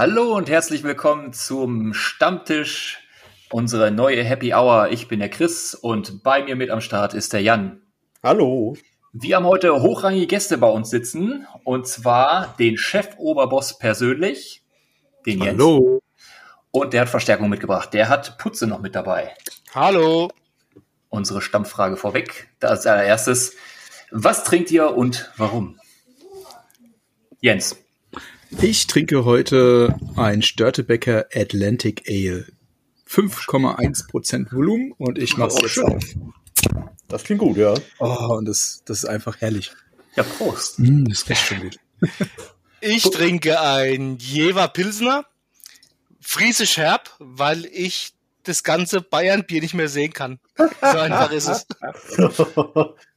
Hallo und herzlich willkommen zum Stammtisch, unsere neue Happy Hour. Ich bin der Chris und bei mir mit am Start ist der Jan. Hallo. Wir haben heute hochrangige Gäste bei uns sitzen und zwar den Chef-Oberboss persönlich, den Jens. Hallo. Und der hat Verstärkung mitgebracht. Der hat Putze noch mit dabei. Hallo. Unsere Stammfrage vorweg. Ist allererstes, was trinkt ihr und warum? Jens. Ich trinke heute ein Störtebecker Atlantic Ale. 5,1% Volumen und ich mache es jetzt auf. Das klingt gut, ja. Oh, und das, das ist einfach herrlich. Ja, Prost. Mm, das riecht schon gut. Ich trinke ein Jever Pilsner, friesisch herb, weil ich das ganze Bayern-Bier nicht mehr sehen kann. So einfach ist es.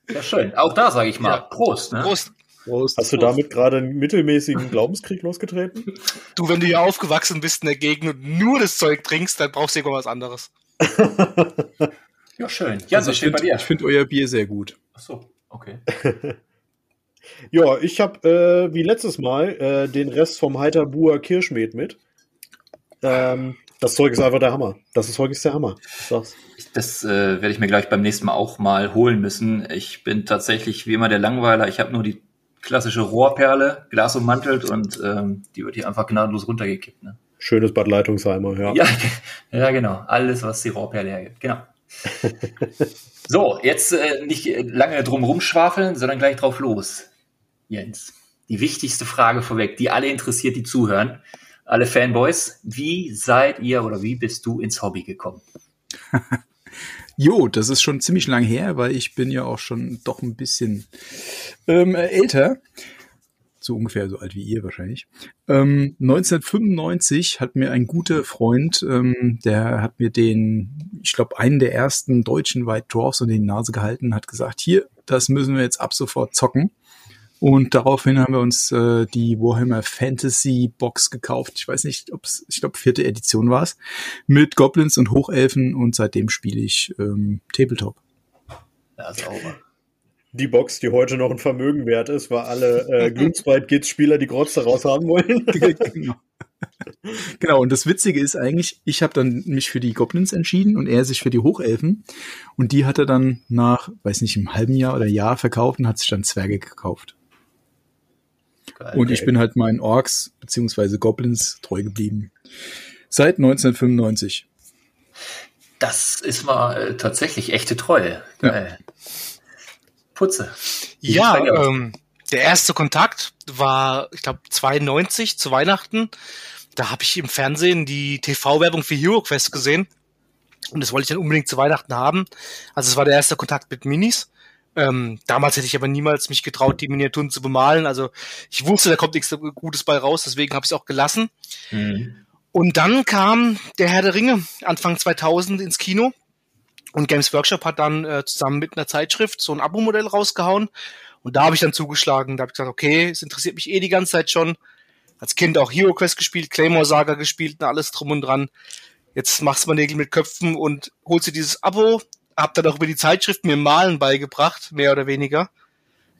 Ja, schön. Auch da sage ich mal Ja. Prost. Ne? Prost. Prost. Hast du damit gerade einen mittelmäßigen Glaubenskrieg losgetreten? Du, wenn du hier aufgewachsen bist in der Gegend und nur das Zeug trinkst, dann brauchst du irgendwann was anderes. Ja, schön. Ja, Also so ich steht bei finde dir. find euer Bier sehr gut. Ach so, okay. Ja, ich habe äh, wie letztes Mal äh, den Rest vom Heiterbuer Kirschmet mit. Ähm, das Zeug ist einfach der Hammer. Das Zeug ist der Hammer. Ich sag's. Das äh, werde ich mir gleich beim nächsten Mal auch mal holen müssen. Ich bin tatsächlich wie immer der Langweiler. Ich habe nur die klassische Rohrperle, Glas ummantelt und ähm, die wird hier einfach gnadenlos runtergekippt. Ne? Schönes Bad Leitungsheimer, ja. Ja, ja, genau. Alles, was die Rohrperle hergibt. Genau. so, jetzt äh, nicht lange drum rumschwafeln, sondern gleich drauf los. Jens, die wichtigste Frage vorweg, die alle interessiert, die zuhören. Alle Fanboys, wie seid ihr oder wie bist du ins Hobby gekommen? Jo, das ist schon ziemlich lang her, weil ich bin ja auch schon doch ein bisschen ähm, äh, älter. So ungefähr so alt wie ihr wahrscheinlich. Ähm, 1995 hat mir ein guter Freund, ähm, der hat mir den, ich glaube, einen der ersten deutschen White Dwarfs unter die Nase gehalten, hat gesagt, hier, das müssen wir jetzt ab sofort zocken. Und daraufhin haben wir uns äh, die Warhammer Fantasy Box gekauft. Ich weiß nicht, ob es, ich glaube, vierte Edition war es, mit Goblins und Hochelfen und seitdem spiele ich ähm, Tabletop. Ja, sauber. Die Box, die heute noch ein Vermögen wert ist, weil alle äh, Gloomspite Kids Spieler die Grotze raus haben wollen. genau. genau, und das Witzige ist eigentlich, ich habe dann mich für die Goblins entschieden und er sich für die Hochelfen. Und die hat er dann nach, weiß nicht, einem halben Jahr oder Jahr verkauft und hat sich dann Zwerge gekauft. Geil. Und ich bin halt meinen Orks beziehungsweise Goblins treu geblieben. Seit 1995. Das ist mal äh, tatsächlich echte Treue. Geil. Putze. Wie Ja, ähm, der erste Kontakt war, ich glaube, 92 zu Weihnachten. Da habe ich im Fernsehen die TV-Werbung für Hero Quest gesehen. Und das wollte ich dann unbedingt zu Weihnachten haben. Also es war der erste Kontakt mit Minis. Ähm, damals hätte ich aber niemals mich getraut, die Miniaturen zu bemalen. Also ich wusste, da kommt nichts Gutes bei raus, deswegen habe ich es auch gelassen. Mhm. Und dann kam der Herr der Ringe Anfang 2000 ins Kino und Games Workshop hat dann äh, zusammen mit einer Zeitschrift so ein Abo-Modell rausgehauen und da habe ich dann zugeschlagen. Da habe ich gesagt, okay, es interessiert mich eh die ganze Zeit schon. Als Kind auch Hero Quest gespielt, Claymore Saga gespielt und alles drum und dran. Jetzt machst du mal Nägel mit Köpfen und holst dir dieses Abo. Hab dann auch über die Zeitschrift mir Malen beigebracht, mehr oder weniger.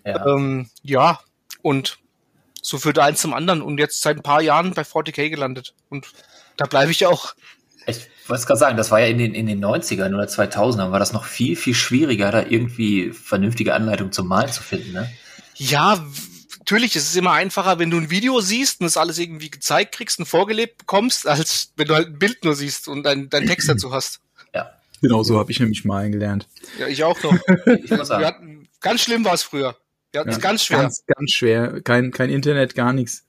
Ja. Ähm, ja, und so führte eins zum anderen und jetzt seit ein paar Jahren bei 40k gelandet. Und da bleibe ich auch. Ich wollte gerade sagen, das war ja in den, in den 90ern oder 2000ern, war das noch viel, viel schwieriger, da irgendwie vernünftige Anleitung zum Malen zu finden. Ne? Ja, natürlich, es ist immer einfacher, wenn du ein Video siehst und das alles irgendwie gezeigt kriegst und vorgelebt bekommst, als wenn du halt ein Bild nur siehst und deinen dein Text dazu hast. Genau so habe ich nämlich malen gelernt. Ja, ich auch noch. ich muss Wir hatten, ganz schlimm war es früher. Wir hatten es ganz schwer. Ganz, ganz schwer. Kein, kein Internet, gar nichts.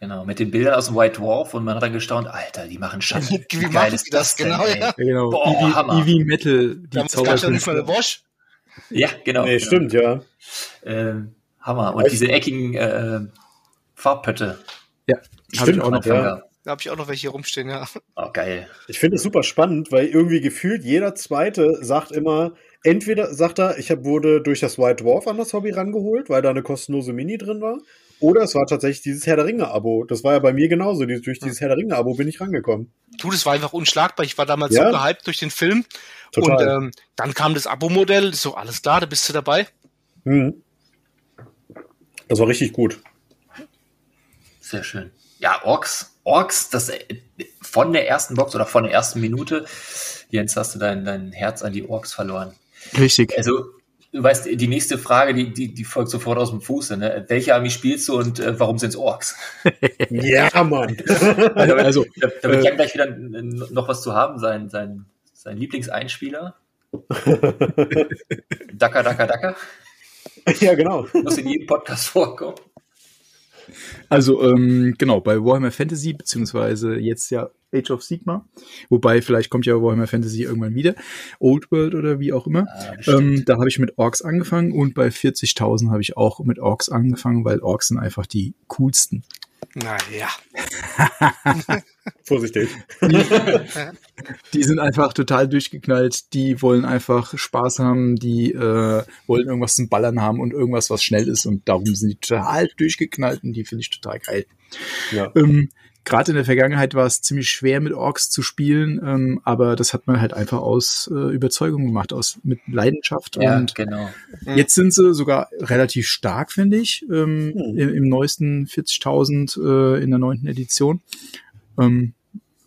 Genau, mit den Bildern aus dem White Dwarf und man hat dann gestaunt, Alter, die machen Schatten. Wie geil machen ist die das? denn, Genau, ey? ja. Genau. Boah, Eevee, Hammer. Eevee Metal, die Damals gab es ja nicht mal eine. Bosch. Ja, genau. Nee, stimmt, ja. Ähm, Hammer. Und diese eckigen äh, Farbpötte. Ja, habe ich Stimmt, auch noch. ja. Da habe ich auch noch welche rumstehen, ja. Oh, geil. Ich finde es super spannend, weil irgendwie gefühlt jeder Zweite sagt immer, entweder sagt er, ich hab, wurde durch das White Dwarf an das Hobby rangeholt, weil da eine kostenlose Mini drin war. Oder es war tatsächlich dieses Herr der Ringe-Abo. Das war ja bei mir genauso. Durch dieses Herr der Ringe-Abo bin ich rangekommen. Du, das war einfach unschlagbar. Ich war damals Ja. so gehypt durch den Film. Total. Und ähm, dann kam das Abo-Modell. So, alles klar, da bist du dabei. Mhm. Das war richtig gut. Sehr schön. Ja, Orks. Orks, das äh, von der ersten Box oder von der ersten Minute, Jens, hast du dein, dein Herz an die Orks verloren. Richtig. Also, du weißt, die nächste Frage, die, die, die folgt sofort aus dem Fuße. Ne? Welche Armee spielst du und äh, warum sind es Orks? ja, Mann. Also, Also, da, da wird äh, Jan gleich wieder n- noch was zu haben, sein, sein, sein Lieblingseinspieler. Dacker, Dacker, Dacker. ja, genau. Muss in jedem Podcast vorkommen. Also, ähm, genau, bei Warhammer Fantasy, beziehungsweise jetzt ja Age of Sigma, wobei vielleicht kommt ja Warhammer Fantasy irgendwann wieder, Old World oder wie auch immer. Ah, bestimmt. Ähm, da habe ich mit Orks angefangen und bei 40.000 habe ich auch mit Orks angefangen, weil Orks sind einfach die coolsten. Naja. Vorsichtig. Die sind einfach total durchgeknallt, die wollen einfach Spaß haben, die äh, wollen irgendwas zum Ballern haben und irgendwas, was schnell ist und darum sind die total durchgeknallt und die finde ich total geil. Ja. Ähm, Gerade in der Vergangenheit war es ziemlich schwer mit Orks zu spielen, ähm, aber das hat man halt einfach aus äh, Überzeugung gemacht, aus mit Leidenschaft Ja, und genau. Jetzt sind sie sogar relativ stark, finde ich, ähm, Hm. im, im neuesten 40.000 äh, in der neunten Edition. Ähm,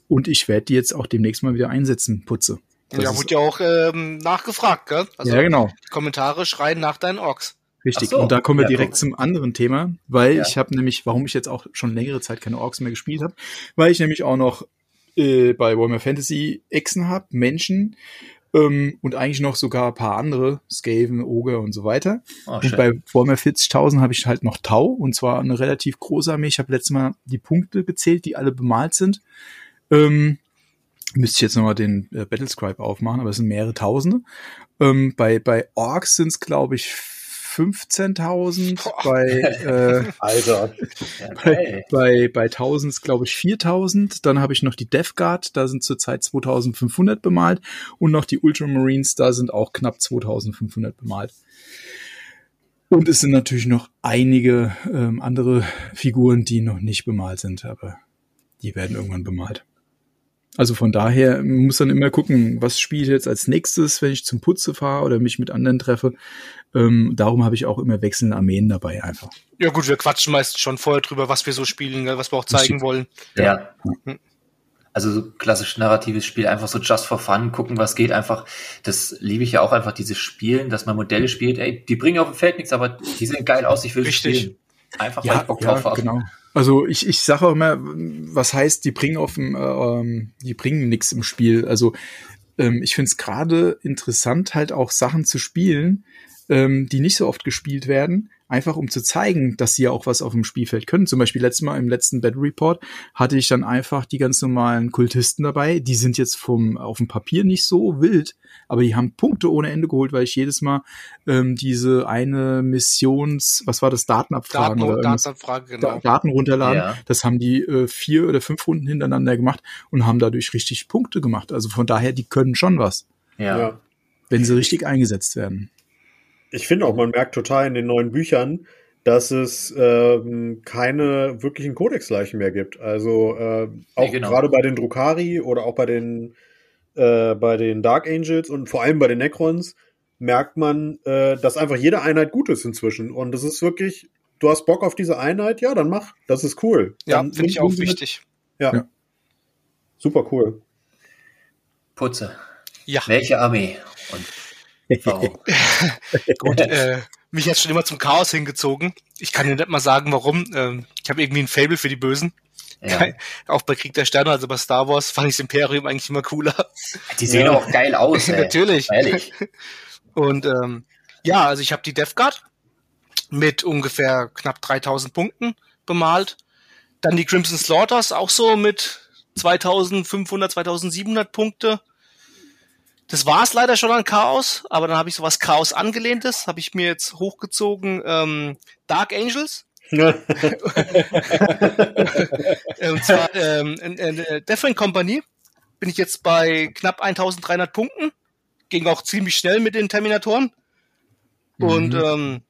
und ich werde die jetzt auch demnächst mal wieder einsetzen, putze. Das ja, wurde ja auch ähm, nachgefragt, gell? Also ja, genau, die Kommentare schreien nach deinen Orks. richtig. So. Und da kommen wir Ja, direkt guck. zum anderen Thema, weil Ja. ich habe nämlich, warum ich jetzt auch schon längere Zeit keine Orks mehr gespielt habe, weil ich nämlich auch noch äh, bei Warhammer Fantasy Echsen habe, Menschen ähm, und eigentlich noch sogar ein paar andere, Skaven, Ogre und so weiter. Oh, Und bei Warhammer 40.000 habe ich halt noch Tau und zwar eine relativ große Armee. Ich habe letztes Mal die Punkte gezählt, die alle bemalt sind. Ähm, müsste ich jetzt nochmal den äh, Battlescribe aufmachen, aber es sind mehrere Tausende. Ähm, bei, bei Orks sind es, glaube ich, 15.000. Boah. Bei, äh, Alter. ja, bei, bei, bei 1000 ist, glaube ich, 4000. Dann habe ich noch die Death Guard, da sind zurzeit 2500 bemalt. Und noch die Ultramarines, da sind auch knapp 2500 bemalt. Und es sind natürlich noch einige ähm, andere Figuren, die noch nicht bemalt sind, aber die werden irgendwann bemalt. Also von daher man muss dann immer gucken, was spiele ich jetzt als nächstes, wenn ich zum Putze fahre oder mich mit anderen treffe. Ähm, darum habe ich auch immer wechselnde Armeen dabei einfach. Ja gut, wir quatschen meist schon vorher drüber, was wir so spielen, was wir auch zeigen wollen. Ja. Also so klassisch narratives Spiel, einfach so just for fun, gucken, was geht, einfach, das liebe ich ja auch einfach, dieses Spielen, dass man Modelle spielt, ey, die bringen auf dem Feld nichts, aber die sehen geil aus, ich will Richtig. spielen. Einfach weil ich Bock drauf habe. genau. Also ich, ich sage auch immer, was heißt, die bringen auf dem, äh, ähm, die bringen nichts im Spiel. Also ähm, ich finde es gerade interessant, halt auch Sachen zu spielen, ähm, die nicht so oft gespielt werden, einfach um zu zeigen, dass sie ja auch was auf dem Spielfeld können. Zum Beispiel letztes Mal im letzten Battle Report hatte ich dann einfach die ganz normalen Kultisten dabei. Die sind jetzt vom auf dem Papier nicht so wild, aber die haben Punkte ohne Ende geholt, weil ich jedes Mal ähm, diese eine Missions, was war das, Datenabfragen Daten, oder Datenabfrage, Da- genau. Daten runterladen. Ja. Das haben die äh, vier oder fünf Runden hintereinander gemacht und haben dadurch richtig Punkte gemacht. Also von daher, die können schon was, Ja. Ja. wenn sie richtig eingesetzt werden. Ich finde auch, man merkt total in den neuen Büchern, dass es ähm, keine wirklichen Kodexleichen mehr gibt. Also äh, auch Nee, genau. gerade bei den Drukari oder auch bei den äh, bei den Dark Angels und vor allem bei den Necrons merkt man, äh, dass einfach jede Einheit gut ist inzwischen. Und das ist wirklich, du hast Bock auf diese Einheit, ja, dann mach. Das ist cool. Ja, finde ich auch wichtig. Ja. Ja. Super cool. Putze. Ja, Welche Armee? Und warum? gut. äh, mich hat schon immer zum Chaos hingezogen. Ich kann dir nicht mal sagen, warum. Ähm, ich habe irgendwie ein Fable für die Bösen. ja. Auch bei Krieg der Sterne, also bei Star Wars, fand ich das Imperium eigentlich immer cooler. Die sehen Ja. auch geil aus, ey. Natürlich. Ehrlich. Und ähm, ja, also ich habe die Death Guard mit ungefähr knapp 3000 Punkten bemalt. Dann die Crimson Slaughters auch so mit 2500, 2700 Punkte. Das war es leider schon an Chaos, aber dann habe ich sowas Chaos angelehntes, habe ich mir jetzt hochgezogen. Ähm, Dark Angels, äh, und zwar ähm, in, in, in Deathwing Company bin ich jetzt bei knapp 1300 Punkten. Ging auch ziemlich schnell mit den Terminatoren. Und Mhm. ähm,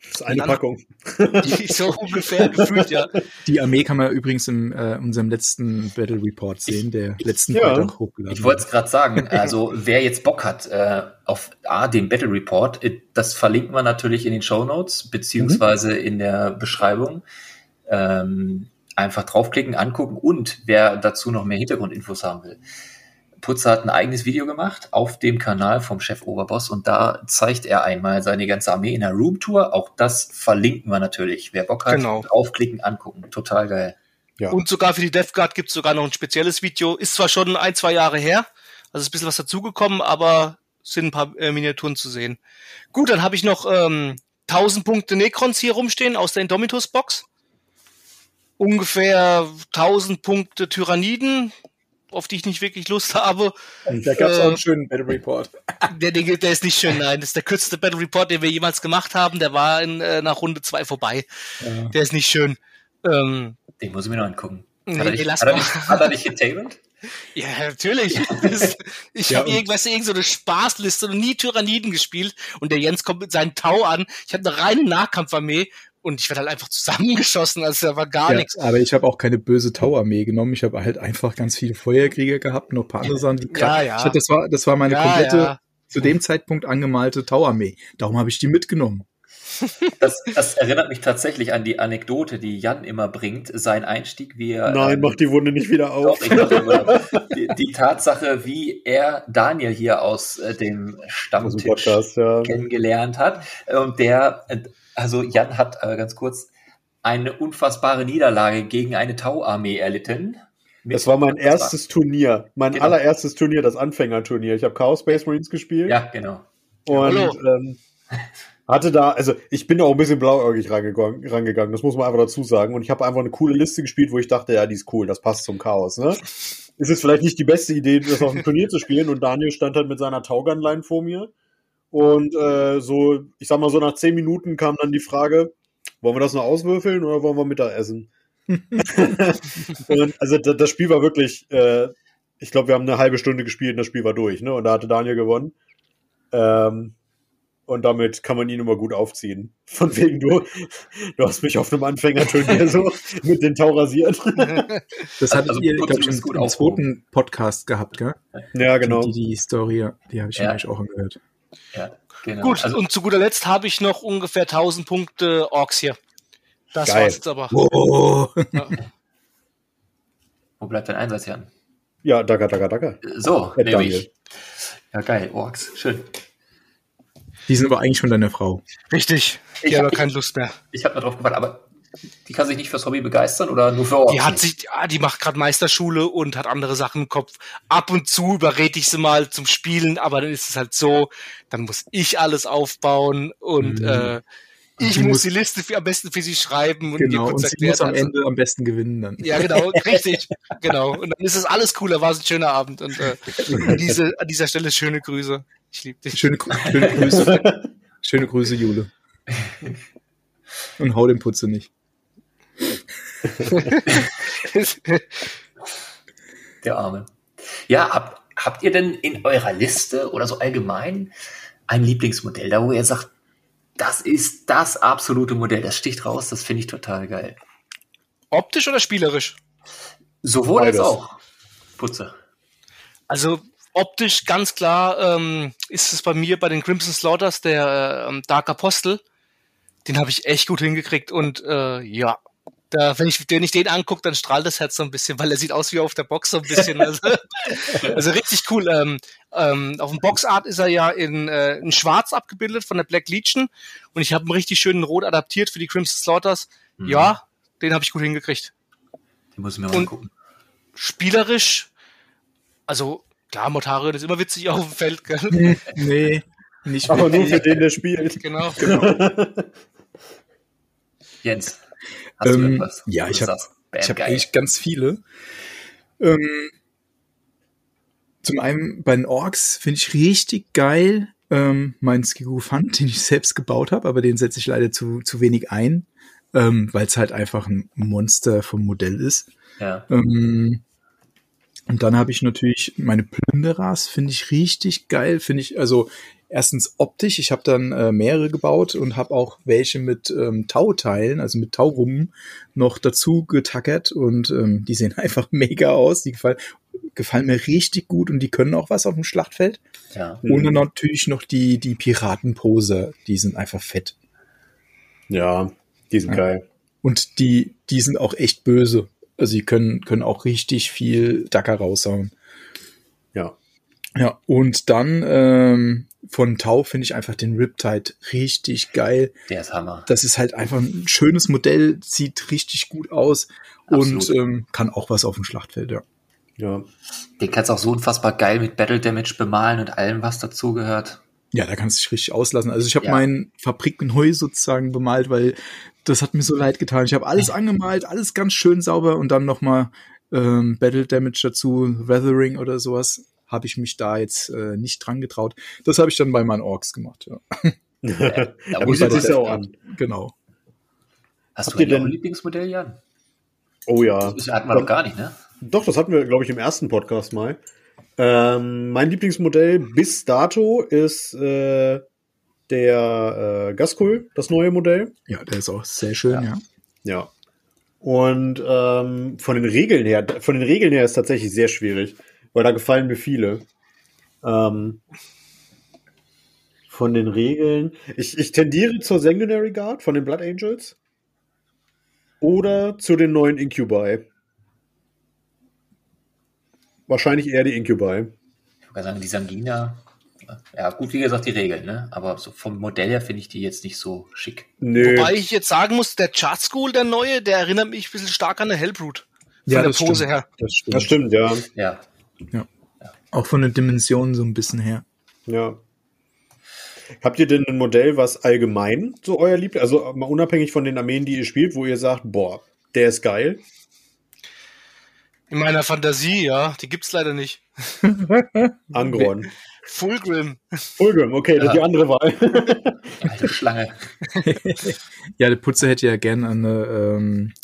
Das ist eine Dann- Packung. die so ungefähr gefühlt, ja. Die Armee kann man übrigens in äh, unserem letzten Battle Report sehen, der letzten Ja. Freitag hochgeladen Ich wollte es gerade sagen. Also wer jetzt Bock hat äh, auf A, den Battle Report, äh, das verlinken wir natürlich in den Show Notes beziehungsweise in der Beschreibung. Ähm, Einfach draufklicken, angucken und wer dazu noch mehr Hintergrundinfos haben will. Putzer hat ein eigenes Video gemacht auf dem Kanal vom Chef Oberboss und da zeigt er einmal seine ganze Armee in der Roomtour. Auch das verlinken wir natürlich. Wer Bock hat, Genau. draufklicken, angucken. Total geil. Ja. Und sogar für die Death Guard gibt es sogar noch ein spezielles Video. Ist zwar schon ein, zwei Jahre her, also ist ein bisschen was dazugekommen, aber sind ein paar äh, Miniaturen zu sehen. Gut, dann habe ich noch ähm, 1000 Punkte Necrons hier rumstehen aus der Indomitus-Box. Ungefähr 1000 Punkte Tyranniden, auf die ich nicht wirklich Lust habe. Da gab es Äh, auch einen schönen Battle Report. Der, der, der ist nicht schön, nein. Das ist der kürzeste Battle Report, den wir jemals gemacht haben. Der war in, äh, nach Runde zwei vorbei. Ja. Der ist nicht schön. Ähm, Den muss ich mir noch angucken. Nee, hat, er nee, nicht, hat, er mal. nicht, hat er nicht getabled? Ja, natürlich. Das, ich Ja, habe irgendwas, irgend so eine Spaßliste und nie Tyranniden gespielt und der Jens kommt mit seinem Tau an. Ich habe eine reine Nahkampfarmee und ich werde halt einfach zusammengeschossen, also da war gar Ja, nichts. aber ich habe auch keine böse Tau-Armee genommen. Ich habe halt einfach ganz viele Feuerkrieger gehabt, noch ein paar andere Sachen. Die Ja, ja. Ich hab, das, war, das war meine Ja, komplette, ja. zu dem Zeitpunkt angemalte Tau-Armee. Darum habe ich die mitgenommen. Das, das erinnert mich tatsächlich an die Anekdote, die Jan immer bringt. Sein Einstieg, wie er. Nein, ähm, mach die Wunde nicht wieder auf. Doch, die, die Tatsache, wie er Daniel hier aus äh, dem Aus dem Stammtisch Podcast, ja. kennengelernt hat. Und der, äh, also Jan hat äh, ganz kurz eine unfassbare Niederlage gegen eine Tau-Armee erlitten. Das war mein erstes Turnier. Mein Genau. allererstes Turnier, das Anfängerturnier. Ich habe Chaos Space Marines gespielt. Ja, genau. Und ähm, hatte da, also ich bin da auch ein bisschen blauäugig rangegangen, rangegangen, das muss man einfach dazu sagen. Und ich habe einfach eine coole Liste gespielt, wo ich dachte, ja, die ist cool, das passt zum Chaos. Ne? Ist jetzt vielleicht nicht die beste Idee, das auf dem Turnier zu spielen. Und Daniel stand halt mit seiner Taugunline vor mir. Und äh, so, ich sag mal, so nach zehn Minuten kam dann die Frage, wollen wir das noch auswürfeln oder wollen wir Mittagessen? und also da- das Spiel war wirklich, äh, ich glaube, wir haben eine halbe Stunde gespielt und das Spiel war durch, ne? Und da hatte Daniel gewonnen. Ähm, und damit kann man ihn immer gut aufziehen. Von wegen, du, du hast mich auf einem Anfängerturnier so mit den Tau rasiert. Das hattet also ihr, glaube ich, im, gut im aufgehoben. zweiten Podcast gehabt, gell? ja, genau. Die, die Story, die habe ich Ja. ja. eigentlich auch angehört. Ja, genau. Gut, also, und zu guter Letzt habe ich noch ungefähr 1000 Punkte Orks hier. Das Geil. war's jetzt aber. Oh. wo bleibt dein Einsatz, Jan? Ja, daga, daga, daga. So, Herr nehme Daniel. ich. Ja, geil, Orks. Schön. Die sind aber eigentlich von deiner Frau. Richtig. Ich habe hab- keine Lust mehr. Ich habe mal drauf gewartet, aber die kann sich nicht fürs Hobby begeistern oder nur für Orks? Die hat sich, ja, die macht gerade Meisterschule und hat andere Sachen im Kopf. Ab und zu überrede ich sie mal zum Spielen, aber dann ist es halt so, dann muss ich alles aufbauen und Mhm. äh, ich Die muss, muss- die Liste für, am besten für sie schreiben und ihr Genau, kurz und sie muss am also- Ende am besten gewinnen dann. Ja, genau, richtig, genau. Und dann ist es alles cooler, war es ein schöner Abend und äh, an, diese, an dieser Stelle schöne Grüße. Ich liebe dich. Schöne, schöne Grüße. schöne Grüße, Jule. Und hau den Putze nicht. Der Arme. Ja, hab, habt ihr denn in eurer Liste oder so allgemein ein Lieblingsmodell, da wo ihr sagt, das ist das absolute Modell, das sticht raus, das finde ich total geil. Optisch oder spielerisch? Sowohl Beides. als auch. Putze. Also optisch ganz klar ähm, ist es bei mir bei den Crimson Slaughters der ähm, Dark Apostel. Den habe ich echt gut hingekriegt und äh, ja, da, wenn ich, wenn ich den angucke, dann strahlt das Herz so ein bisschen, weil er sieht aus wie auf der Box so ein bisschen. Also, also richtig cool. Ähm, ähm, auf dem Boxart ist er ja in, äh, in Schwarz abgebildet von der Black Legion und ich habe einen richtig schönen Rot adaptiert für die Crimson Slaughters. Mhm. Ja, den habe ich gut hingekriegt. Den muss ich mir mal angucken. Spielerisch, also klar, Motarion ist immer witzig auf dem Feld, gell? Nee, nicht Aber nur für den, der spielt. Genau. Jens, hast du Ähm, etwas? ja, du ich hab- habe geil. eigentlich ganz viele. Ähm, zum einen bei den Orks finde ich richtig geil ähm, meinen Skigufant, den ich selbst gebaut habe, aber den setze ich leider zu, zu wenig ein, ähm, weil es halt einfach ein Monster vom Modell ist. Ja. Ähm, und dann habe ich natürlich meine Plünderers, finde ich richtig geil, finde ich, also erstens optisch, ich habe dann äh, mehrere gebaut und habe auch welche mit ähm, Tauteilen, also mit Taurummen noch dazu getackert und ähm, die sehen einfach mega aus, die gefallen, gefallen mir richtig gut und die können auch was auf dem Schlachtfeld. ja. Mhm. Und dann natürlich noch die, die Piratenpose, die sind einfach fett. Ja, die sind Ja. geil. Und die, die sind auch echt böse. Also die können, können auch richtig viel Dacker raushauen. Ja. Ja, und dann ähm, von Tau finde ich einfach den Riptide richtig geil. Der ist Hammer. Das ist halt einfach ein schönes Modell, sieht richtig gut aus Absolut. und ähm, kann auch was auf dem Schlachtfeld, ja. Ja. Den kannst du auch so unfassbar geil mit Battle Damage bemalen und allem, was dazugehört. Ja, da kannst du dich richtig auslassen. Also ich habe Ja. meinen Fabrikenheu sozusagen bemalt, weil das hat mir so leid getan. Ich habe alles angemalt, alles ganz schön sauber und dann nochmal ähm, Battle Damage dazu, Weathering oder sowas, habe ich mich da jetzt äh, nicht dran getraut. Das habe ich dann bei meinen Orks gemacht, ja. Da Da muss man sich ja auch an. Genau. Hast Habt du denn- ein Lieblingsmodell, Jan? Oh ja. Das hatten wir doch gar nicht, ne? Doch, das hatten wir, glaube ich, im ersten Podcast mal. Ähm, mein Lieblingsmodell bis dato ist äh, der äh, Gaskul, das neue Modell. Ja, der ist auch sehr schön, Ja. ja. Ja. Und ähm, von den Regeln her, von den Regeln her ist tatsächlich sehr schwierig, weil da gefallen mir viele. Ähm, von den Regeln. Ich, ich tendiere zur Sanguinary Guard von den Blood Angels. Oder zu den neuen Incubi. Wahrscheinlich eher die Incubi. Ich würde sagen, die Sangina. Ja, gut, wie gesagt, die Regeln, ne? Aber so vom Modell her finde ich die jetzt nicht so schick. Nö. Wobei ich jetzt sagen muss, der Chart School, der neue, der erinnert mich ein bisschen stark an der Hellbrut. Von Ja, der das Pose stimmt. her. Das stimmt. Das stimmt, ja. Ja. Auch von den Dimensionen so ein bisschen her. Ja. Habt ihr denn ein Modell, was allgemein so euer Liebling, also mal unabhängig von den Armeen, die ihr spielt, wo ihr sagt, boah, der ist geil? In meiner Fantasie, ja. Die gibt's leider nicht. Angron. Fulgrim. Fulgrim, okay, das ist die andere Wahl. Alte Schlange. Ja, der Putzer hätte ja gern eine ähm,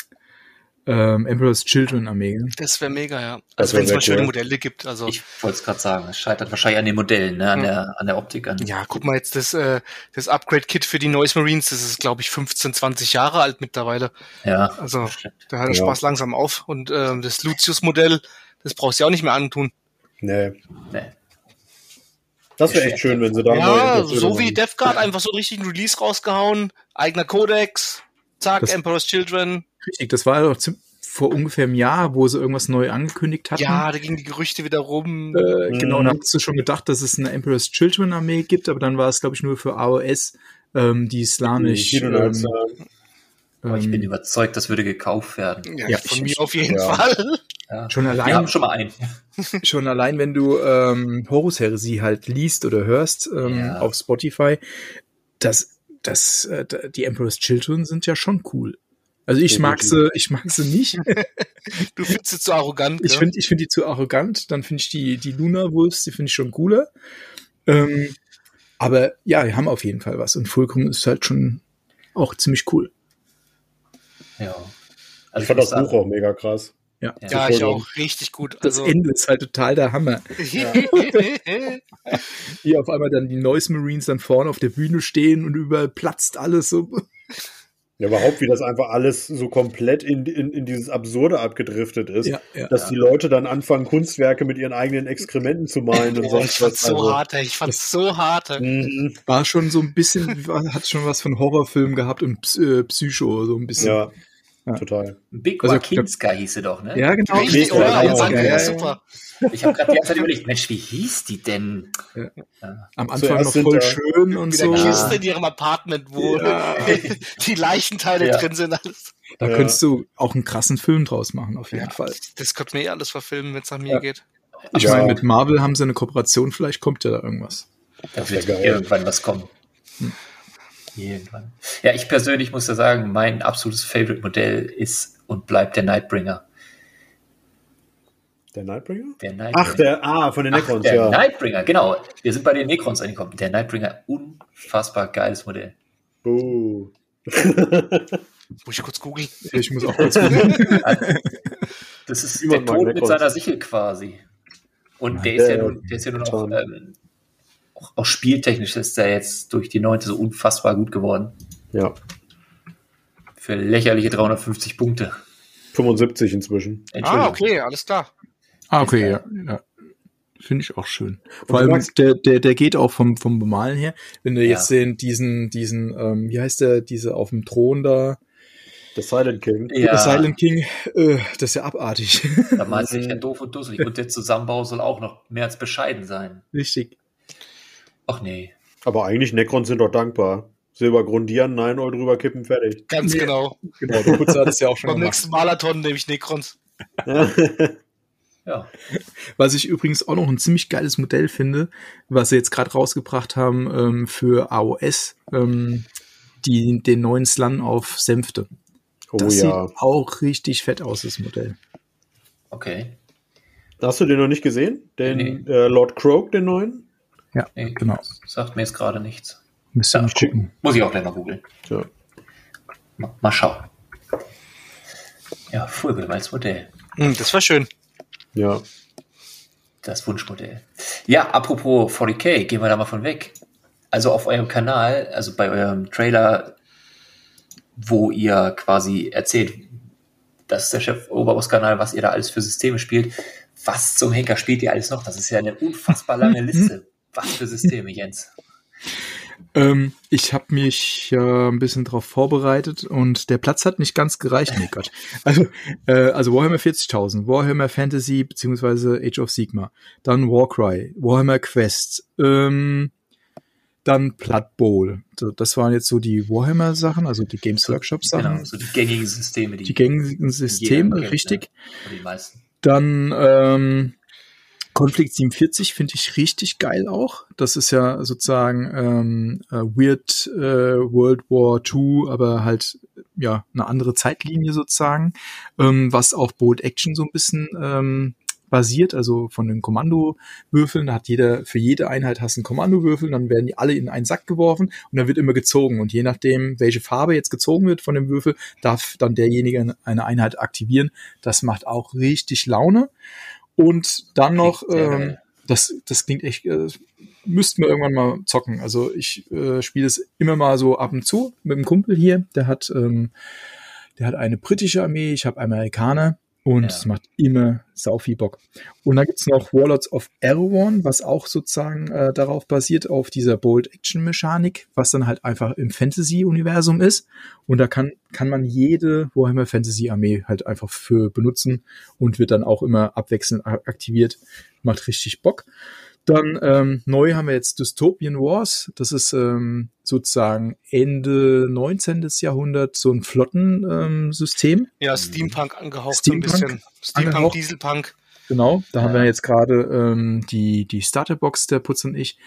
ähm, Emperor's Children Armee. Das wäre mega, ja. Also wenn es mal schöne cool. Modelle gibt. Also Ich wollte es gerade sagen. Es scheitert wahrscheinlich an den Modellen, ne? An, der, an der Optik. An. ja, guck mal jetzt das, äh, das Upgrade-Kit für die Noise Marines. Das ist, glaube ich, 15, 20 Jahre alt mittlerweile. Ja. Also da hört der Ja. Spaß langsam auf. Und ähm, das Lucius-Modell, das brauchst du ja auch nicht mehr antun. nee. Nee. Das wäre echt schön, wenn sie da Ja, so wie. Death Guard einfach so einen richtigen Release rausgehauen. Eigener Codex. Zack, Das- Emperor's Children. Richtig, das war doch vor ungefähr einem Jahr, wo sie irgendwas neu angekündigt hatten. Ja, da gingen die Gerüchte wieder rum. Äh, Genau, Mhm. und hast du schon gedacht, dass es eine Emperor's Children Armee gibt, aber dann war es, glaube ich, nur für AOS, ähm, die slanisch. Die ähm, Aber ich bin ähm, überzeugt, das würde gekauft werden. ja, ja, von ich- mir auf jeden ja. Fall. Ja. Schon Wir allein, haben schon mal einen. schon allein, wenn du ähm, Horus Heresy halt liest oder hörst ähm, Ja. auf Spotify, das, das, äh, die Emperor's Children sind ja schon cool. Also ich mag sie, ich mag sie nicht. Du findest sie zu arrogant. Ich finde ich find die zu arrogant. Dann finde ich die, die Luna Wolves, die finde ich schon cooler. Ähm, aber ja, die haben auf jeden Fall was. Und Fulcrum ist halt schon auch ziemlich cool. Ja. Also Ich fand das Buch auch mega krass. Ja. Ja. ja, ich auch. Richtig gut. Das Also, Ende ist halt total der Hammer. Wie auf einmal dann die Noise Marines dann vorne auf der Bühne stehen und überall platzt alles so. Ja, überhaupt, wie das einfach alles so komplett in, in, in dieses Absurde abgedriftet ist. Ja, ja. Dass die Leute dann anfangen, Kunstwerke mit ihren eigenen Exkrementen zu malen und ich sonst fand's was. so Also, hart, ey. Ich fand's so hart. ey. mhm, War schon so ein bisschen, hat schon was von Horrorfilm gehabt und äh, Psycho, so ein bisschen. ja, Ja. total. Big Also, Wakinska hieße doch, ne? Ja, genau. Richtig, Ja, oder? ja, Jetzt ja, ja, super. Ich habe gerade die ganze Zeit überlegt, Mensch, wie hieß die denn? Am Anfang noch voll da- schön und Mit der so. Kiste in ihrem Apartment, wo Ja. die Leichenteile Ja. drin sind. Alles. Da Ja. könntest du auch einen krassen Film draus machen, auf jeden Ja. Fall. Das könnte mir eh alles verfilmen, wenn es nach mir Ja. geht. Ich Ja. meine, mit Marvel haben sie eine Kooperation, vielleicht kommt ja da irgendwas. Da wird geil. irgendwann was kommen. Irgendwann. Ja, ich persönlich muss ja sagen, mein absolutes Favorite-Modell ist und bleibt der Nightbringer. Der Nightbringer? Der Nightbringer. Ach, der, ah, von den Ach, Necrons, der ja. Nightbringer, genau. Wir sind bei den Necrons angekommen. Der Nightbringer, unfassbar geiles Modell. Buh. Muss ich kurz googeln. Ich muss auch kurz gucken. Das ist Niemand der Tod mit seiner Sichel quasi. Und der ist ja nun, der ist ja nun auch, ähm, auch, auch spieltechnisch ist der jetzt durch die neunte so unfassbar gut geworden. Ja, Für lächerliche 350 Punkte. 75 inzwischen. Ah, okay, alles klar. Ah, okay, ja. ja. Finde ich auch schön. du Vor allem, der, der, der geht auch vom, vom Bemalen her. Wenn du Ja. jetzt den, diesen, diesen, ähm, wie heißt der, diese auf dem Thron da, The Silent King. Der Ja, Silent King, äh, das ist ja abartig. da malt sich ja doof und dusselig. Und der Zusammenbau soll auch noch mehr als bescheiden sein. Richtig. Ach nee. Aber eigentlich Necrons sind doch dankbar. Silber grundieren, nein, Oil drüber kippen, fertig. Ganz Nee. genau. Genau, der Putzer hat es ja auch schon Beim gemacht. nächsten Marathon nehme ich Necrons. Ja. Was ich übrigens auch noch ein ziemlich geiles Modell finde, was sie jetzt gerade rausgebracht haben ähm, für AOS, ähm, die, den neuen Slan auf Sänfte. oh Das ja. sieht auch richtig fett aus, das Modell. Okay. Hast du den noch nicht gesehen? Den Nee. äh, Lord Croak, den neuen? Ja, Nee, genau. Sagt mir jetzt gerade nichts. Müsst ihr Ja, mal gucken. Muss ich auch gleich mal googeln. Ja. Mal, mal schauen. Ja, vollgewaltes Modell. Hm, das war schön. ja. Das Wunschmodell. Ja, apropos 40k, gehen wir da mal von weg. Also auf eurem Kanal, also bei eurem Trailer, wo ihr quasi erzählt, das ist der Chef Oberboss-Kanal, was ihr da alles für Systeme spielt. Was zum Henker spielt ihr alles noch? Das ist ja eine unfassbar lange Liste. Was für Systeme, Jens? Ähm, ich habe mich äh, ein bisschen drauf vorbereitet und der Platz hat nicht ganz gereicht. Nee, Gott. Also, äh, also Warhammer 40.000, Warhammer Fantasy beziehungsweise Age of Sigma, dann Warcry, Warhammer Quest, ähm, dann Blood Bowl. So, das waren jetzt so die Warhammer-Sachen, also die Games Workshop-Sachen, Genau, so die gängigen Systeme, die, die gängigen Systeme, kennt, richtig. Ne? Die meisten. Dann ähm, Conflict 47 finde ich richtig geil auch. Das ist ja sozusagen ähm, äh, Weird äh, World War II, aber halt ja eine andere Zeitlinie sozusagen, ähm, was auf Bold Action so ein bisschen ähm, basiert, also von den Kommandowürfeln. Da hat jeder, für jede Einheit hast du einen Kommandowürfel, dann werden die alle in einen Sack geworfen und dann wird immer gezogen. Und je nachdem, welche Farbe jetzt gezogen wird von dem Würfel, darf dann derjenige eine Einheit aktivieren. Das macht auch richtig Laune. Und dann noch, ähm, das, das klingt echt, äh, müssten wir irgendwann mal zocken. Also ich äh, spiele es immer mal so ab und zu mit einem Kumpel hier, der hat, ähm, der hat eine britische Armee, ich habe Amerikaner und Ja. es macht immer sau viel Bock. Und dann gibt's noch Warlords of Erewhon, was auch sozusagen äh, darauf basiert, auf dieser Bold-Action-Mechanik, was dann halt einfach im Fantasy-Universum ist. Und da kann, kann man jede Warhammer Fantasy-Armee halt einfach für benutzen und wird dann auch immer abwechselnd aktiviert. Macht richtig Bock. Dann ähm, neu haben wir jetzt Dystopian Wars. Das ist ähm, sozusagen Ende 19. Jahrhundert so ein Flottensystem. Ähm. Ja, Steampunk angehaucht Steampunk so ein bisschen. Steampunk, angehaucht. Dieselpunk. Genau, da haben wir jetzt gerade ähm, die, die Starterbox, der Putz und ich,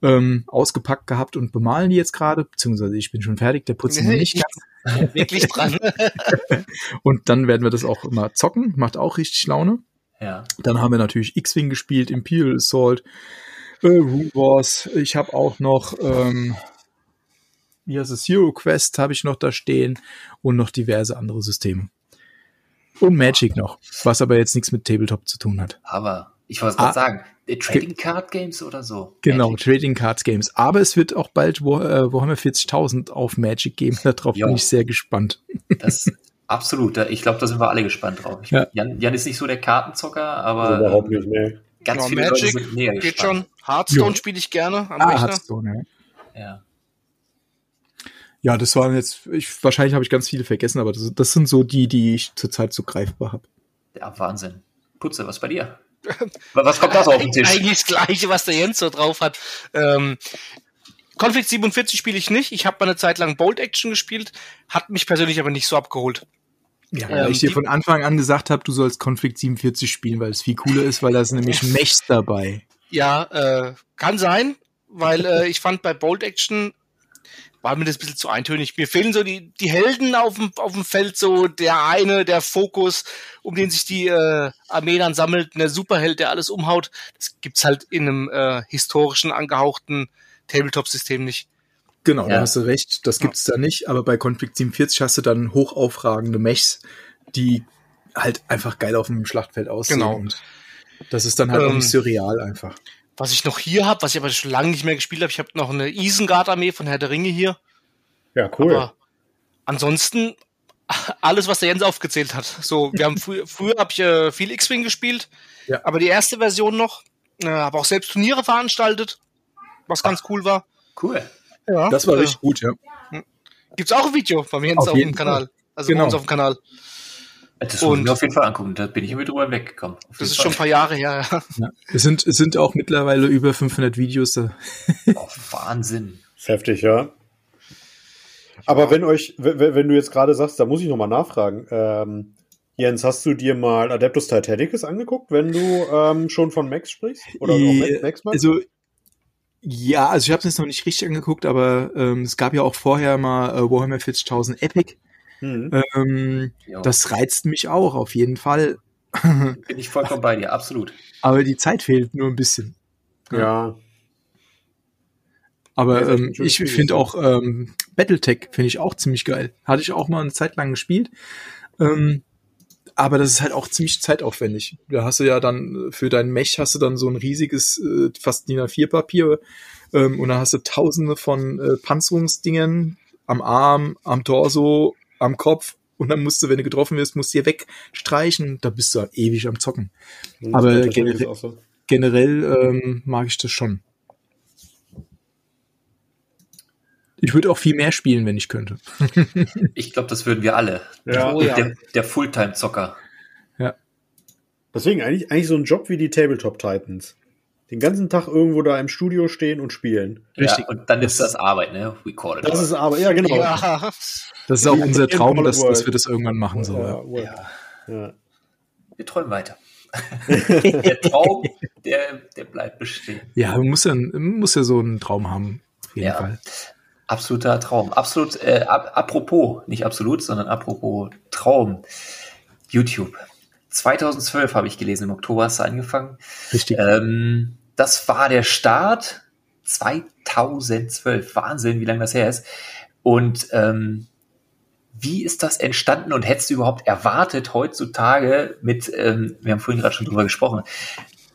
ähm, ausgepackt gehabt und bemalen die jetzt gerade, beziehungsweise ich bin schon fertig, der Putz noch nicht ganz. Wirklich dran. Und dann werden wir das auch immer zocken, macht auch richtig Laune. Ja. Dann haben wir natürlich X-Wing gespielt, Imperial Assault, äh, Rune Wars. Ich habe auch noch, ähm, wie heißt es, Hero Quest habe ich noch da stehen und noch diverse andere Systeme. Und Magic noch, was aber jetzt nichts mit Tabletop zu tun hat. Aber ich wollte gerade Ah. sagen, äh, Trading Card Games oder so. Genau, Magic. Trading Cards Games. Aber es wird auch bald War, äh, Warhammer 40.000 auf Magic geben. Darauf Ja. bin ich sehr gespannt. Das absolut. Ich glaube, da sind wir alle gespannt drauf. Ja. Jan, Jan ist nicht so der Kartenzocker, aber Also überhaupt nicht, ne. ganz Ja, viele Magic Leute sind mega Geht gespannt. schon. Hearthstone spiele ich gerne am Ah, Rechner. Hearthstone, ja. Ja. Ja, das waren jetzt, ich, wahrscheinlich habe ich ganz viele vergessen, aber das, das sind so die, die ich zurzeit so greifbar habe. ja, Wahnsinn. Putze, was bei dir? was kommt da so auf den Tisch? Eigentlich das Gleiche, was der Jens so drauf hat. Ähm, Conflict 47 spiele ich nicht. Ich habe mal eine Zeit lang Bold Action gespielt, hat mich persönlich aber nicht so abgeholt. Ja, Ähm, weil ich dir von Anfang an gesagt habe, du sollst Conflict 47 spielen, weil es viel cooler ist, weil da sind nämlich Mechs dabei. Ja, äh, kann sein, weil äh, ich fand bei Bold Action war mir das ein bisschen zu eintönig. Mir fehlen so die, die Helden auf dem, auf dem Feld, so der eine, der Fokus, um den sich die äh, Armee dann sammelt, der Superheld, der alles umhaut. Das gibt's halt in einem äh, historischen, angehauchten Tabletop-System nicht. Genau, Ja. da hast du recht, das gibt's da nicht, aber bei Conflict 47 hast du dann hochaufragende Mechs, die halt einfach geil auf dem Schlachtfeld aussehen. Genau. Und das ist dann halt auch Ähm, nicht surreal einfach. Was ich noch hier habe, was ich aber schon lange nicht mehr gespielt habe, ich habe noch eine Isengard-Armee von Herr der Ringe hier. Ja, cool. Aber ansonsten alles, was der Jens aufgezählt hat. So, wir haben früher, früher habe ich äh, viel X-Wing gespielt, Ja. aber die erste Version noch, äh, habe auch selbst Turniere veranstaltet, was ganz cool war. Cool. Ja, Das war äh, richtig gut, ja. Gibt's auch ein Video bei mir Jens Auf auf, dem Kanal. Also Genau. bei uns auf dem Kanal. Das muss ich mir auf jeden Fall angucken. Da bin ich irgendwie drüber weggekommen. Das ist Fall. schon ein paar Jahre her. Ja. Ja. Es sind, es sind auch mittlerweile über 500 Videos da. Oh, Wahnsinn. Heftig, ja. Aber wenn euch, wenn, wenn du jetzt gerade sagst, da muss ich nochmal nachfragen. Ähm, Jens, hast du dir mal Adeptus Titanicus angeguckt, wenn du ähm, schon von Max sprichst? Oder auch Ja, Max, Max mal? Also, ja, also ich habe es jetzt noch nicht richtig angeguckt, aber ähm, es gab ja auch vorher mal äh, Warhammer 40.000 Epic. Hm. Ähm, Ja, das reizt mich auch auf jeden Fall. bin ich vollkommen bei dir, absolut. Aber die Zeit fehlt nur ein bisschen. ja. Aber ähm, ich finde auch ähm, Battletech finde ich auch ziemlich geil. Hatte ich auch mal eine Zeit lang gespielt. Ähm, aber das ist halt auch ziemlich zeitaufwendig. Da hast du ja dann äh, für deinen Mech hast du dann so ein riesiges, äh, fast DIN A4 Papier ähm, und dann hast du tausende von äh, Panzerungsdingen am Arm, am Torso, am Kopf und dann musst du, wenn du getroffen wirst, musst du hier wegstreichen. Da bist du ewig am Zocken. Aber Titanicus generell- so. Generell ähm, mag ich das schon. Ich würde auch viel mehr spielen, wenn ich könnte. Ich glaube, das würden wir alle. Ja. Oh ja. Der, der Fulltime-Zocker. Deswegen eigentlich, eigentlich so ein Job wie die Tabletop Titans. Den ganzen Tag irgendwo da im Studio stehen und spielen. Richtig. Ja, und dann ist das Arbeit, ne? We call it. Das ist aber, ja, genau. Ja. Das ist auch Ja, unser Traum, dass, dass wir das irgendwann machen. So, Ja, ja. ja, Ja. wir träumen weiter. der Traum, der, der bleibt bestehen. ja, man muss ja, man muss ja so einen Traum haben. Auf jeden Ja. Fall. Absoluter Traum. Absolut, äh, ap apropos, nicht absolut, sondern apropos Traum. YouTube. 2012 habe ich gelesen, im Oktober hast du angefangen. Richtig. Ähm, das war der Start 2012. Wahnsinn, wie lange das her ist. Und ähm, wie ist das entstanden und hättest du überhaupt erwartet, heutzutage mit, ähm, wir haben vorhin gerade schon drüber gesprochen,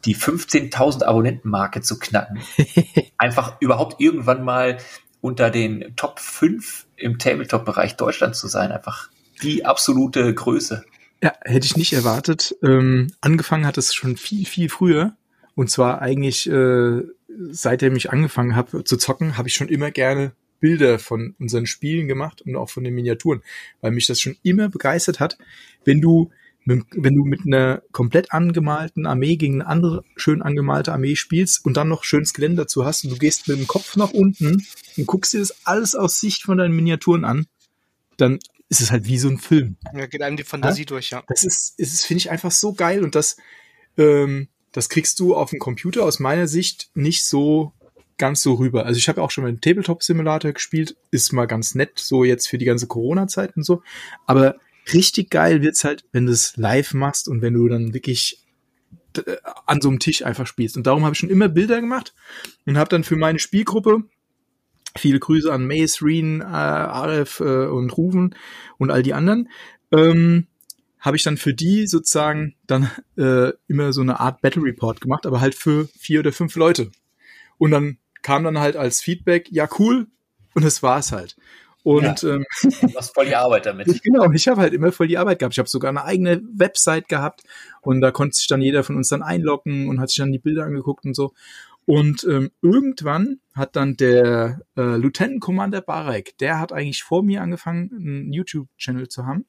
die 15.000 Abonnenten-Marke zu knacken? Einfach überhaupt irgendwann mal unter den Top 5 im Tabletop-Bereich Deutschland zu sein. Einfach die absolute Größe. Ja, hätte ich nicht erwartet. Ähm, angefangen hat es schon viel, viel früher. Und zwar eigentlich, äh, seitdem ich angefangen habe zu zocken, habe ich schon immer gerne Bilder von unseren Spielen gemacht und auch von den Miniaturen, weil mich das schon immer begeistert hat, wenn du wenn du mit einer komplett angemalten Armee gegen eine andere schön angemalte Armee spielst und dann noch schönes Gelände dazu hast und du gehst mit dem Kopf nach unten und guckst dir das alles aus Sicht von deinen Miniaturen an, dann ist es halt wie so ein Film ja, geht einem die Fantasie durch, ja. das ist, ist finde ich einfach so geil und das, ähm, das kriegst du auf dem Computer aus meiner Sicht nicht so ganz so rüber. Also ich habe auch schon mal einen Tabletop-Simulator gespielt, ist mal ganz nett, so jetzt für die ganze Corona-Zeit und so. Aber richtig geil wird's halt, wenn du es live machst und wenn du dann wirklich äh, an so einem Tisch einfach spielst. Und darum habe ich schon immer Bilder gemacht und habe dann für meine Spielgruppe viele Grüße an Mace, Reen, äh, Aref äh, und Ruven und all die anderen. Ähm, habe ich dann für die sozusagen dann äh, immer so eine Art Battle Report gemacht, aber halt für vier oder fünf Leute. Und dann kam dann halt als Feedback, ja cool, und das war's halt. Und ähm, Du hast voll die Arbeit damit. Genau, ich habe halt immer voll die Arbeit gehabt. Ich habe sogar eine eigene Website gehabt und da konnte sich dann jeder von uns dann einloggen und hat sich dann die Bilder angeguckt und so. Und ähm, irgendwann hat dann der äh, Lieutenant Commander Barek, der hat eigentlich vor mir angefangen, einen YouTube-Channel zu haben.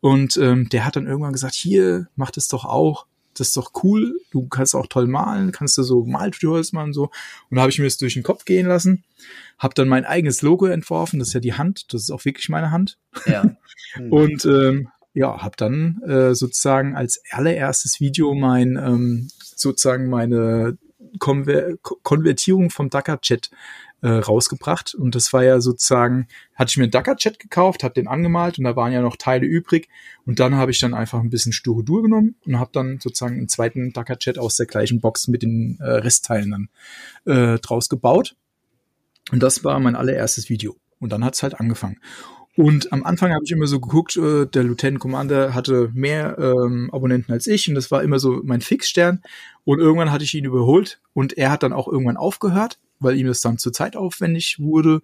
Und ähm, der hat dann irgendwann gesagt, hier, mach das doch auch. Das ist doch cool. Du kannst auch toll malen, kannst du so Maltutorials machen und so. Und da habe ich mir das durch den Kopf gehen lassen, habe dann mein eigenes Logo entworfen. Das ist ja die Hand. Das ist auch wirklich meine Hand. Ja. Und ähm, ja, habe dann äh, sozusagen als allererstes Video mein ähm, sozusagen meine Konver Ko- Konvertierung vom Ducker-Chat äh, rausgebracht. Und das war ja sozusagen, hatte ich mir einen Ducker-Chat gekauft, habe den angemalt und da waren ja noch Teile übrig. Und dann habe ich dann einfach ein bisschen sture Dur genommen und habe dann sozusagen einen zweiten Ducker-Chat aus der gleichen Box mit den äh, Restteilen dann äh, draus gebaut. Und das war mein allererstes Video. Und dann hat's halt angefangen. Und am Anfang habe ich immer so geguckt, äh, der Lieutenant Commander hatte mehr ähm, Abonnenten als ich und das war immer so mein Fixstern. Und irgendwann hatte ich ihn überholt und er hat dann auch irgendwann aufgehört, weil ihm das dann zu zeitaufwendig wurde.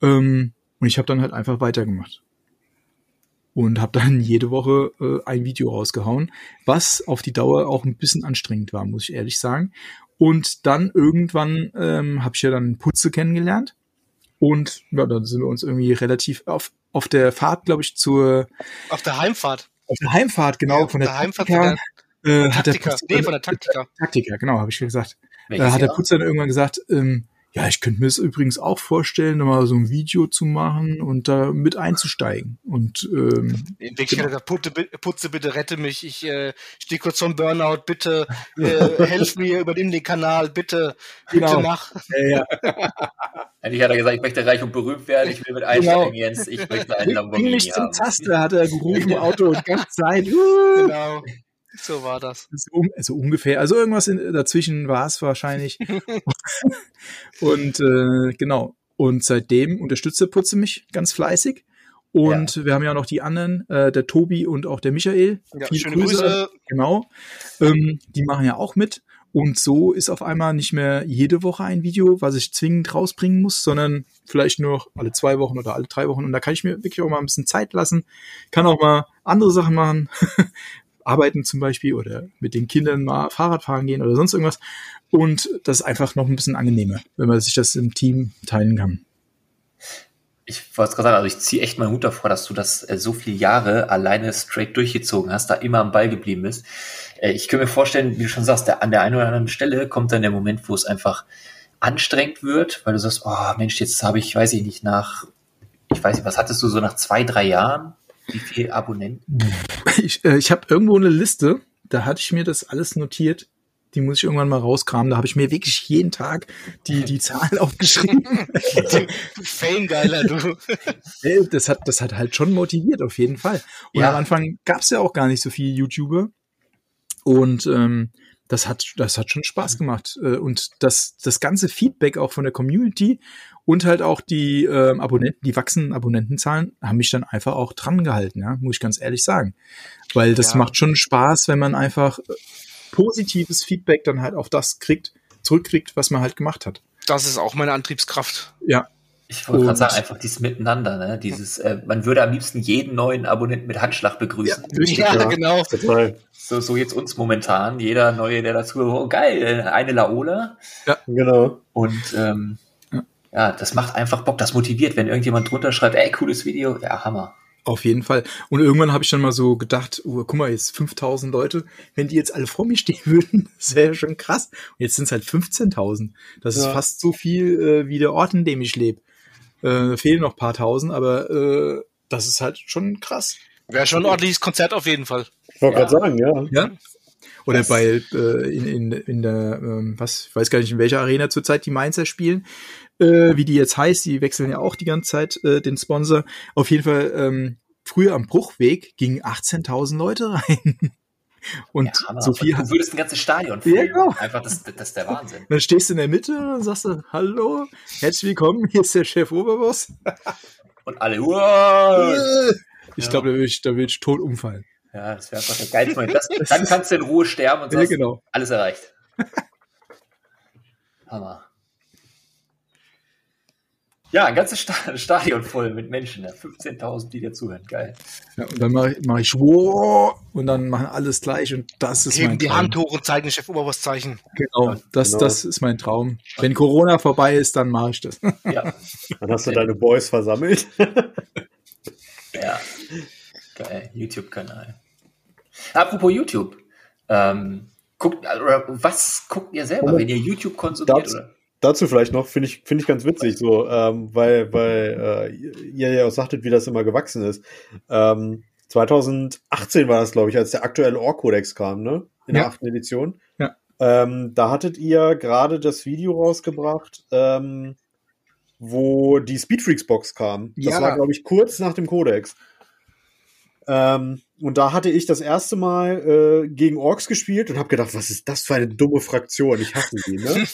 Ähm, und ich habe dann halt einfach weitergemacht. Und habe dann jede Woche äh, ein Video rausgehauen, was auf die Dauer auch ein bisschen anstrengend war, muss ich ehrlich sagen. Und dann irgendwann ähm, habe ich ja dann Putze kennengelernt. Und ja, dann sind wir uns irgendwie relativ auf, auf der Fahrt, glaube ich, zur Auf der Heimfahrt. auf der Heimfahrt, genau, Ja, von der, der Heimfahrt Taktika, äh, hat der Taktika. Putz, Nee, von der Taktika. Taktika, genau, habe ich gesagt. Welches hat der Jahr? Putz dann irgendwann gesagt, ähm, ja, ich könnte mir das übrigens auch vorstellen, mal so ein Video zu machen und da mit einzusteigen. Und ähm, In Wirklichkeit hat er gesagt, Putze, Putze, bitte rette mich, ich äh, stehe kurz vom Burnout, bitte äh, helf mir, übernimm den Kanal, bitte, bitte Genau. mach. äh, ja, Eigentlich hat er gesagt, ich möchte reich und berühmt werden, ich will mit einsteigen, Jens, ich möchte einen Lamborghini mich zum haben. Zaster, hat er gerufen im Auto die ganze Zeit. Uh, Genau. So war das. so, um, so ungefähr. Also irgendwas in, dazwischen war es wahrscheinlich. und äh, genau. Und seitdem unterstützt der Putze mich ganz fleißig. Und wir haben ja noch die anderen, äh, der Tobi und auch der Michael. Ja, Viel schöne Grüße. Genau. Ähm, die machen ja auch mit. Und so ist auf einmal nicht mehr jede Woche ein Video, was ich zwingend rausbringen muss, sondern vielleicht nur alle zwei Wochen oder alle drei Wochen. Und da kann ich mir wirklich auch mal ein bisschen Zeit lassen, kann auch mal andere Sachen machen, arbeiten zum Beispiel oder mit den Kindern mal Fahrrad fahren gehen oder sonst irgendwas. Und das ist einfach noch ein bisschen angenehmer, wenn man sich das im Team teilen kann. Ich wollte gerade sagen, also ich ziehe echt meinen Hut davor, dass du das äh, so viele Jahre alleine straight durchgezogen hast, da immer am Ball geblieben bist. Äh, ich kann mir vorstellen, wie du schon sagst, der, an der einen oder anderen Stelle kommt dann der Moment, wo es einfach anstrengend wird, weil du sagst, oh Mensch, jetzt habe ich, weiß ich nicht, nach, ich weiß nicht, was hattest du so nach zwei, drei Jahren? Wie viele Abonnenten? Ich, äh, ich habe irgendwo eine Liste, da hatte ich mir das alles notiert. Die muss ich irgendwann mal rauskramen. Da habe ich mir wirklich jeden Tag die, die Zahlen aufgeschrieben. Fangeiler, du. Das hat, das hat halt schon motiviert, auf jeden Fall. Und Ja. am Anfang gab es ja auch gar nicht so viele YouTuber. Und ähm, das hat, das hat schon Spaß gemacht. Äh, Und das, das ganze Feedback auch von der Community und halt auch die ähm, Abonnenten, die wachsenden Abonnentenzahlen haben mich dann einfach auch dran gehalten, ja, muss ich ganz ehrlich sagen. Weil das Ja. macht schon Spaß, wenn man einfach äh, positives Feedback dann halt auf das kriegt, zurückkriegt, was man halt gemacht hat. Das ist auch meine Antriebskraft. Ja, Ich wollte gerade sagen, einfach dieses Miteinander, ne? Dieses, äh, man würde am liebsten jeden neuen Abonnenten mit Handschlag begrüßen. richtig. Ja, Ja. genau. Total. So, so jetzt uns momentan. Jeder neue, der dazu, oh geil, eine Laola. Genau. Und ähm, Ja. ja. das macht einfach Bock, das motiviert, wenn irgendjemand drunter schreibt, ey, cooles Video, ja, Hammer. Auf jeden Fall. Und irgendwann habe ich dann mal so gedacht, oh, guck mal, jetzt 5000 Leute, wenn die jetzt alle vor mir stehen würden, das wäre schon krass. Und jetzt sind es halt 15.000. Das ist Ja. fast so viel äh, wie der Ort, in dem ich lebe. Äh, fehlen noch paar tausend, aber äh, das ist halt schon krass. Wäre schon ein ordentliches Konzert auf jeden Fall. Ich wollte Ja. gerade sagen, ja. Ja. Oder Das- bei äh, in, in, in der, ähm, was, ich weiß gar nicht, in welcher Arena zurzeit die Mainzer spielen, äh, wie die jetzt heißt, die wechseln ja auch die ganze Zeit äh, den Sponsor. Auf jeden Fall, ähm, früher am Bruchweg gingen 18.000 Leute rein. Und Ja, Hammer. so viel du würdest ein ganzes Stadion Ja, füllen. genau. Einfach, das, das ist der Wahnsinn. Dann stehst du in der Mitte und sagst du, hallo, herzlich willkommen, hier ist der Chef Oberboss. Und alle, wow. Ich Ja. glaube, da will ich, da will ich tot umfallen. Ja, das wäre einfach der geilste Moment. Das, dann kannst du in Ruhe sterben und Ja, sagst, genau. alles erreicht. Hammer. Ja, ein ganzes Sta- Stadion voll mit Menschen. ne? 15.000, die dir zuhören. Geil. Ja, und dann mache ich, mach ich wow, und dann machen alles gleich und das ist Heben mein die Traum. Hand hoch und zeigen Chef Oberboss-Zeichen. Genau, das, Genau. das ist mein Traum. Wenn Corona vorbei ist, dann mache ich das. Ja, Dann hast du deine Boys versammelt. ja. Geil. YouTube-Kanal. Apropos YouTube. Ähm, guckt, oder was guckt ihr selber, Moment. wenn ihr YouTube konsumiert? Das- Oder? Dazu vielleicht noch, finde ich, finde ich ganz witzig, so, ähm, weil, weil äh, ihr ja auch sagtet, wie das immer gewachsen ist. Ähm, 2018 war das, glaube ich, als der aktuelle Ohr-Kodex kam, ne? In der Ja. achten Edition. Ja. Ähm, da hattet ihr gerade das Video rausgebracht, ähm, wo die Speedfreaks-Box kam. Das Ja. war, glaube ich, kurz nach dem Kodex. Ähm, und da hatte ich das erste Mal äh, gegen Orks gespielt und habe gedacht, was ist das für eine dumme Fraktion? Ich hasse die, ne?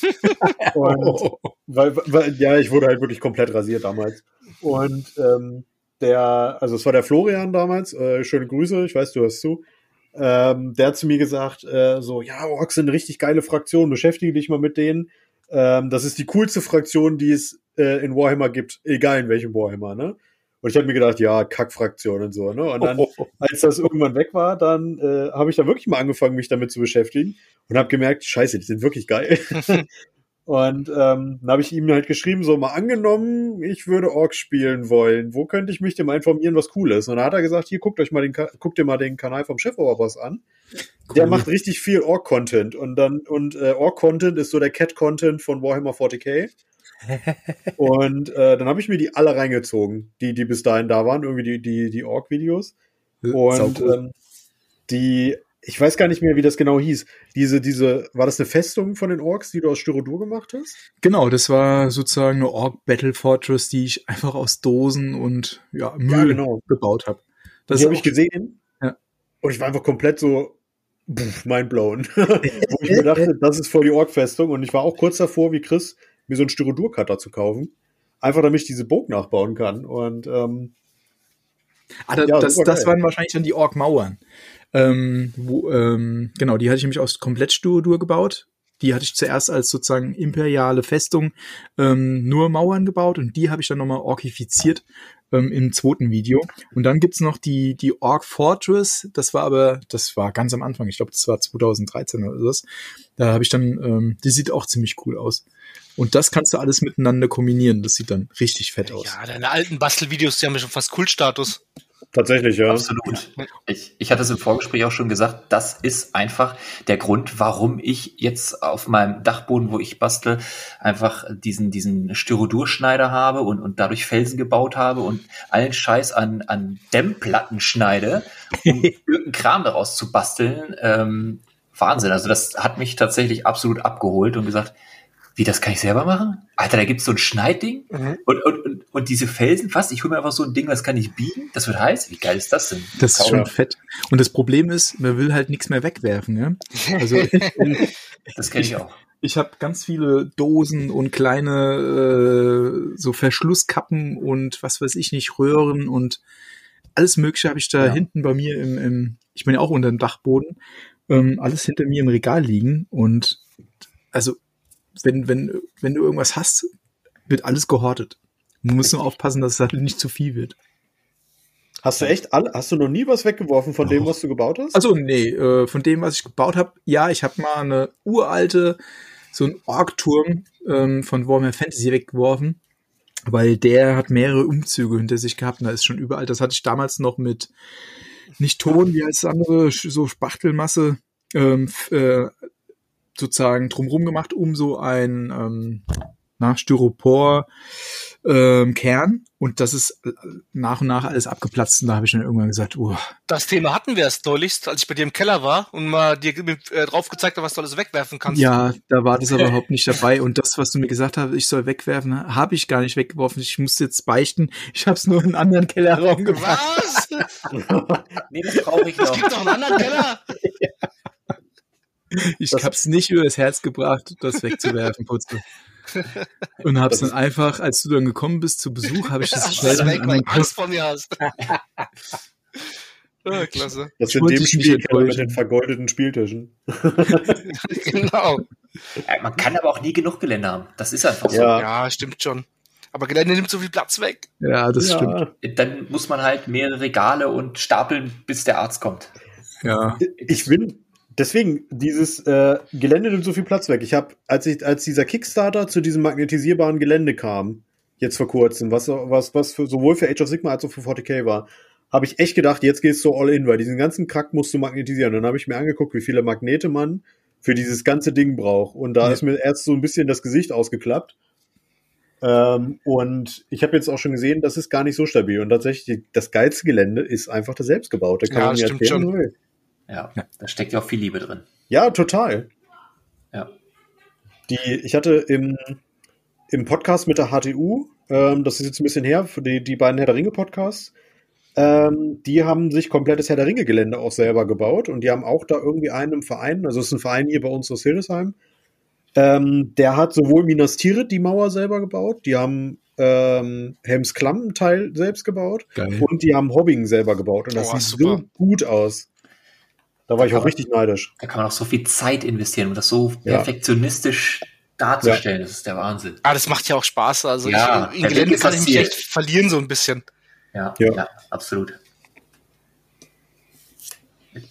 und, weil, weil, ja, ich wurde halt wirklich komplett rasiert damals. Und ähm, der, also es war der Florian damals, äh, schöne Grüße, ich weiß, du hörst zu. Ähm, der hat zu mir gesagt, äh, so, ja, Orks sind eine richtig geile Fraktion, beschäftige dich mal mit denen. Ähm, das ist die coolste Fraktion, die es äh, in Warhammer gibt, egal in welchem Warhammer, ne? Und ich habe mir gedacht, ja, Kackfraktion und so, ne? Und dann, als das irgendwann weg war, dann äh, habe ich da wirklich mal angefangen, mich damit zu beschäftigen und habe gemerkt, scheiße, die sind wirklich geil. Und ähm, dann habe ich ihm halt geschrieben, so mal angenommen, ich würde Ork spielen wollen. Wo könnte ich mich denn mal informieren, was cool ist? Und dann hat er gesagt, hier guckt euch mal den, guckt dir mal den Kanal vom Chef Oberboss an. Der Cool. macht richtig viel Ork-Content. Und dann, und äh, Ork-Content ist so der Cat-Content von Warhammer 40k. und äh, dann habe ich mir die alle reingezogen, die, die bis dahin da waren, irgendwie die, die, die Ork-Videos. Und ähm, die, ich weiß gar nicht mehr, wie das genau hieß. Diese, diese, war das eine Festung von den Orks, die du aus Styrodur gemacht hast? Genau, das war sozusagen eine Orc Battle Fortress, die ich einfach aus Dosen und ja, Müll genau. gebaut habe. Das habe ich gesehen. Ja. Und ich war einfach komplett so pff, mindblown. Wo ich mir dachte, das ist voll die Ork-Festung. Und ich war auch kurz davor, wie Chris, mir so einen Styrodur-Cutter zu kaufen. Einfach damit ich diese Burg nachbauen kann. Und ähm, Ah, da, Ja, das, das waren wahrscheinlich dann die Ork-Mauern. Ähm, wo, ähm, genau, die hatte ich nämlich aus komplett Styrodur gebaut. Die hatte ich zuerst als sozusagen imperiale Festung ähm, nur Mauern gebaut und die habe ich dann nochmal orkifiziert ähm, im zweiten Video. Und dann gibt's noch die, die Ork Fortress, das war aber, das war ganz am Anfang, ich glaube, das war 2013 oder sowas. Da habe ich dann, ähm, die sieht auch ziemlich cool aus. Und das kannst du alles miteinander kombinieren. Das sieht dann richtig fett aus. Ja, deine alten Bastelvideos, die haben ja schon fast Kultstatus. tatsächlich, ja. Absolut. Ich, ich hatte es im Vorgespräch auch schon gesagt, das ist einfach der Grund, warum ich jetzt auf meinem Dachboden, wo ich bastel, einfach diesen, diesen Styrodurschneider habe und, und dadurch Felsen gebaut habe und allen Scheiß an, an Dämmplatten schneide, um irgendeinen Kram daraus zu basteln. Ähm, Wahnsinn. Also das hat mich tatsächlich absolut abgeholt und gesagt, wie, das kann ich selber machen? Alter, da gibt's so ein Schneidding Mhm. und, und, und, und diese Felsen, was? Ich hole mir einfach so ein Ding, das kann ich biegen, das wird heiß. Wie geil ist das denn? Das ist schon fett. Und das Problem ist, man will halt nichts mehr wegwerfen. Ja? Also Das kenne ich auch. ich habe ganz viele Dosen und kleine äh, so Verschlusskappen und was weiß ich nicht, Röhren und alles Mögliche habe ich da Ja. hinten bei mir im, im, ich bin ja auch unter dem Dachboden, ähm, alles hinter mir im Regal liegen. Und also, wenn, wenn, wenn du irgendwas hast, wird alles gehortet. Du musst nur aufpassen, dass es halt nicht zu viel wird. Hast du echt alle, hast du noch nie was weggeworfen von dem, Doch. was du gebaut hast? Also nee, äh, von dem, was ich gebaut habe, ja, ich habe mal eine uralte, so ein Ork-Turm ähm, von Warhammer Fantasy weggeworfen, weil der hat mehrere Umzüge hinter sich gehabt und da ist schon überall, das hatte ich damals noch mit, nicht Ton, wie heißt das andere, so Spachtelmasse, ähm, äh, sozusagen drumrum gemacht, um so ein ähm, na, Styropor ähm, Kern und das ist äh, nach und nach alles abgeplatzt und da habe ich dann irgendwann gesagt, oh, Das Thema hatten wir erst neulich, als ich bei dir im Keller war und mal dir äh, drauf gezeigt habe, was du alles wegwerfen kannst. Ja, da war das aber überhaupt nicht dabei. Und das, was du mir gesagt hast, ich soll wegwerfen, habe ich gar nicht weggeworfen. Ich musste jetzt beichten. Ich habe es nur in einen anderen Kellerraum gebracht. Was? Nee, das brauche ich Es noch. gibt doch einen anderen Keller. Ich Das- habe es nicht über das Herz gebracht, das wegzuwerfen, Putze. Und habe es Das dann einfach, als du dann gekommen bist zu Besuch, habe ich das schnell es an weg, weil Angst vor mir hast. ja, klasse. Das in dem Spiel mit den vergoldeten Spieltischen. genau. Ja, man kann aber auch nie genug Gelände haben. Das ist einfach so. Ja. Ja, stimmt schon. Aber Gelände nimmt so viel Platz weg. Ja, das stimmt. Dann muss man halt mehrere Regale und stapeln, bis der Arzt kommt. Ja. Ich bin deswegen dieses äh, Gelände nimmt so viel Platz weg. Ich habe, als ich als dieser Kickstarter zu diesem magnetisierbaren Gelände kam, jetzt vor kurzem, was was was für, sowohl für Age of Sigma als auch für 40k war, habe ich echt gedacht, jetzt gehst du all in, weil diesen ganzen Kack musst du magnetisieren. Und dann habe ich mir angeguckt, wie viele Magnete man für dieses ganze Ding braucht. Und da Ja. ist mir erst so ein bisschen das Gesicht ausgeklappt. Ähm, und ich habe jetzt auch schon gesehen, das ist gar nicht so stabil. Und tatsächlich, das geilste Gelände ist einfach das selbstgebaute. Kann Ja, man mir stimmt schon. will. Ja, Ja. da steckt ja auch viel Liebe drin. Ja, total. Ja. Die, ich hatte im, im Podcast mit der HTU, ähm, das ist jetzt ein bisschen her, für die, die beiden Herr der Ringe Podcasts, ähm, die haben sich komplettes Herr der Ringe Gelände auch selber gebaut und die haben auch da irgendwie einen im Verein, also es ist ein Verein hier bei uns aus Hildesheim, ähm, der hat sowohl Minas Tirith die Mauer selber gebaut, die haben ähm, Helms Klamm Teil selbst gebaut Geil. und die haben Hobbing selber gebaut und das Oh, sieht super. so gut aus. Da war ich auch richtig neidisch. Da kann man auch so viel Zeit investieren, um das so Ja. perfektionistisch darzustellen. Das ist der Wahnsinn. Ah, das macht ja auch Spaß. Also Ja, ich, in Gelände kann das ich mich echt verlieren so ein bisschen. Ja, Ja. ja. absolut.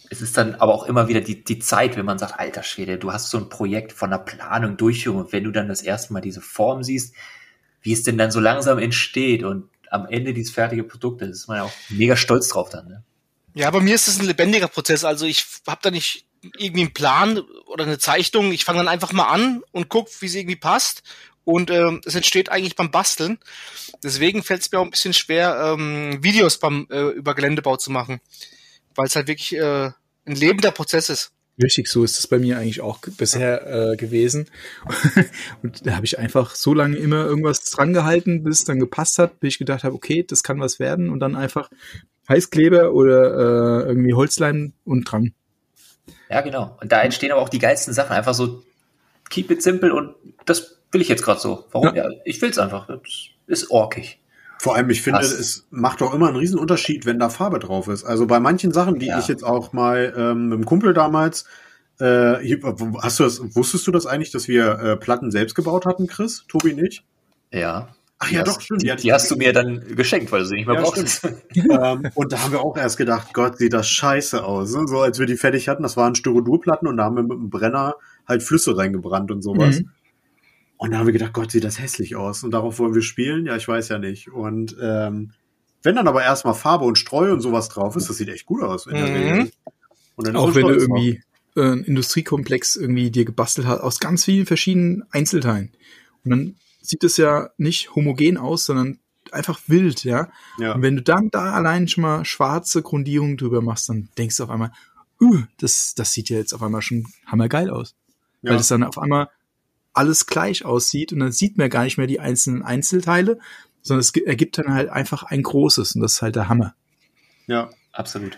es ist dann aber auch immer wieder die, die Zeit, wenn man sagt, alter Schwede, du hast so ein Projekt von der Planung, Durchführung und wenn du dann das erste Mal diese Form siehst, wie es denn dann so langsam entsteht und am Ende dieses fertige Produkt, da ist man ja auch mega stolz drauf dann. Ne? Ja, bei mir ist es ein lebendiger Prozess. Also ich habe da nicht irgendwie einen Plan oder eine Zeichnung. Ich fange dann einfach mal an und guck, wie es irgendwie passt. Und ähm, es entsteht eigentlich beim Basteln. Deswegen fällt es mir auch ein bisschen schwer, ähm, Videos beim äh, über Geländebau zu machen, weil es halt wirklich äh, ein lebender Prozess ist. Richtig, so ist es bei mir eigentlich auch bisher äh, gewesen. und da habe ich einfach so lange immer irgendwas dran gehalten, bis es dann gepasst hat, bis ich gedacht habe, okay, das kann was werden und dann einfach Heißkleber oder äh, irgendwie Holzleim und dran. Ja, genau. Und da entstehen aber auch die geilsten Sachen. Einfach so keep it simple und das will ich jetzt gerade so. Warum? Ja. ja ich will es einfach. Das ist orkig. Vor allem, ich finde, Krass. es macht auch immer einen riesen Unterschied, wenn da Farbe drauf ist. Also bei manchen Sachen, die ja. ich jetzt auch mal ähm, mit dem Kumpel damals, äh, hast du das, wusstest du das eigentlich, dass wir äh, Platten selbst gebaut hatten, Chris? Tobi nicht? Ja. Ach ja, die doch, hast, stimmt. Die, die hast du mir dann geschenkt, weil du sie nicht mehr ja, brauchst. ähm, und da haben wir auch erst gedacht, Gott, sieht das scheiße aus. Ne? So als wir die fertig hatten, das waren Styrodurplatten und da haben wir mit dem Brenner halt Flüsse reingebrannt und sowas. Mhm. Und da haben wir gedacht, Gott, sieht das hässlich aus. Und darauf wollen wir spielen? Ja, ich weiß ja nicht. Und ähm, wenn dann aber erstmal Farbe und Streu und sowas drauf ist, das sieht echt gut aus in der mhm. Regel. Und dann Auch wenn du irgendwie äh, einen Industriekomplex irgendwie dir gebastelt hast aus ganz vielen verschiedenen Einzelteilen. Und dann sieht es ja nicht homogen aus, sondern einfach wild, ja? ja. Und wenn du dann da allein schon mal schwarze Grundierung drüber machst, dann denkst du auf einmal, uh, das, das sieht ja jetzt auf einmal schon hammergeil aus. Ja. Weil es dann auf einmal alles gleich aussieht und dann sieht man gar nicht mehr die einzelnen Einzelteile, sondern es ergibt dann halt einfach ein großes und das ist halt der Hammer. Ja, absolut.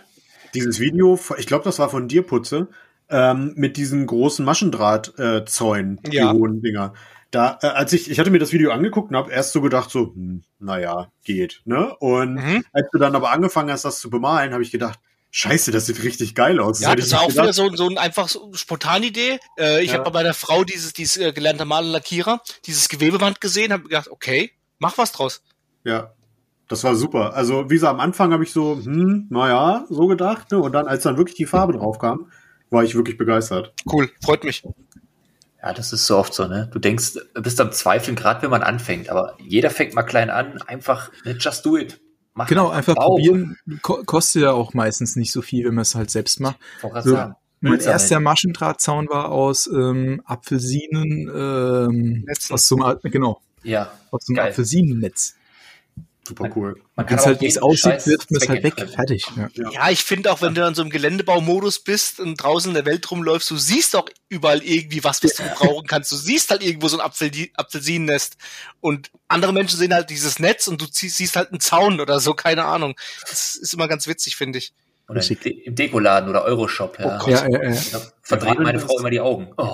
Dieses Video, ich glaube, das war von dir, Putze, ähm, mit diesen großen Maschendrahtzäunen, äh, ja. die hohen Dinger. Da, äh, als ich, ich hatte mir das Video angeguckt und habe erst so gedacht, so, hm, naja, geht, ne? Und mhm. als du dann aber angefangen hast, das zu bemalen, habe ich gedacht, Scheiße, das sieht richtig geil aus. Ja, das, das war auch gedacht. wieder so, so ein einfach so Spontanidee. Äh, ich ja. habe bei meiner Frau dieses, dieses äh, gelernte Maler Lackierer, dieses Gewebeband gesehen, habe gedacht, okay, mach was draus. Ja, das war super. Also wie so am Anfang habe ich so, hm, naja, so gedacht. Ne? Und dann, als dann wirklich die Farbe drauf kam, war ich wirklich begeistert. Cool, freut mich. Ja, das ist so oft so, ne? Du denkst, bist am Zweifeln, gerade wenn man anfängt, aber jeder fängt mal klein an, einfach ne, just do it. Mach genau, einfach Bauch. probieren. Ko kostet ja auch meistens nicht so viel, wenn man es halt selbst macht. So, mein erster Maschendrahtzaun war aus ähm, Apfelsinen, ähm, aus so einem, genau, ja, aus so einem Apfelsinennetz. Super cool. Man kann halt, wie es aussieht, wirft man es halt weg. Fertig. Ja, ja ich finde auch, wenn du in so einem Geländebaumodus bist und draußen in der Welt rumläufst, du siehst auch überall irgendwie was, was du brauchen kannst. Du siehst halt irgendwo so ein Apfel, Apfelsinennest. Und andere Menschen sehen halt dieses Netz und du siehst halt einen Zaun oder so, keine Ahnung. Das ist immer ganz witzig, finde ich. Oder im Dekoladen oder Euroshop, ja. Oh ja, ja, ja. Da verdreht meine Frau immer die Augen. Oh.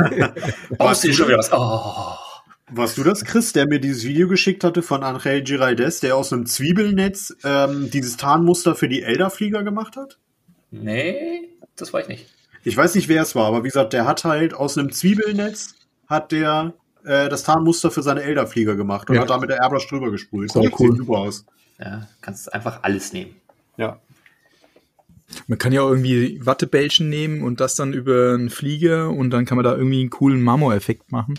Brauchst du schon wieder was? Oh. Warst du das, Chris, der mir dieses Video geschickt hatte von Angel Giraldes, der aus einem Zwiebelnetz ähm, dieses Tarnmuster für die Elderflieger gemacht hat? Nee, das weiß ich nicht. Ich weiß nicht, wer es war, aber wie gesagt, der hat halt aus einem Zwiebelnetz hat der äh, das Tarnmuster für seine Elderflieger gemacht und ja. hat damit der Airbrush drüber gesprüht. Das cool. Sieht super aus. Ja, kannst einfach alles nehmen. Ja. Man kann ja auch irgendwie Wattebällchen nehmen und das dann über einen Flieger und dann kann man da irgendwie einen coolen Marmoreffekt machen.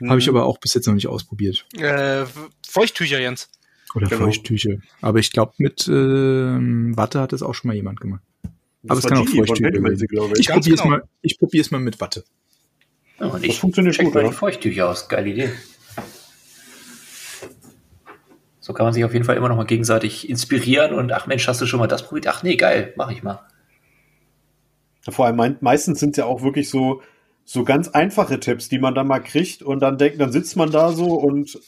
Mhm. Habe ich aber auch bis jetzt noch nicht ausprobiert. Äh, Feuchttücher, Jens. Oder genau. Feuchttücher. Aber ich glaube, mit äh, Watte hat das auch schon mal jemand gemacht. Das aber es kann auch Feuchttücher sein. Ich probiere es genau. mal, ich es mal mit Watte. Ja, und ich das funktioniert check gut, mal ja. die Feuchttücher aus. Geile Idee. So kann man sich auf jeden Fall immer noch mal gegenseitig inspirieren und ach Mensch, hast du schon mal das probiert? Ach nee, geil, mach ich mal. Vor allem meistens sind es ja auch wirklich so, so ganz einfache Tipps, die man dann mal kriegt und dann denkt, dann sitzt man da so und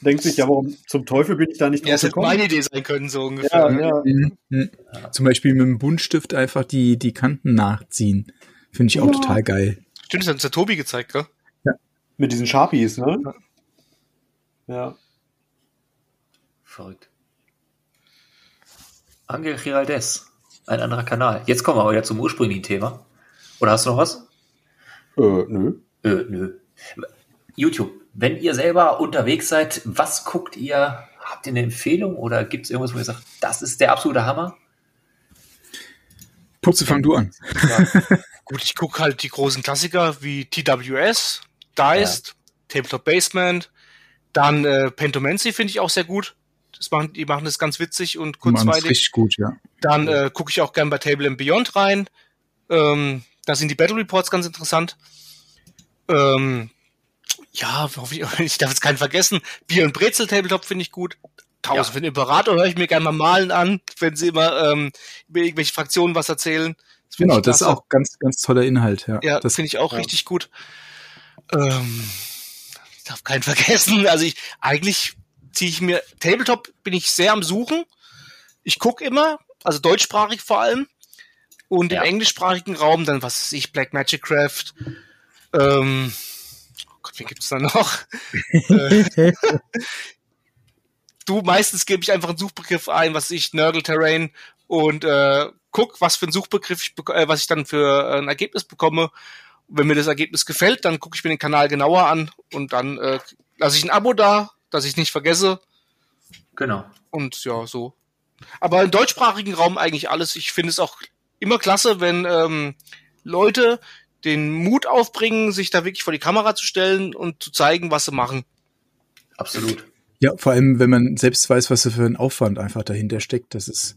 denkt sich, ja, warum zum Teufel bin ich da nicht drauf ja, das hätte meine Idee sein können, so ungefähr. Ja, ja. Mhm. Mhm. Zum Beispiel mit dem Buntstift einfach die, die Kanten nachziehen. Finde ich auch ja. total geil. Stimmt, das hat uns der Tobi gezeigt, gell? Ja. Mit diesen Sharpies, ne? Ja. Verrückt. Angel Giraldes. Ein anderer Kanal. Jetzt kommen wir aber wieder zum ursprünglichen Thema. Oder hast du noch was? Äh, nö. Äh, nö. YouTube, wenn ihr selber unterwegs seid, was guckt ihr? Habt ihr eine Empfehlung oder gibt es irgendwas, wo ihr sagt, das ist der absolute Hammer? Putze, fang du an. Ja. Gut, ich gucke halt die großen Klassiker wie TWS, Diced, ja. Tabletop Basement, dann äh, Pentomancy finde ich auch sehr gut. Das machen, die machen das ganz witzig und kurzweilig. richtig gut, ja. Dann äh, gucke ich auch gern bei Table and Beyond rein. Ähm, da sind die Battle Reports ganz interessant. Ähm, ja, ich, darf jetzt keinen vergessen. Bier und Brezel Tabletop finde ich gut. Tausend ja. für den Imperator höre ich mir gerne mal malen an, wenn sie immer ähm, über irgendwelche Fraktionen was erzählen. Das genau, das ist auch ganz, ganz toller Inhalt. Ja, ja das finde ich auch ja. richtig gut. Ähm, ich darf keinen vergessen. Also ich eigentlich ziehe ich mir Tabletop bin ich sehr am Suchen. Ich gucke immer, also deutschsprachig vor allem. Und ja. im englischsprachigen Raum dann, was weiß ich, Black Magic Craft, ähm, oh Gott, wen gibt's da noch? Äh, du, meistens gebe ich einfach einen Suchbegriff ein, was ich, Nurgle Terrain und äh, guck, was für ein Suchbegriff ich, äh, was ich dann für äh, ein Ergebnis bekomme. wenn mir das Ergebnis gefällt, dann gucke ich mir den Kanal genauer an und dann äh, lasse ich ein Abo da, dass ich nicht vergesse. Genau. Und ja, so. Aber im deutschsprachigen Raum eigentlich alles. Ich finde es auch immer klasse, wenn ähm, Leute den Mut aufbringen, sich da wirklich vor die Kamera zu stellen und zu zeigen, was sie machen. Absolut. Ja, vor allem, wenn man selbst weiß, was für ein Aufwand einfach dahinter steckt. Das ist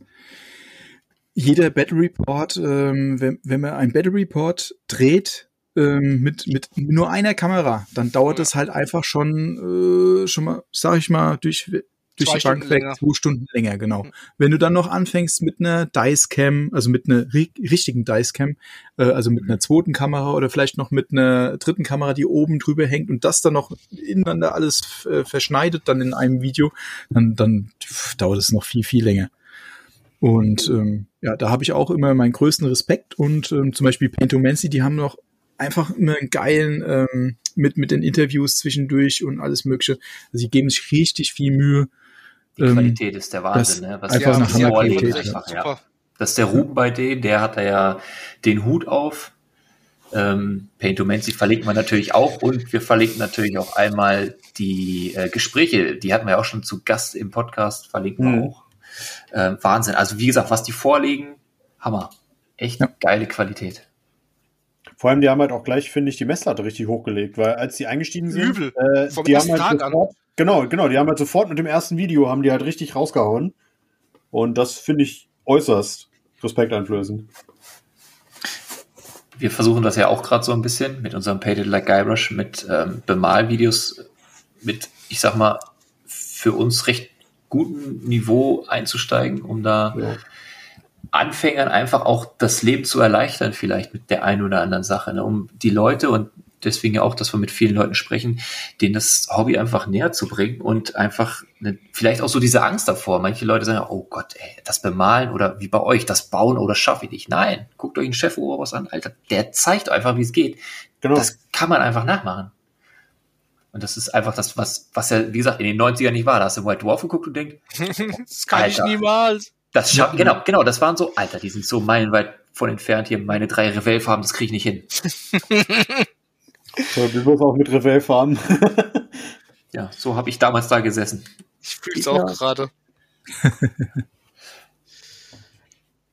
jeder Battle Report, ähm, wenn, wenn man ein Battle Report dreht ähm, mit, mit nur einer Kamera, dann dauert es halt einfach schon, äh, schon mal, sag ich mal, durch durch die Bank weg, zwei Stunden länger, genau. Mhm. Wenn du dann noch anfängst mit einer Dicecam, also mit einer richtigen Dicecam, äh, also mit einer zweiten Kamera oder vielleicht noch mit einer dritten Kamera, die oben drüber hängt und das dann noch ineinander alles äh, verschneidet dann in einem Video, dann, dann pff, dauert es noch viel, viel länger. Und ähm, ja, da habe ich auch immer meinen größten Respekt und ähm, zum Beispiel Paintomancy, die haben noch einfach immer einen geilen ähm, mit mit den Interviews zwischendurch und alles mögliche. Also sie geben sich richtig viel Mühe die ähm, Qualität ist der Wahnsinn, ne? Was einfach nach Qualität, einfach, ja. Das ist der Ruben bei denen, der hat da ja den Hut auf. Ähm, Paintomancy verlinkt man natürlich auch und wir verlinken natürlich auch einmal die äh, Gespräche, die hatten wir ja auch schon zu Gast im Podcast, verlinken wir mhm. auch. Ähm, Wahnsinn. Also wie gesagt, was die vorlegen, Hammer. Echt ja. geile Qualität. Vor allem, die haben halt auch gleich, finde ich, die Messlatte richtig hochgelegt, weil als die eingestiegen sind, Übel. Äh, die haben halt sofort, Genau, genau. Die haben halt sofort mit dem ersten Video haben die halt richtig rausgehauen. Und das finde ich äußerst respekteinflößend. Wir versuchen das ja auch gerade so ein bisschen mit unserem Painted Like Guybrush, mit ähm, Bemalvideos, mit, ich sag mal, für uns recht gutem Niveau einzusteigen, um da ja. Anfängern einfach auch das Leben zu erleichtern, vielleicht mit der einen oder anderen Sache, ne? um die Leute und deswegen ja auch, dass wir mit vielen Leuten sprechen, denen das Hobby einfach näher zu bringen und einfach eine, vielleicht auch so diese Angst davor. Manche Leute sagen, oh Gott, ey, das Bemalen oder wie bei euch, das Bauen oder schaffe ich nicht. Nein, guckt euch einen Chef was an, Alter, der zeigt einfach, wie es geht. Genau. Das kann man einfach nachmachen. Und das ist einfach das, was, was ja, wie gesagt, in den 90ern nicht war. Da hast du White Dwarf geguckt und denkst, das kann Alter, ich niemals. Das schaff, genau, genau, das waren so, Alter, die sind so meilenweit von entfernt hier, meine drei Revell-Farben, das kriege ich nicht hin. So, du wirst auch mit Revell fahren. ja, so habe ich damals da gesessen. Ich fühle es auch ja. gerade.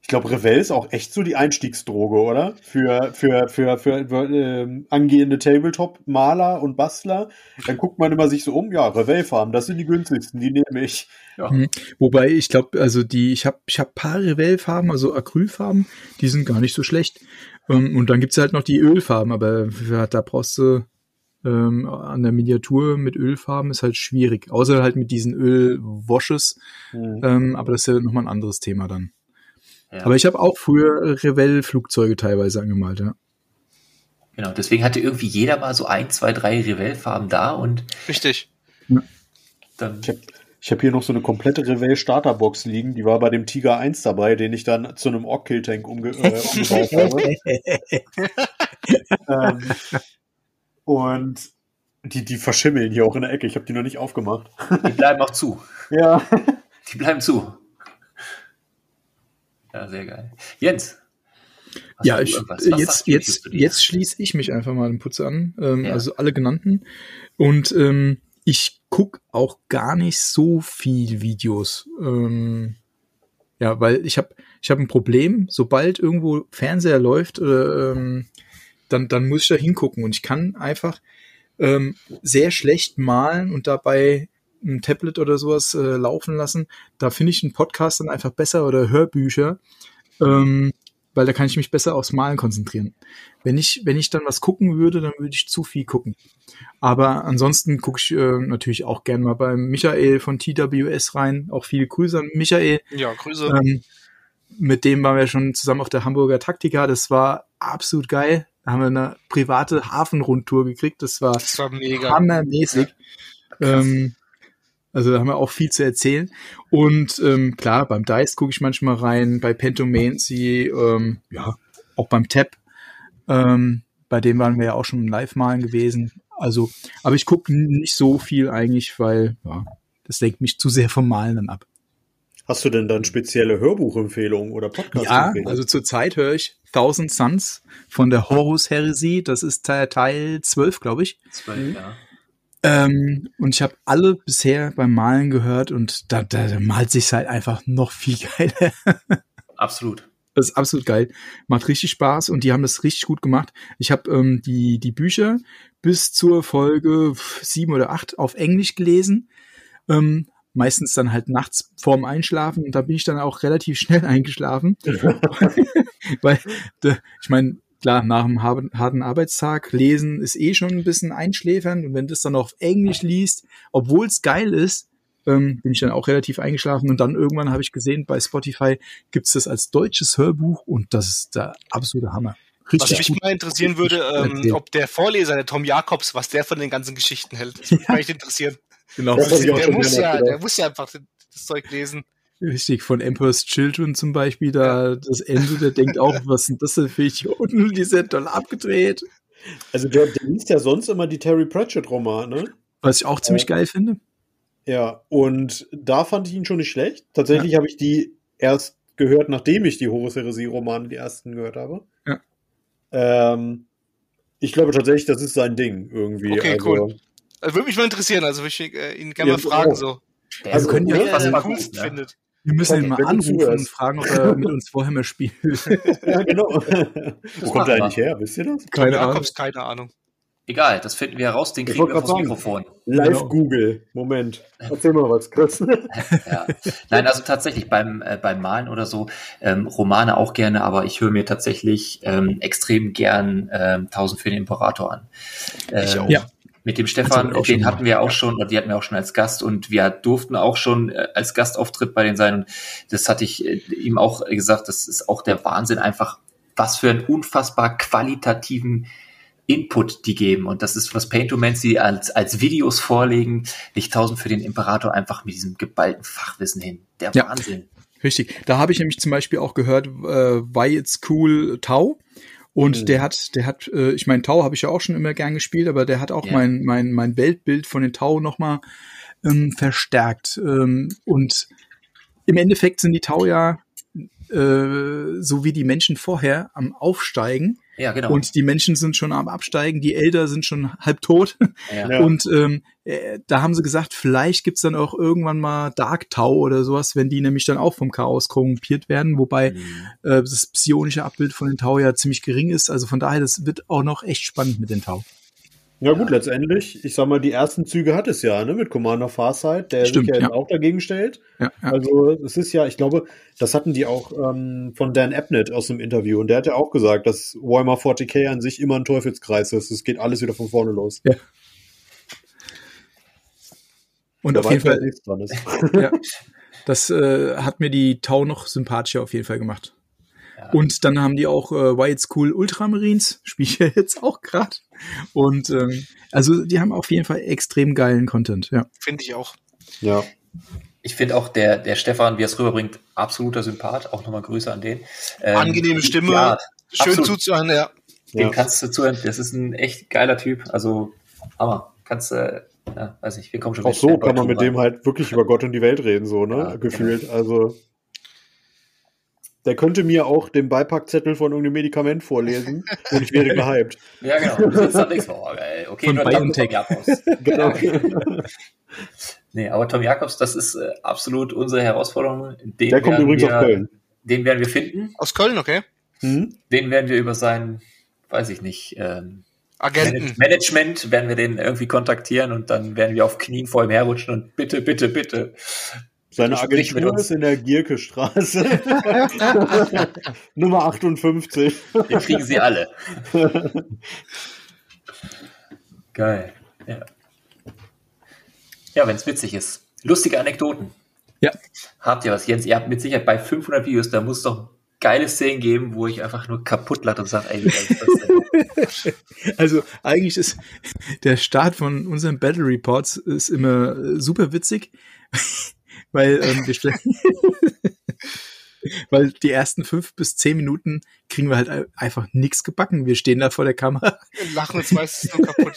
Ich glaube, Revell ist auch echt so die Einstiegsdroge, oder? Für, für, für, für, für äh, angehende Tabletop-Maler und Bastler. Dann guckt man immer sich so um, ja, Revell-Farben, das sind die günstigsten, die nehme ich. Ja. Mhm. Wobei, ich glaube, also die, ich habe ich hab paar Revell-Farben, also Acrylfarben, die sind gar nicht so schlecht. Ähm, und dann gibt's halt noch die Ölfarben, aber ja, da brauchst du ähm, an der Miniatur mit Ölfarben ist halt schwierig. Außer halt mit diesen Ölwashes. Mhm. Ähm, aber das ist ja nochmal ein anderes Thema dann. Ja. Aber ich habe auch früher Revell-Flugzeuge teilweise angemalt, ja. Genau, deswegen hatte irgendwie jeder mal so ein, zwei, drei Revell-Farben da und. Richtig. Ja. Dann ich habe ich hab hier noch so eine komplette Revell Starterbox liegen, die war bei dem Tiger 1 dabei, den ich dann zu einem Ork-Kill Tank umge äh, umgebaut habe. ähm, und die, die verschimmeln hier auch in der Ecke. Ich habe die noch nicht aufgemacht. Die bleiben auch zu. Ja. Die bleiben zu. Ja, sehr geil. Jens. Ja, ich, jetzt, jetzt, jetzt schließe ich mich einfach mal dem Putz an. Ähm, ja. Also alle genannten. Und ähm, ich guck auch gar nicht so viel Videos. Ähm, Ja, weil ich habe ich hab ein Problem, sobald irgendwo Fernseher läuft, äh, ähm, dann, dann muss ich da hingucken und ich kann einfach ähm, sehr schlecht malen und dabei ein Tablet oder sowas äh, laufen lassen. Da finde ich einen Podcast dann einfach besser oder Hörbücher, ähm, weil da kann ich mich besser aufs Malen konzentrieren. Wenn ich, wenn ich dann was gucken würde, dann würde ich zu viel gucken. Aber ansonsten gucke ich äh, natürlich auch gern mal beim Michael von TWS rein. Auch viele Grüße an Michael. Ja, Grüße. Ähm, mit dem waren wir schon zusammen auf der Hamburger Taktika. Das war absolut geil. Da haben wir eine private Hafenrundtour gekriegt. Das war, das war mega. hammermäßig. Ähm, also da haben wir auch viel zu erzählen. Und ähm, klar, beim Dice gucke ich manchmal rein, bei Pentomancy, ähm, ja, auch beim Tab. Ähm, bei dem waren wir ja auch schon live malen gewesen. Also, aber ich gucke nicht so viel eigentlich, weil ja, das lenkt mich zu sehr vom Malen dann ab. Hast du denn dann spezielle Hörbuchempfehlungen oder Ja, Podcast-Empfehlungen? also zurzeit höre ich Thousand Suns von der Horus Heresie. Das ist Teil, Teil 12, glaube ich. Zwölf, ja. Ähm, und ich habe alle bisher beim Malen gehört und da, da, da malt sich's halt einfach noch viel geiler. Absolut. Das ist absolut geil. Macht richtig Spaß und die haben das richtig gut gemacht. Ich habe ähm, die, die Bücher bis zur Folge sieben oder acht auf Englisch gelesen. Ähm, meistens dann halt nachts vorm Einschlafen und da bin ich dann auch relativ schnell eingeschlafen. Weil, ich meine, klar, nach einem har- harten Arbeitstag lesen ist eh schon ein bisschen einschläfernd und wenn du das dann auf Englisch liest, obwohl es geil ist, ähm, bin ich dann auch relativ eingeschlafen und dann irgendwann habe ich gesehen, bei Spotify gibt's das als deutsches Hörbuch und das ist der absolute Hammer. Was Richtig mich gut. mal interessieren würde, ähm, ob der Vorleser, der Tom Jakobs, was der von den ganzen Geschichten hält. Das würde mich interessieren. Genau. Der schon muss, ja, der muss ja einfach das Zeug lesen. Richtig, von Emperor's Children zum Beispiel, da das Ende, der denkt auch, was sind das denn für Idioten, die sind toll abgedreht. Also der, der liest ja sonst immer die Terry Pratchett-Romane. Was ich auch ziemlich geil finde. Ja, und da fand ich ihn schon nicht schlecht. Tatsächlich habe ich die erst gehört, nachdem ich die Horus Heresie-Romane, die ersten gehört habe. Ja. Ähm, ich glaube tatsächlich, das ist sein Ding irgendwie. Okay, also, cool. Also würde mich mal interessieren, also würde ich äh, ihn gerne Ja, mal fragen, auch. so. Der Also können ja er Kunst gut, ne? findet. Wir müssen ihn mal anrufen und fragen, ob er mit uns vorher mal spielt. ja, genau. Wo kommt er eigentlich her? Wisst ihr das? Keine Ahnung. Jakobs, keine Ahnung. Egal, das finden wir heraus, den Ich kriegen wir sagen. Mikrofon. Live Genau. Google. Moment. Erzähl mal was, Chris. Ja. Nein, also tatsächlich beim, äh, beim Malen oder so, ähm, Romane auch gerne, aber ich höre mir tatsächlich ähm, extrem gern ähm, Tausend für den Imperator an. Ich Ähm, auch. Ja. Mit dem Stefan, den hatten wir auch schon, oder die hatten wir auch schon als Gast und wir durften auch schon äh, als Gastauftritt bei denen sein und das hatte ich äh, ihm auch gesagt, das ist auch der Wahnsinn einfach, was für einen unfassbar qualitativen Input die geben und das ist, was Paintomancy als, als Videos vorlegen, nicht tausend für den Imperator einfach mit diesem geballten Fachwissen hin. Der Ja. Wahnsinn. Richtig. Da habe ich nämlich zum Beispiel auch gehört, äh, Why It's Cool Tau. Und Mhm. der hat, der hat, äh, ich meine, Tau habe ich ja auch schon immer gern gespielt, aber der hat auch Ja. mein, mein, mein Weltbild von den Tau nochmal ähm, verstärkt. Ähm, und im Endeffekt sind die Tau ja äh, so wie die Menschen vorher am Aufsteigen Ja, genau. und die Menschen sind schon am Absteigen, die Elder sind schon halb tot. ja. Und ähm, äh, da haben sie gesagt, vielleicht gibt's dann auch irgendwann mal Dark Tau oder sowas, wenn die nämlich dann auch vom Chaos korrumpiert werden, wobei Mhm. äh, das psionische Abbild von den Tau ja ziemlich gering ist. Also von daher, das wird auch noch echt spannend mit den Tau. Ja gut, letztendlich, ich sag mal, die ersten Züge hat es ja, ne, mit Commander Farsight, der Stimmt, sich ja, ja. auch dagegen stellt. Ja, ja. Also es ist ja, ich glaube, das hatten die auch ähm, von Dan Abnett aus dem Interview und der hat ja auch gesagt, dass Warhammer 40k an sich immer ein Teufelskreis ist. Es geht alles wieder von vorne los. Und Da auf jeden Fall, nichts dran ist. ja, das äh, hat mir die Tau noch sympathischer auf jeden Fall gemacht. Ja. Und dann haben die auch äh, Why It's Cool Ultramarines, spiele ich ja jetzt auch gerade. Und ähm, also die haben auf jeden Fall extrem geilen Content, ja. Finde ich auch. Ja. Ich finde auch der, der Stefan, wie er es rüberbringt, absoluter Sympath. Auch nochmal Grüße an den. Ähm, Angenehme Stimme. Art, Schön Absolut. zuzuhören, ja. Dem Ja. kannst du zuhören. Das ist ein echt geiler Typ. Also, Hammer. Kannst du, ja, weiß nicht, wir kommen schon Auch mit so kann man mit rein. dem halt wirklich über Gott und die Welt reden, so, ne? Ja, Gefühlt. Also. Der könnte mir auch den Beipackzettel von irgendeinem Medikament vorlesen und ich wäre gehypt. Ja, genau. Du sitzt da und denkst, oh, geil. Okay, Von nur BioNTech. Aus. Genau. Nee, aber Tom Jakobs, das ist äh, absolut unsere Herausforderung. Den Der kommt werden übrigens wir, aus Köln. Den werden wir finden. Aus Köln, okay. Hm? Den werden wir über sein, weiß ich nicht, ähm, Agenten. Management werden wir den irgendwie kontaktieren und dann werden wir auf Knien vor ihm herrutschen und bitte, bitte, bitte. Seine Agentur uns. ist in der Gierke-Straße. Nummer 58. Wir kriegen sie alle. Geil. Ja, ja wenn es witzig ist. Lustige Anekdoten. Ja. Habt ihr was, Jens? Ihr habt mit Sicherheit bei 500 Videos, da muss es doch geile Szenen geben, wo ich einfach nur kaputt lache und sage, ey, wie geil ist das denn? Also eigentlich ist der Start von unseren Battle Reports ist immer äh, super witzig, weil ähm, wir stellen, weil die ersten fünf bis zehn Minuten kriegen wir halt ein- einfach nichts gebacken. Wir stehen da vor der Kamera. Wir lachen uns meistens nur kaputt.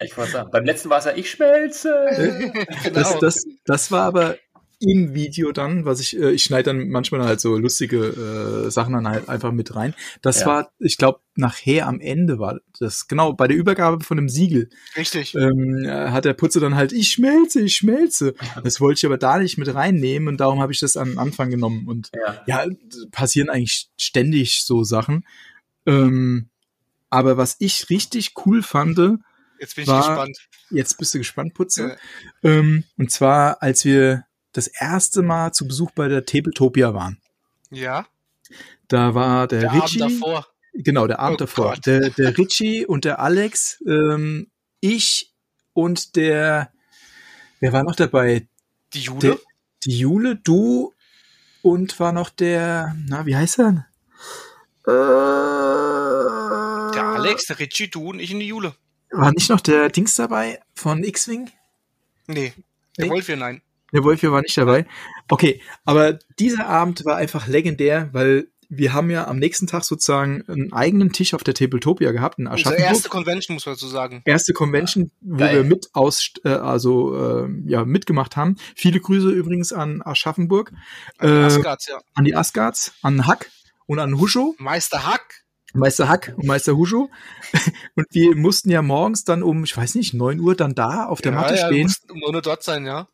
Ich wollte sagen, beim letzten war es ja, ich schmelze. genau. Das, das, das war aber im Video dann, was ich, äh, ich schneide dann manchmal halt so lustige äh, Sachen dann halt einfach mit rein. Das Ja. war, ich glaube, nachher am Ende war das, genau, bei der Übergabe von dem Siegel. Richtig. ähm, äh, hat der Putzer dann halt, ich schmelze, ich schmelze. Das wollte ich aber da nicht mit reinnehmen und darum habe ich das an den Anfang genommen. Und Ja. ja, passieren eigentlich ständig so Sachen. Ähm, aber was ich richtig cool fand, Jetzt bin ich war- gespannt. jetzt bist du gespannt, Putzer, ähm, und zwar als wir das erste Mal zu Besuch bei der Tabletopia waren. Ja. Da war der, Der Richie. Abend davor. Genau, der Abend Oh davor. Gott. Der, der Richie und der Alex, ähm, ich und der, wer war noch dabei? Die Jude. Der, die Jule, du und war noch der, na, wie heißt er? Äh, der Alex, der Richie, du und ich in die Jule. War nicht noch der Dings dabei von X-Wing? Nee. Der Nee? Wolf hier, nein. Der Wolf hier war nicht dabei. Okay, aber dieser Abend war einfach legendär, weil wir haben ja am nächsten Tag sozusagen einen eigenen Tisch auf der Tabletopia gehabt, in Unsere Aschaffenburg. erste Convention, muss man dazu sagen. erste Convention, wo Geil. wir mit aus, äh, also äh, ja mitgemacht haben. Viele Grüße übrigens an Aschaffenburg, An die äh, Asgards, ja. an die Asgards, an Hack und an Huscho, Meister Hack. Meister Hack und Meister Huscho. und wir mussten ja morgens dann um, ich weiß nicht, neun Uhr dann da auf der ja, Matte ja, stehen. mussten um nur dort sein, ja.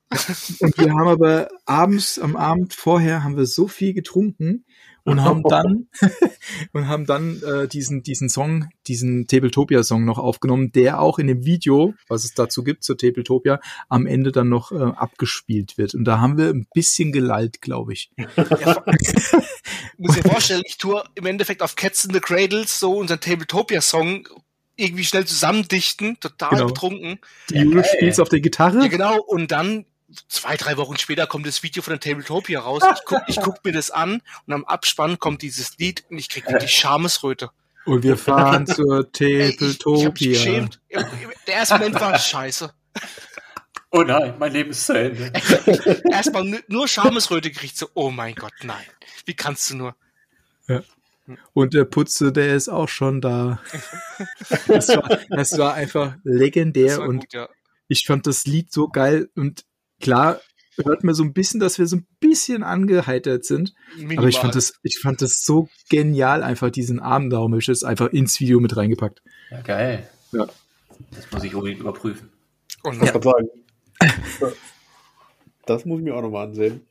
Und wir haben aber abends, am Abend vorher haben wir so viel getrunken und haben dann und haben dann äh, diesen diesen Song, diesen Tabletopia Song noch aufgenommen, der auch in dem Video, was es dazu gibt zur Tabletopia, am Ende dann noch äh, abgespielt wird. Und da haben wir ein bisschen gelallt, glaube ich. ja muss dir vorstellen, ich tue im Endeffekt auf Cats in the Cradles so unseren Tabletopia-Song irgendwie schnell zusammendichten, total Genau. betrunken. Die Jule geil. spielt auf der Gitarre. Ja, genau. Und dann zwei, drei Wochen später kommt das Video von der Tabletopia raus. Ich guck, ich guck mir das an und am Abspann kommt dieses Lied und ich krieg wirklich Schamesröte. Und wir fahren zur Ey, ich, ich hab mich Tabletopia. geschämt. Der erste Moment war scheiße. Oh nein, mein Leben ist zu Ende. Erstmal nu- nur Schamesröte gekriegt, so, oh mein Gott, nein. Wie kannst du nur? Und der Putze, der ist auch schon da. Das war, das war einfach legendär Das war und gut, ja. ich fand das Lied so geil und klar hört man so ein bisschen, dass wir so ein bisschen angeheitert sind, aber ich fand das, ich fand das so genial einfach diesen Abend, darum habe ich das einfach ins Video mit reingepackt. Ja, geil. Ja. Das muss ich unbedingt überprüfen. Und Ich kann sagen. Das muss ich mir auch nochmal ansehen.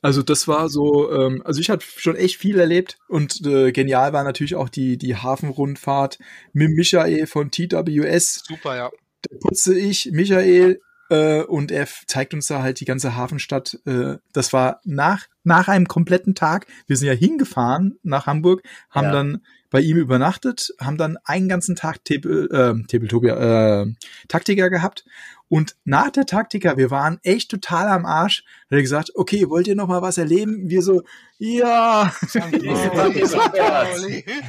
Also das war so, ähm, also ich habe schon echt viel erlebt und äh, genial war natürlich auch die die Hafenrundfahrt mit Michael von TWS, super, ja. der putze ich, Michael, äh, und er zeigt uns da halt die ganze Hafenstadt. Äh, das war nach, nach einem kompletten Tag. Wir sind ja hingefahren nach Hamburg, haben Ja. dann bei ihm übernachtet, haben dann einen ganzen Tag Table, äh, Tabletopia, äh, Taktiker gehabt. Und nach der Taktiker, wir waren echt total am Arsch, hat er gesagt, okay, wollt ihr noch mal was erleben? Wir so, ja,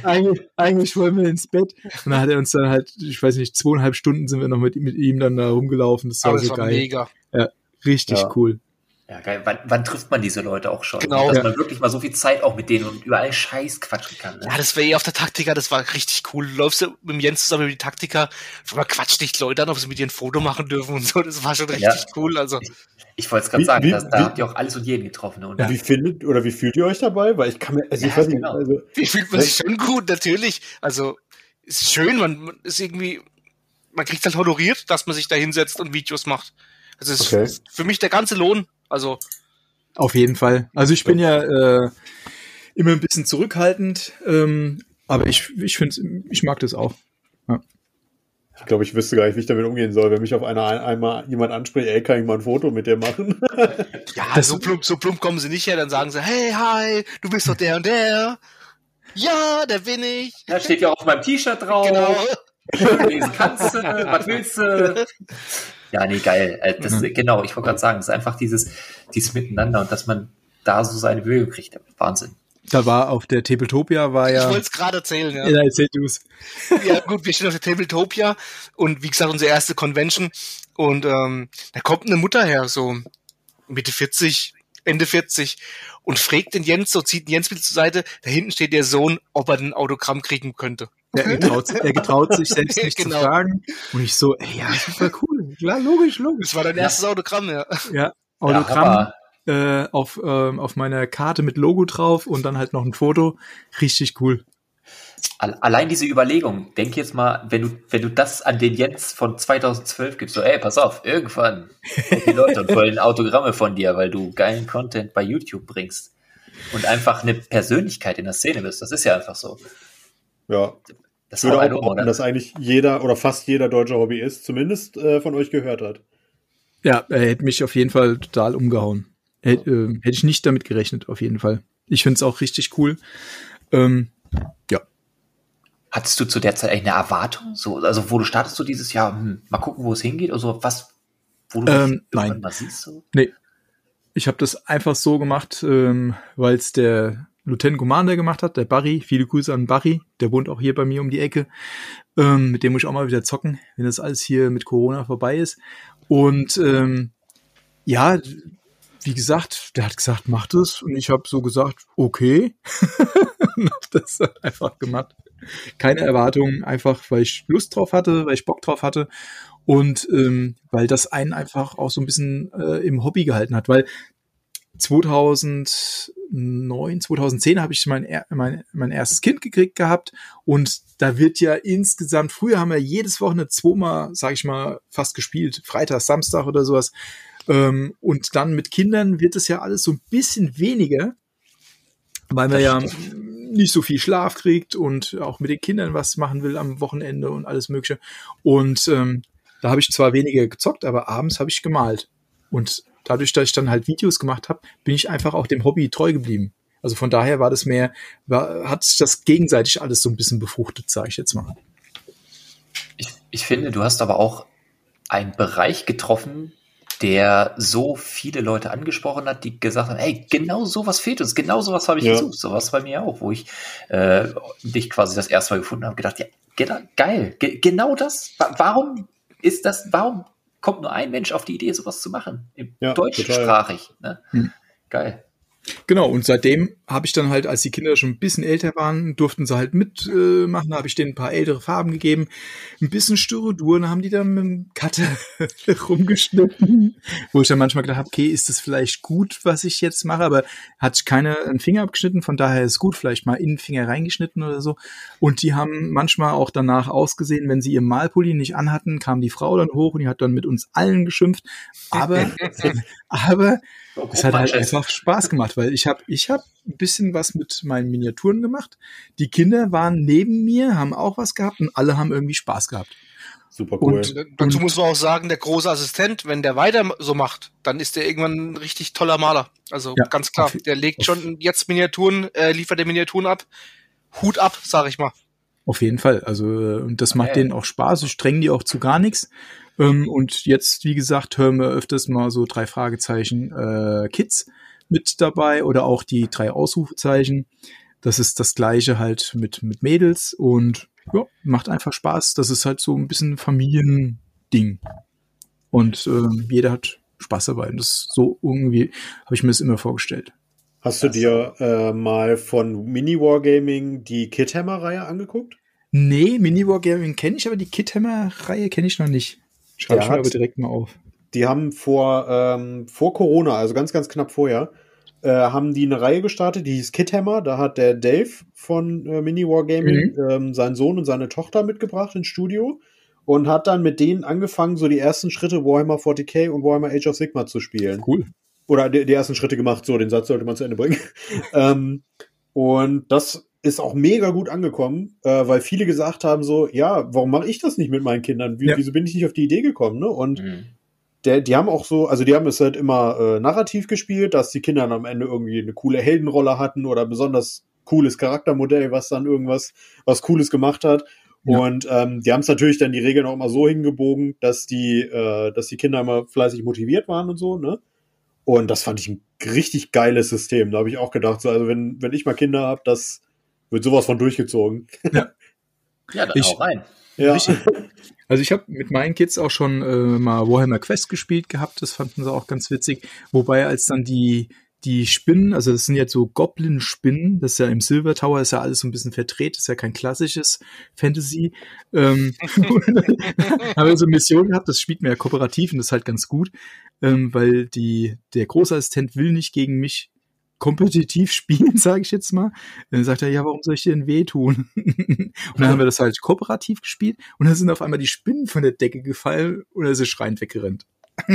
eigentlich, eigentlich wollen wir ins Bett. Und dann hat er uns dann halt, ich weiß nicht, zweieinhalb Stunden sind wir noch mit, mit ihm dann da rumgelaufen. Das war Aber so war geil. mega. Richtig Ja. cool. Ja, geil. Wann, wann trifft man diese Leute auch schon? Genau. Dass Ja. man wirklich mal so viel Zeit auch mit denen und über all Scheiß quatschen kann. Ne? Ja, das war eh auf der Taktika, das war richtig cool. Du läufst mit Jens zusammen über die Taktika, man quatscht dich Leute an, ob sie mit dir ein Foto machen dürfen und so. Das war schon richtig Ja. cool. Also, Ich wollte es gerade sagen, wie- dass, da wie- habt ihr auch alles und jeden getroffen. Ne? Und Ja. Wie findet oder wie fühlt ihr euch dabei? Weil ich kann mir, also ich weiß nicht, genau. also wie fühlt man sich schon gut, natürlich. Also, ist schön, man man ist irgendwie, man kriegt halt honoriert, dass man sich da hinsetzt und Videos macht. Das ist Okay. für mich der ganze Lohn. Also, Auf jeden Fall. Also ich bin ja äh, immer ein bisschen zurückhaltend, ähm, aber ich, ich finde, ich mag das auch. Ich glaube, ich wüsste gar nicht, wie ich damit umgehen soll, wenn mich auf einer ein, einmal jemand anspricht, ey, kann ich mal ein Foto mit dir machen? ja, Das- so plump, so plump kommen sie nicht her, dann sagen sie, hey, hi, du bist doch der und der. Ja, der bin ich. Da steht ja auf meinem T-Shirt drauf. Genau. Lesen kannst du, was willst du? Ja, nee, geil. Äh, Das, Genau, ich wollte gerade sagen, es ist einfach dieses, dieses Miteinander und dass man da so seine Bewegung kriegt. Wahnsinn. Da war auf der Tabletopia war Ich ja. wollte es gerade erzählen, ja. Ja, erzähl du's. ja, gut, wir stehen auf der Tabletopia und wie gesagt, unsere erste Convention und ähm, da kommt eine Mutter her, so Mitte 40, Ende 40 und fragt den Jens, so zieht den Jens mit zur Seite, da hinten steht der Sohn, ob er ein Autogramm kriegen könnte. Er getraut, er getraut sich selbst nicht Genau. zu fragen. Und ich so, ey, ja, super cool. Klar, logisch, logisch. Das war dein erstes Autogramm, ja. Ja, Ja, Autogramm Hammer. äh, auf, ähm, auf meiner Karte mit Logo drauf und dann halt noch ein Foto. Richtig cool. Al- Allein diese Überlegung, denk jetzt mal, wenn du, wenn du das an den Jens von 2012 gibst, so, ey, pass auf, irgendwann kommen die Leute und wollen Autogramme von dir, weil du geilen Content bei YouTube bringst und einfach eine Persönlichkeit in der Szene bist. Das ist ja einfach so. ja. Das Ich ist würde auch behaupten, oder? dass eigentlich jeder oder fast jeder deutsche Hobbyist zumindest äh, von euch gehört hat. Ja, er hätte mich auf jeden Fall total umgehauen. Hätte, äh, hätte ich nicht damit gerechnet, auf jeden Fall. Ich finde es auch richtig cool. Ähm, ja. Hattest du zu der Zeit eigentlich eine Erwartung? So, also, wo du startest du dieses Jahr, hm, mal gucken, wo es hingeht oder so, was, wo du Ähm, nein. mal siehst? So? Nee. Ich habe das einfach so gemacht, ähm, weil es der Lieutenant Commander gemacht hat, der Barry. Viele Grüße an Barry, der wohnt auch hier bei mir um die Ecke. Ähm, mit dem muss ich auch mal wieder zocken, wenn das alles hier mit Corona vorbei ist. Und ähm, ja, wie gesagt, der hat gesagt, mach das. Und ich habe so gesagt, okay. und hab das einfach gemacht. Keine Erwartungen, einfach weil ich Lust drauf hatte, weil ich Bock drauf hatte. Und ähm, weil das einen einfach auch so ein bisschen äh, im Hobby gehalten hat. Weil 2009, 2010 habe ich mein, mein, mein erstes Kind gekriegt gehabt und da wird ja insgesamt, früher haben wir jedes Wochenende zweimal, sage ich mal, fast gespielt, Freitag, Samstag oder sowas. Ähm, und dann mit Kindern wird es ja alles so ein bisschen weniger, weil man ja nicht so viel Schlaf kriegt und auch mit den Kindern was machen will am Wochenende und alles Mögliche. Und ähm, da habe ich zwar weniger gezockt, aber abends habe ich gemalt. Und dadurch, dass ich dann halt Videos gemacht habe, bin ich einfach auch dem Hobby treu geblieben. Also von daher war das mehr, war, hat sich das gegenseitig alles so ein bisschen befruchtet, sage ich jetzt mal. Ich, ich finde, du hast aber auch einen Bereich getroffen, der so viele Leute angesprochen hat, die gesagt haben, hey, genau sowas fehlt uns, genau sowas habe ich Ja. gesucht, sowas bei mir auch, wo ich äh, dich quasi das erste Mal gefunden habe, gedacht, ja, genau, geil, ge genau das, Wa- warum ist das, warum kommt nur ein Mensch auf die Idee, sowas zu machen, im Ja, deutschsprachig, ne? Hm. Geil. Genau, und seitdem habe ich dann halt, als die Kinder schon ein bisschen älter waren, durften sie halt mitmachen, äh, habe ich denen ein paar ältere Farben gegeben, ein bisschen Styrodur, haben die dann mit dem Cutter rumgeschnitten, wo ich dann manchmal gedacht habe, okay, ist das vielleicht gut, was ich jetzt mache, aber hat keiner einen Finger abgeschnitten, von daher ist gut, vielleicht mal in den Finger reingeschnitten oder so. Und die haben manchmal auch danach ausgesehen, wenn sie ihr Malpulli nicht anhatten, kam die Frau dann hoch und die hat dann mit uns allen geschimpft, aber, aber So, es hat halt einfach Spaß gemacht, weil ich habe ich hab ein bisschen was mit meinen Miniaturen gemacht. Die Kinder waren neben mir, haben auch was gehabt und alle haben irgendwie Spaß gehabt. Super cool. Und- Dazu Und- muss man auch sagen, der große Assistent, wenn der weiter so macht, dann ist der irgendwann ein richtig toller Maler. Also Ja, ganz klar, auf- der legt schon jetzt Miniaturen, äh, liefert der Miniaturen ab. Hut ab, sag ich mal. Auf jeden Fall. Also, äh, und das macht Okay. denen auch Spaß. Ich streng die auch zu gar nichts. Ähm, und jetzt, wie gesagt, hören wir öfters mal so drei Fragezeichen äh, Kids mit dabei oder auch die drei Ausrufezeichen. Das ist das gleiche halt mit, mit Mädels und ja, macht einfach Spaß. Das ist halt so ein bisschen Familiending. Und ähm, jeder hat Spaß dabei. Und das ist so irgendwie, habe ich mir das immer vorgestellt. Hast du dir äh, mal von Mini Wargaming die Kid Hammer Reihe angeguckt? Nee, Mini Wargaming kenne ich, aber die Kid Hammer-Reihe kenne ich noch nicht. Schreibe ich mir aber direkt mal auf. Die haben vor, ähm, vor Corona, also ganz, ganz knapp vorher, äh, haben die eine Reihe gestartet, die hieß Kid Hammer. Da hat der Dave von äh, Mini Wargaming ähm, seinen Sohn und seine Tochter mitgebracht ins Studio. und hat dann mit denen angefangen, so die ersten Schritte Warhammer 40k und Warhammer Age of Sigma zu spielen. Cool. Oder die, die ersten Schritte gemacht, so den Satz sollte man zu Ende bringen. ähm, und das ist auch mega gut angekommen, äh, weil viele gesagt haben so, ja, warum mache ich das nicht mit meinen Kindern? Wie, Ja. Wieso bin ich nicht auf die Idee gekommen? Ne? Und Mhm. der, die haben auch so, also die haben es halt immer äh, narrativ gespielt, dass die Kinder dann am Ende irgendwie eine coole Heldenrolle hatten oder ein besonders cooles Charaktermodell, was dann irgendwas, was Cooles gemacht hat. Ja. Und ähm, die haben es natürlich dann die Regeln auch immer so hingebogen, dass die, äh, dass die Kinder immer fleißig motiviert waren und so, ne? Und das fand ich ein richtig geiles System. Da habe ich auch gedacht, so, also wenn, wenn ich mal Kinder habe, das wird sowas von durchgezogen. Ja, dann Ich- auch rein. Ja. Richtig. Also ich habe mit meinen Kids auch schon äh, mal Warhammer Quest gespielt gehabt, das fanden sie auch ganz witzig. Wobei als dann die die Spinnen, also das sind jetzt so Goblin-Spinnen, das ist ja im Silver Tower ist ja alles so ein bisschen verdreht, ist ja kein klassisches Fantasy. Ähm, haben wir so eine Mission gehabt, das spielt mir ja kooperativ und das ist halt ganz gut, ähm, weil die der Großassistent will nicht gegen mich kompetitiv spielen, sage ich jetzt mal. Dann sagt er, ja, warum soll ich dir denn wehtun? und dann haben wir das halt kooperativ gespielt und dann sind auf einmal die Spinnen von der Decke gefallen und er ist schreiend weggerannt.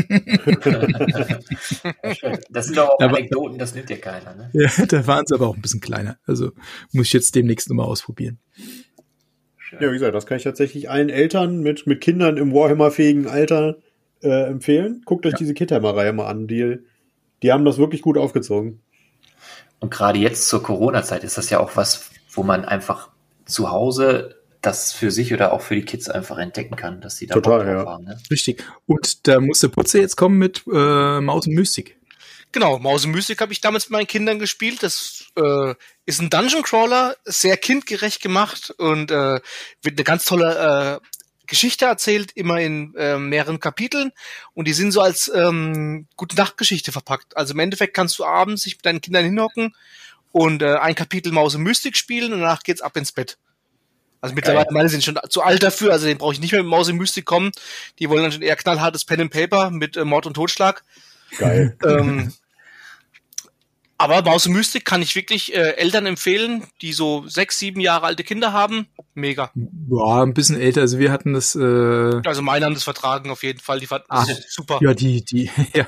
Das sind doch auch Aber- Anekdoten, das nimmt ja keiner. Ne? Ja, da waren sie aber auch ein bisschen kleiner. Also muss ich jetzt demnächst nochmal ausprobieren. Ja, wie gesagt, das kann ich tatsächlich allen Eltern mit, mit Kindern im Warhammer-fähigen Alter äh, empfehlen. Guckt euch diese Kidhammer-Reihe mal an. Die, die haben das wirklich gut aufgezogen. Und gerade jetzt zur Corona-Zeit ist das ja auch was, wo man einfach zu Hause das für sich oder auch für die Kids einfach entdecken kann, dass sie da Total, ja. haben. Ne? Richtig. Und da muss der Putze jetzt kommen mit äh, Maus und Mystik. Genau, Maus und Mystik habe ich damals mit meinen Kindern gespielt. Das äh, ist ein Dungeon Crawler, sehr kindgerecht gemacht und äh, wird eine ganz tolle äh, Geschichte erzählt, immer in äh, mehreren Kapiteln. Und die sind so als ähm, gute Nachtgeschichte verpackt. Also im Endeffekt kannst du abends sich mit deinen Kindern hinhocken und äh, ein Kapitel Maus und Mystik spielen und danach geht's ab ins Bett. Also mittlerweile, meine sind schon zu alt dafür, also den brauche ich nicht mehr mit Maus und Mystik kommen. Die wollen dann schon eher knallhartes Pen and Paper mit äh, Mord und Totschlag. Geil. ähm, aber Maus und Mystik kann ich wirklich äh, Eltern empfehlen, die so sechs, sieben Jahre alte Kinder haben. Mega. Ja, ein bisschen älter. Also wir hatten das, äh, Also meine haben das vertragen auf jeden Fall. Die fanden Ah, das super. ja, die, die, ja.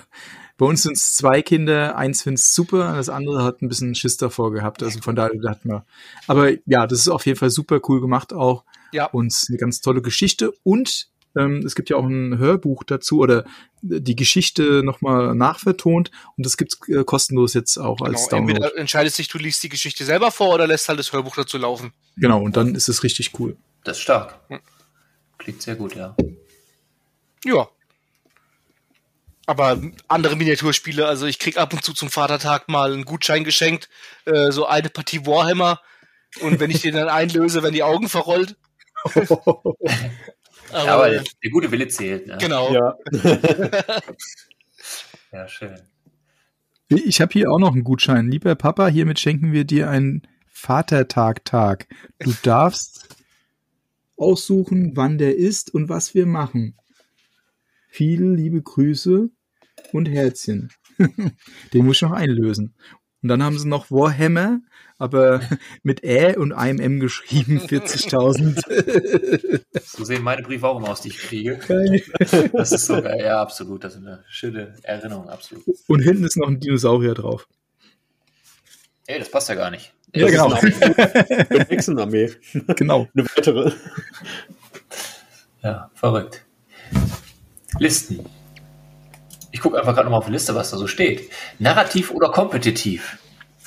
Bei uns sind es zwei Kinder, eins find's super, das andere hat ein bisschen Schiss davor gehabt. Also von daher dachten wir. Aber ja, das ist auf jeden Fall super cool gemacht auch. Ja. Und eine ganz tolle Geschichte. Und ähm, es gibt ja auch ein Hörbuch dazu oder die Geschichte nochmal nachvertont und das gibt's äh, kostenlos jetzt auch als Genau, Download. entweder entscheidest dich, du liest die Geschichte selber vor oder lässt halt das Hörbuch dazu laufen. Genau, und dann ist es richtig cool. Das ist stark. Hm. Klingt sehr gut, ja. Ja. Aber andere Miniaturspiele, also ich krieg ab und zu zum Vatertag mal einen Gutschein geschenkt, äh, so eine Partie Warhammer. Und wenn ich den dann einlöse, werden die Augen verrollt. Aber, ja aber der, der gute Wille zählt. Ne? genau. Ja. Ja, schön. Ich habe hier auch noch einen Gutschein. Lieber Papa, hiermit schenken wir dir einen Vatertag-Tag. Du darfst aussuchen, wann der ist und was wir machen. Viele liebe Grüße und Herzchen. Den muss ich noch einlösen. Und dann haben sie noch Warhammer, aber mit Ä und einem M geschrieben, 40.000. So sehen meine Briefe auch immer aus, die ich kriege. Das ist so geil. Ja, absolut. Das ist eine schöne Erinnerung, absolut. Und hinten ist noch ein Dinosaurier drauf. Ey, das passt ja gar nicht. Ja, Das genau. Eine Hexenarmee. Genau. Eine weitere. Ja, verrückt. Listen. Ich gucke einfach gerade nochmal auf die Liste, was da so steht. Narrativ oder kompetitiv?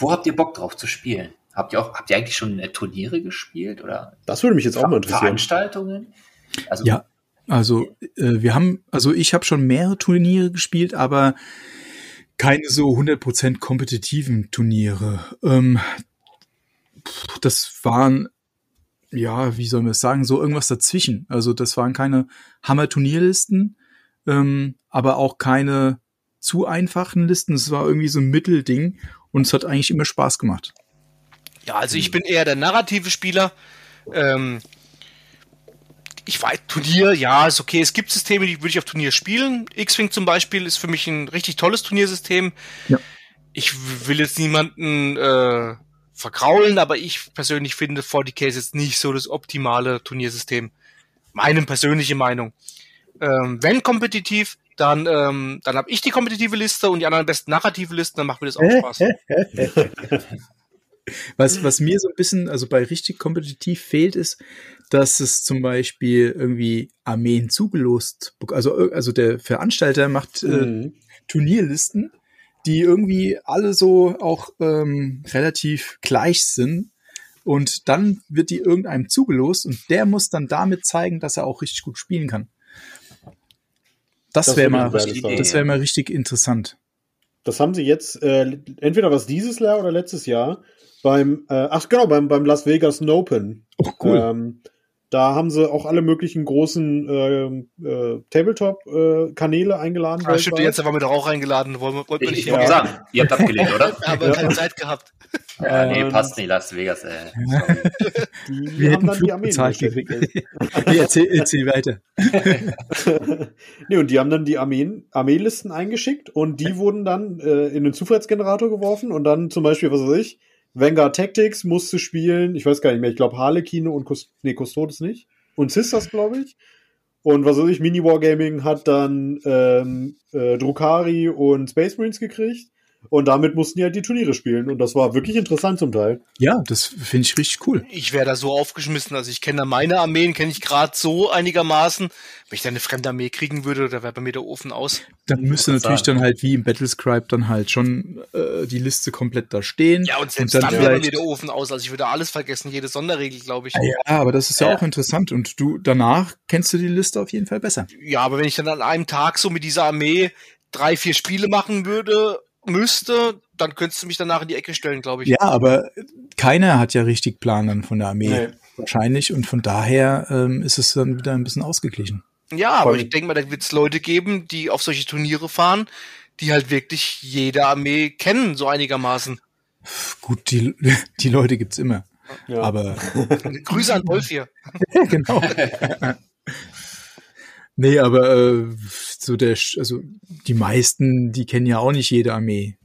Wo habt ihr Bock drauf zu spielen? Habt ihr auch, habt ihr eigentlich schon äh, Turniere gespielt oder Das würde mich jetzt auch mal interessieren. Veranstaltungen? Also, Ja, also äh, wir haben, also ich habe schon mehrere Turniere gespielt, aber keine so 100% kompetitiven Turniere. Ähm, das waren, ja, wie soll man es sagen, so irgendwas dazwischen. Also das waren keine Hammer-Turnierlisten, ähm, aber auch keine zu einfachen Listen. Es war irgendwie so ein Mittelding und es hat eigentlich immer Spaß gemacht. Ja, also ich bin eher der narrative Spieler. Ähm, ich weiß, Turnier, ja, ist okay. Es gibt Systeme, die würde ich auf Turnier spielen. X-Wing zum Beispiel ist für mich ein richtig tolles Turniersystem. Ja. Ich will jetzt niemanden äh, vergraulen, aber ich persönlich finde 40k ist jetzt nicht so das optimale Turniersystem. Meine persönliche Meinung. Ähm, wenn kompetitiv, dann, ähm, dann habe ich die kompetitive Liste und die anderen besten narrative Listen, dann macht mir das auch Spaß. Was, was mir so ein bisschen, also bei richtig kompetitiv fehlt, ist, dass es zum Beispiel irgendwie Armeen zugelost, also, also der Veranstalter macht äh, Mhm. Turnierlisten, die irgendwie alle so auch ähm, relativ gleich sind. Und dann wird die irgendeinem zugelost und der muss dann damit zeigen, dass er auch richtig gut spielen kann. Das, Das wäre würde mal, das wäre mal richtig interessant. Das haben sie jetzt, äh, entweder was dieses Jahr oder letztes Jahr, beim, äh, ach genau, beim, beim Las Vegas Open. Oh, cool. Ähm, da haben sie auch alle möglichen großen ähm, äh, Tabletop-Kanäle eingeladen. Ah, stimmt, jetzt haben wir doch auch eingeladen, wollen wir, wollten wir Ich nicht Ja. sagen, ihr habt abgelehnt, oder? Aber keine Zeit gehabt. Ja, nee, Ähm, passt nicht, Las Vegas, ey. Die Wir haben dann die Armeen bezahlt gekriegt. nee, erzähl, erzähl weiter. nee, und die haben dann die Armeen, Armeelisten eingeschickt und die wurden dann äh, in den Zufallsgenerator geworfen und dann zum Beispiel, was weiß ich, Vanguard Tactics musste spielen, ich weiß gar nicht mehr, ich glaube Harlequine und Cust nee, Custodes nicht. Und Sisters, glaube ich. Und was weiß ich, Mini Wargaming hat dann ähm, äh, Drukari und Space Marines gekriegt. Und damit mussten die halt die Turniere spielen. Und das war wirklich interessant zum Teil. Ja, das finde ich richtig cool. Ich wäre da so aufgeschmissen, also ich kenne da meine Armeen, kenne ich gerade so einigermaßen. Wenn ich da eine fremde Armee kriegen würde, da wäre bei mir der Ofen aus. Dann müsste natürlich sagen. dann halt wie im Battlescribe dann halt schon äh, die Liste komplett da stehen. Ja, und selbst dann dann, wäre bei mir der Ofen aus. Also ich würde alles vergessen, jede Sonderregel, glaube ich. Ja, aber das ist ja, Ja. auch interessant. Und du danach kennst du die Liste auf jeden Fall besser. Ja, aber wenn ich dann an einem Tag so mit dieser Armee drei, vier Spiele machen würde, müsste, dann könntest du mich danach in die Ecke stellen, glaube ich. Ja, aber keiner hat ja richtig Plan dann von der Armee. Nee. Wahrscheinlich. Und von daher ähm, ist es dann wieder ein bisschen ausgeglichen. Ja, aber Voll. ich denke mal, da wird es Leute geben, die auf solche Turniere fahren, die halt wirklich jede Armee kennen, so einigermaßen. Gut, die, die Leute gibt's immer. Ja. Aber Grüße an Wolf hier. genau. nee, aber äh, so der, also die meisten, die kennen ja auch nicht jede Armee,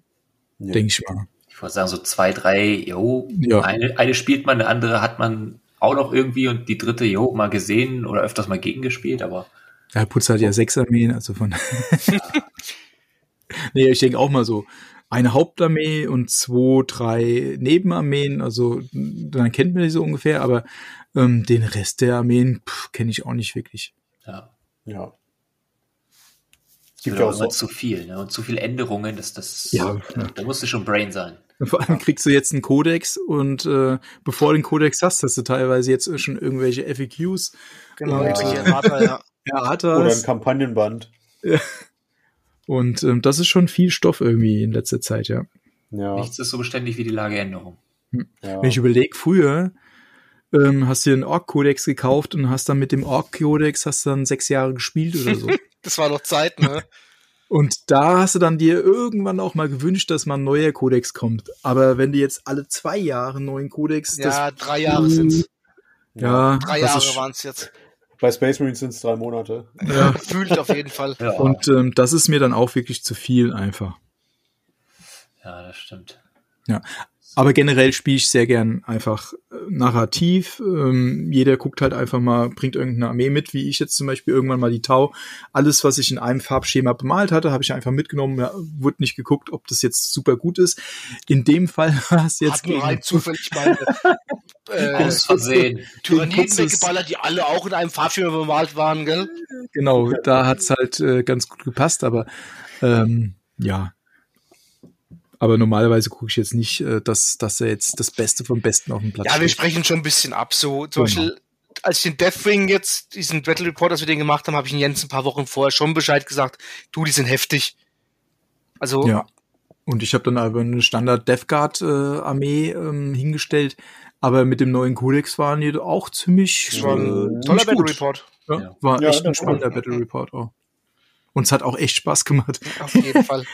Nee. denke ich mal. Ich würde sagen, so zwei, drei, jo, Ja. eine, eine spielt man, eine andere hat man auch noch irgendwie und die dritte, jo, mal gesehen oder öfters mal gegengespielt, aber Ja, Putz hat ja sechs Armeen, also von. nee, ich denke auch mal so. Eine Hauptarmee und zwei, drei Nebenarmeen, also dann kennt man die so ungefähr, aber ähm, den Rest der Armeen kenne ich auch nicht wirklich. ja. Ja. Es Gibt wird ja auch immer so- zu viel, ne? Und zu viele Änderungen, dass das, Ja. da, da musst du schon Brain sein. Und vor allem kriegst du jetzt einen Kodex und äh, bevor du den Kodex hast, hast du teilweise jetzt schon irgendwelche FAQs, Genau, Ja. irgendwelche Errata, ja. Oder ein. Kampagnenband. Und ähm, das ist schon viel Stoff irgendwie in letzter Zeit, ja. Ja. Nichts ist so beständig wie die Lageänderung. ja. Wenn ich überlege, früher ähm, hast du dir einen Ork-Kodex gekauft und hast dann mit dem Ork-Kodex hast dann sechs Jahre gespielt oder so. Das war noch Zeit, ne? und da hast du dann dir irgendwann auch mal gewünscht, dass mal ein neuer Kodex kommt. Aber wenn du jetzt alle zwei Jahre einen neuen Kodex, Ja, drei Jahre sind's. ja, Drei Jahre waren's jetzt. Bei Space Marines sind es drei Monate. ja. Gefühlt auf jeden Fall. Ja, Und ähm, das ist mir dann auch wirklich zu viel einfach. ja das stimmt. Ja. Aber generell spiele ich sehr gern einfach äh, narrativ. Ähm, jeder guckt halt einfach mal, bringt irgendeine Armee mit, wie ich jetzt zum Beispiel irgendwann mal die Tau. Alles, was ich in einem Farbschema bemalt hatte, habe ich einfach mitgenommen. Ja, wurde nicht geguckt, ob das jetzt super gut ist. In dem Fall war es jetzt Hat nur rein gegen zufällig meine äh, Aus Versehen. Tyranniden weggeballert, die alle auch in einem Farbschema bemalt waren, gell? genau, da hat's halt äh, ganz gut gepasst, aber ähm, ja. Aber normalerweise gucke ich jetzt nicht, äh, dass, dass er jetzt das Beste vom Besten auf dem Platz Ja, wir steht. sprechen schon ein bisschen ab. So, zum Genau. Beispiel, als ich den Deathwing jetzt, diesen Battle Report, als wir den gemacht haben, habe ich den Jens ein paar Wochen vorher schon Bescheid gesagt, du, die sind heftig. Also, Ja. Und ich habe dann aber eine Standard Death Guard äh, Armee ähm, hingestellt, aber mit dem neuen Kodex waren die auch ziemlich das war ein äh, toller Battle gut. Report. Ja, Ja. war Ja, echt ein spannender. Battle Report auch. Und es hat auch echt Spaß gemacht. Auf jeden Fall.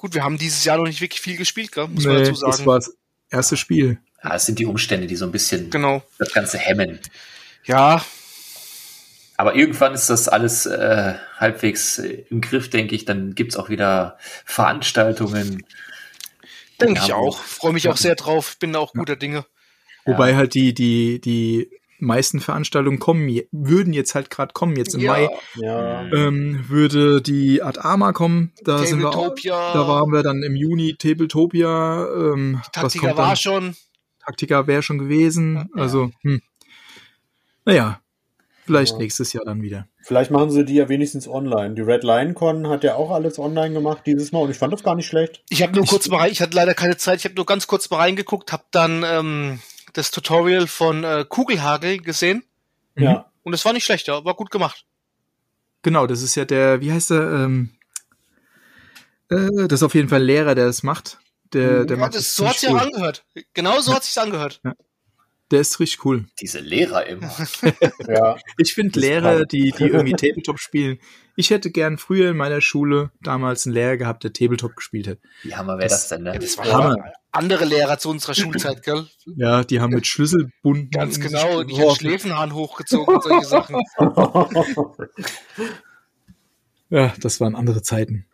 Gut, wir haben dieses Jahr noch nicht wirklich viel gespielt, gell? muss man Nee, dazu das sagen. war das erste Spiel. Ja, es sind die Umstände, die so ein bisschen Genau. das Ganze hemmen. Ja, Aber irgendwann ist das alles äh, halbwegs im Griff, denke ich. Dann gibt's auch wieder Veranstaltungen. denke Ja, ich auch. Freue mich auch sehr drauf. Bin da auch guter Dinge. Wobei halt die, die, die meisten Veranstaltungen kommen, würden jetzt halt gerade kommen. Jetzt im Ja. Mai Ja. ähm, würde die Art Arma kommen. Da sind wir auch, Tabletopia. da waren wir dann im Juni Tabletopia. Ähm, was Taktika kommt war dann? schon. Taktika wäre schon gewesen. Also, hm. naja, vielleicht Ja. nächstes Jahr dann wieder. Vielleicht machen sie die ja wenigstens online. Die Red Lion Con hat ja auch alles online gemacht dieses Mal und ich fand das gar nicht schlecht. Ich habe nur kurz mal rein, ich hatte leider keine Zeit, ich habe nur ganz kurz mal reingeguckt, habe dann ähm, das Tutorial von äh, Kugelhagel gesehen Mhm. Ja. und es war nicht schlecht, ja, war gut gemacht. Genau, das ist ja der, wie heißt der? Ähm, äh, das ist auf jeden Fall ein Lehrer, der das macht. Der, der Ja, macht das, das so hat sich cool. angehört. Genau so hat sich's angehört. Der ist richtig cool. Diese Lehrer immer. Ja. Ich finde Das Lehrer, die, die irgendwie Tabletop spielen. Ich hätte gern früher in meiner Schule damals einen Lehrer gehabt, der Tabletop gespielt hat. Wie hammer wäre das denn, ne? Das Ja. waren andere Lehrer zu unserer Schulzeit, gell? Ja, die haben mit Schlüsselbunden. Ganz genau, die haben. Schläfenhahn hochgezogen und solche Sachen. Ja, das waren andere Zeiten.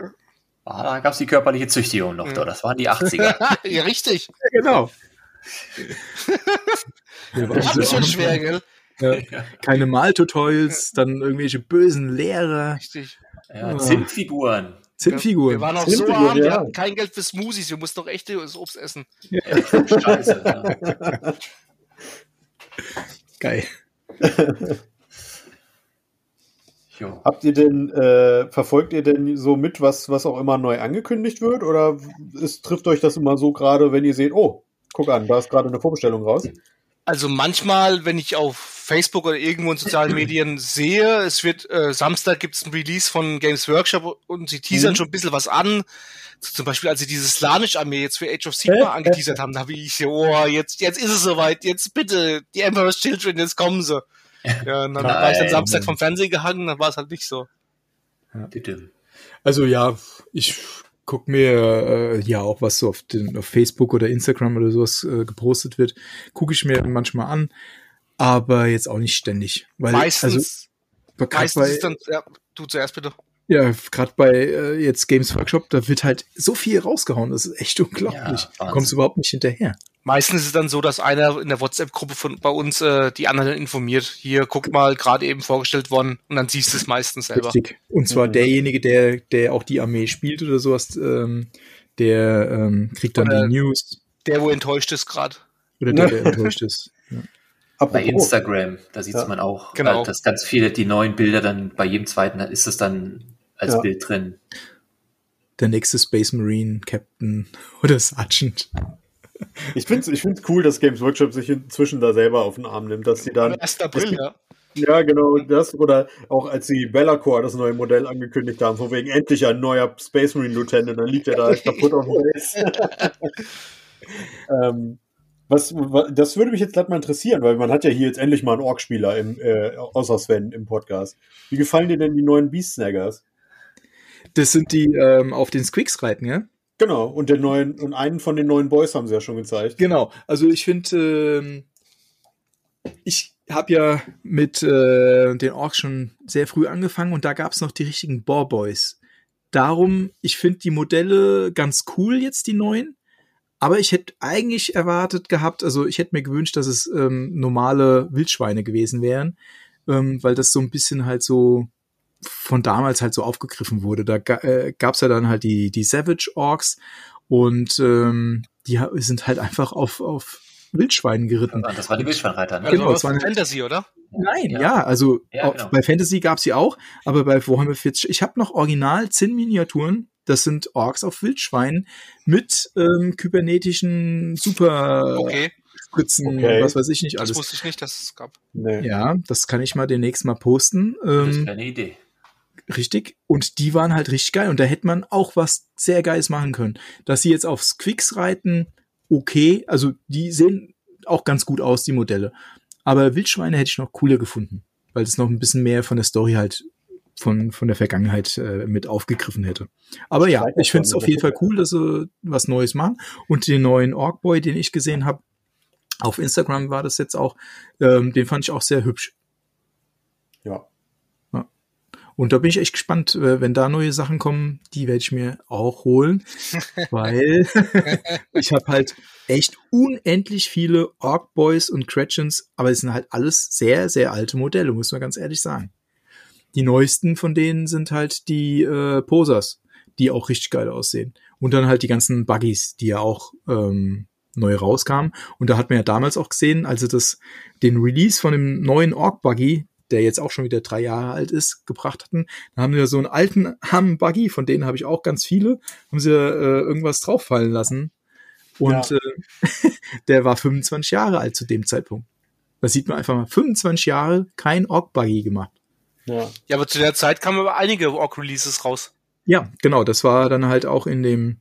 Ah, da gab es die körperliche Züchtigung noch, doch. Das waren die 80er. ja, richtig. Ja, genau. Hat mich so- schon schwer, gell? Ja, keine Maltutorials, dann irgendwelche bösen Lehrer, Richtig. Ja, Zinnfiguren. Zinnfiguren. Wir waren auch so wir, arm, wir hatten kein Geld für Smoothies, wir mussten doch echtes Obst essen. Scheiße. Ja. Geil. Jo. Habt ihr denn, äh, verfolgt ihr denn so mit, was, was auch immer neu angekündigt wird? Oder ist, trifft euch das immer so gerade, wenn ihr seht, oh, guck an, da ist gerade eine Vorbestellung raus? Also manchmal, wenn ich auf Facebook oder irgendwo in sozialen Medien sehe, es wird äh, Samstag gibt's ein Release von Games Workshop und sie teasern Mhm. schon ein bisschen was an. So Zum Beispiel, als sie diese Slanisch-Armee jetzt für Age of Sigma angeteasert haben, da habe ich so, oh, jetzt, jetzt ist es soweit, jetzt bitte, die Emperor's Children, jetzt kommen sie. Ja, und dann war ich dann Nein. Samstag vom Fernsehen gehangen, dann war es halt nicht so. Bitte. Also ja, ich guck mir äh, ja auch was so auf, den, auf Facebook oder Instagram oder sowas äh, gepostet wird, gucke ich mir manchmal an, aber jetzt auch nicht ständig, weil meistens, also meistens bei, ist dann, ja, du zuerst bitte. Ja gerade bei äh, jetzt Games Workshop, da wird halt so viel rausgehauen, das ist echt unglaublich. Ja, kommst überhaupt nicht hinterher. Meistens ist es dann so, dass einer in der WhatsApp-Gruppe von bei uns äh, die anderen informiert. Hier, guck mal, gerade eben vorgestellt worden und dann siehst du es meistens selber. Richtig. Und zwar Mhm. derjenige, der der auch die Armee spielt oder sowas, ähm, der ähm, kriegt dann Oder- die News Der, wo enttäuscht ist gerade. oder der, der enttäuscht ist. Ja. Bei Apropos, Instagram, da sieht Ja. man auch, Genau. äh, dass ganz viele die neuen Bilder dann bei jedem zweiten ist es dann als Ja. Bild drin. Der nächste Space Marine Captain oder Sergeant. ich finde es ich find's cool, dass Games Workshop sich inzwischen da selber auf den Arm nimmt, dass sie dann, 1. April, ja. ja genau, das, oder auch als sie Bellacore das neue Modell angekündigt haben, von wegen endlich ein neuer Space Marine Lieutenant, dann liegt er da kaputt auf dem Base. ähm, was, wa- das würde mich jetzt gleich mal interessieren, weil man hat ja hier jetzt endlich mal einen Ork-Spieler im, äh, außer Sven im Podcast. Wie gefallen dir denn die neuen Beast Snaggers? Das sind die ähm, auf den Squicks reiten, ja? Genau, und den neuen, und einen von den neuen Boys haben sie ja schon gezeigt. Genau. Also ich finde, ähm, ich habe ja mit äh, den Orks schon sehr früh angefangen und da gab es noch die richtigen Boar Boys. Darum, ich finde die Modelle ganz cool jetzt, die neuen. Aber ich hätte eigentlich erwartet gehabt, also ich hätte mir gewünscht, dass es ähm, normale Wildschweine gewesen wären, ähm, weil das so ein bisschen halt so von damals halt so aufgegriffen wurde. Da äh, gab's ja dann halt die, die Savage Orks und ähm, die sind halt einfach auf, auf Wildschweinen geritten. Das war die Wildschweinreiter, ne? Also Genau, war es waren- Fantasy, oder? Nein, Ja. ja, also Ja, genau. bei Fantasy gab's sie auch, aber bei Warhammer 40, ich habe noch original 10 Miniaturen, das sind Orks auf Wildschweinen mit ähm, kybernetischen Super Okay, Spritzen, Okay. was weiß ich nicht das alles. wusste ich nicht, dass es gab. Nee. Ja, das kann ich mal demnächst mal posten. Das Ähm, wäre eine Idee. Richtig. Und die waren halt richtig geil. Und da hätte man auch was sehr Geiles machen können. Dass sie jetzt aufs Quicks reiten, okay. Also die sehen auch ganz gut aus, die Modelle. Aber Wildschweine hätte ich noch cooler gefunden. Weil das noch ein bisschen mehr von der Story halt von, von der Vergangenheit äh, mit aufgegriffen hätte. Aber ja, ich finde es auf jeden Fall cool, dass sie was Neues machen. Und den neuen Orkboy, den ich gesehen habe, auf Instagram war das jetzt auch, ähm, den fand ich auch sehr hübsch. Ja. Und da bin ich echt gespannt, äh, wenn da neue Sachen kommen, die werde ich mir auch holen, weil ich habe halt echt unendlich viele Orc Boys und Gretchens, aber es sind halt alles sehr, sehr alte Modelle, muss man ganz ehrlich sagen. Die neuesten von denen sind halt die äh, Posers, die auch richtig geil aussehen. Und dann halt die ganzen Buggies, die ja auch ähm, neu rauskamen. Und da hat man ja damals auch gesehen, also das, den Release von dem neuen Orc Buggy, der jetzt auch schon wieder drei Jahre alt ist, gebracht hatten. Da haben sie so einen alten Ham Buggy, von denen habe ich auch ganz viele, haben sie äh, irgendwas drauffallen lassen. Und Ja. äh, der war 25 Jahre alt zu dem Zeitpunkt. Da sieht man einfach mal, 25 Jahre kein Orc Buggy gemacht. Ja. Ja, aber zu der Zeit kamen aber einige Orc-Releases raus. Ja, genau, das war dann halt auch in dem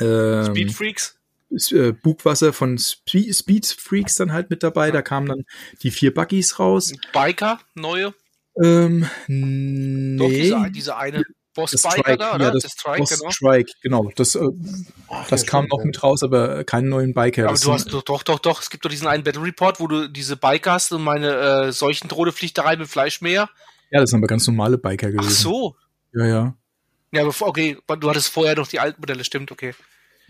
ähm, Speed Freaks. Äh, Bugwasser von Spe Speed Freaks dann halt mit dabei. Da kamen dann die vier Buggies raus. Biker, neue. Ähm, Doch, nee, diese, diese eine das Boss-Biker Strike, da, oder? ja, das Der Strike, Boss genau. Strike, genau. Das, äh, Ach, das ja, kam noch ja. mit raus, aber keinen neuen Biker. Aber das du hast doch, doch, doch, doch, es gibt doch diesen einen Battle Report, wo du diese Biker hast und meine äh, da rein mit Fleischmäher. ja, das sind aber ganz normale Biker gewesen. Ach so. Ja, ja. Ja, aber okay, du hattest vorher noch die alten Modelle, stimmt, okay.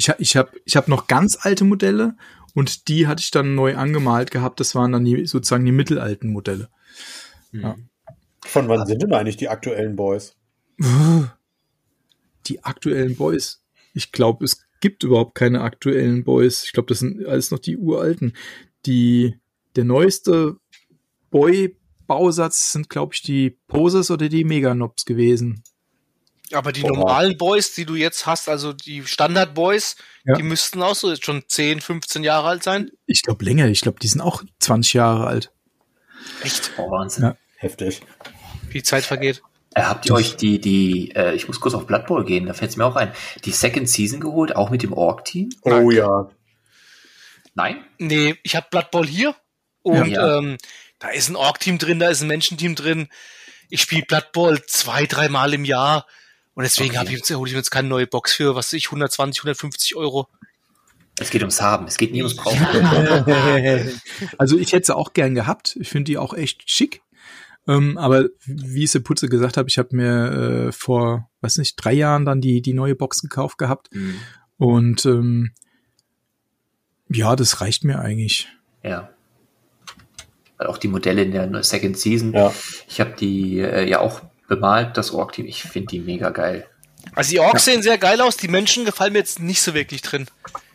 Ich, ich habe ich hab noch ganz alte Modelle und die hatte ich dann neu angemalt gehabt. Das waren dann die, sozusagen die mittelalten Modelle. Ja. Von wann sind denn eigentlich die aktuellen Boys? Die aktuellen Boys. Ich glaube, es gibt überhaupt keine aktuellen Boys. Ich glaube, das sind alles noch die uralten. Die, der neueste Boy-Bausatz sind, glaube ich, die Posers oder die Meganobs gewesen. Aber die Boah. normalen Boys, die du jetzt hast, also die Standard-Boys, Ja. die müssten auch so jetzt schon 10, 15 Jahre alt sein. Ich glaube länger. Ich glaube, die sind auch 20 Jahre alt. Echt? Oh, Wahnsinn. Ja. Heftig. Wie die Zeit vergeht. Äh, habt ihr euch die, die, äh, ich muss kurz auf Blood Bowl gehen, da fällt es mir auch ein, die Second Season geholt, auch mit dem Org-Team? Oh ja. Nein? Nee, ich habe Blood Bowl hier und Ja. Ähm, da ist ein Org-Team drin, da ist ein Menschenteam drin. Ich spiele Blood Bowl zwei, dreimal im Jahr und deswegen Okay. ich jetzt, hole ich mir jetzt keine neue Box für, was weiß ich, 120, 150 Euro. Es geht ums Haben, es geht nie ums Brauchen. also ich hätte sie auch gern gehabt. Ich finde die auch echt schick. Ähm, aber wie es der Putze gesagt hat, ich habe mir äh, vor, weiß nicht, drei Jahren dann die, die neue Box gekauft gehabt. Hm, Und ähm, ja, das reicht mir eigentlich. Ja. Auch die Modelle in der Second Season, Ja. ich habe die äh, ja auch bemalt, das Org-Team, ich finde die mega geil. Also die Orks sehen sehr geil aus, die Menschen gefallen mir jetzt nicht so wirklich drin.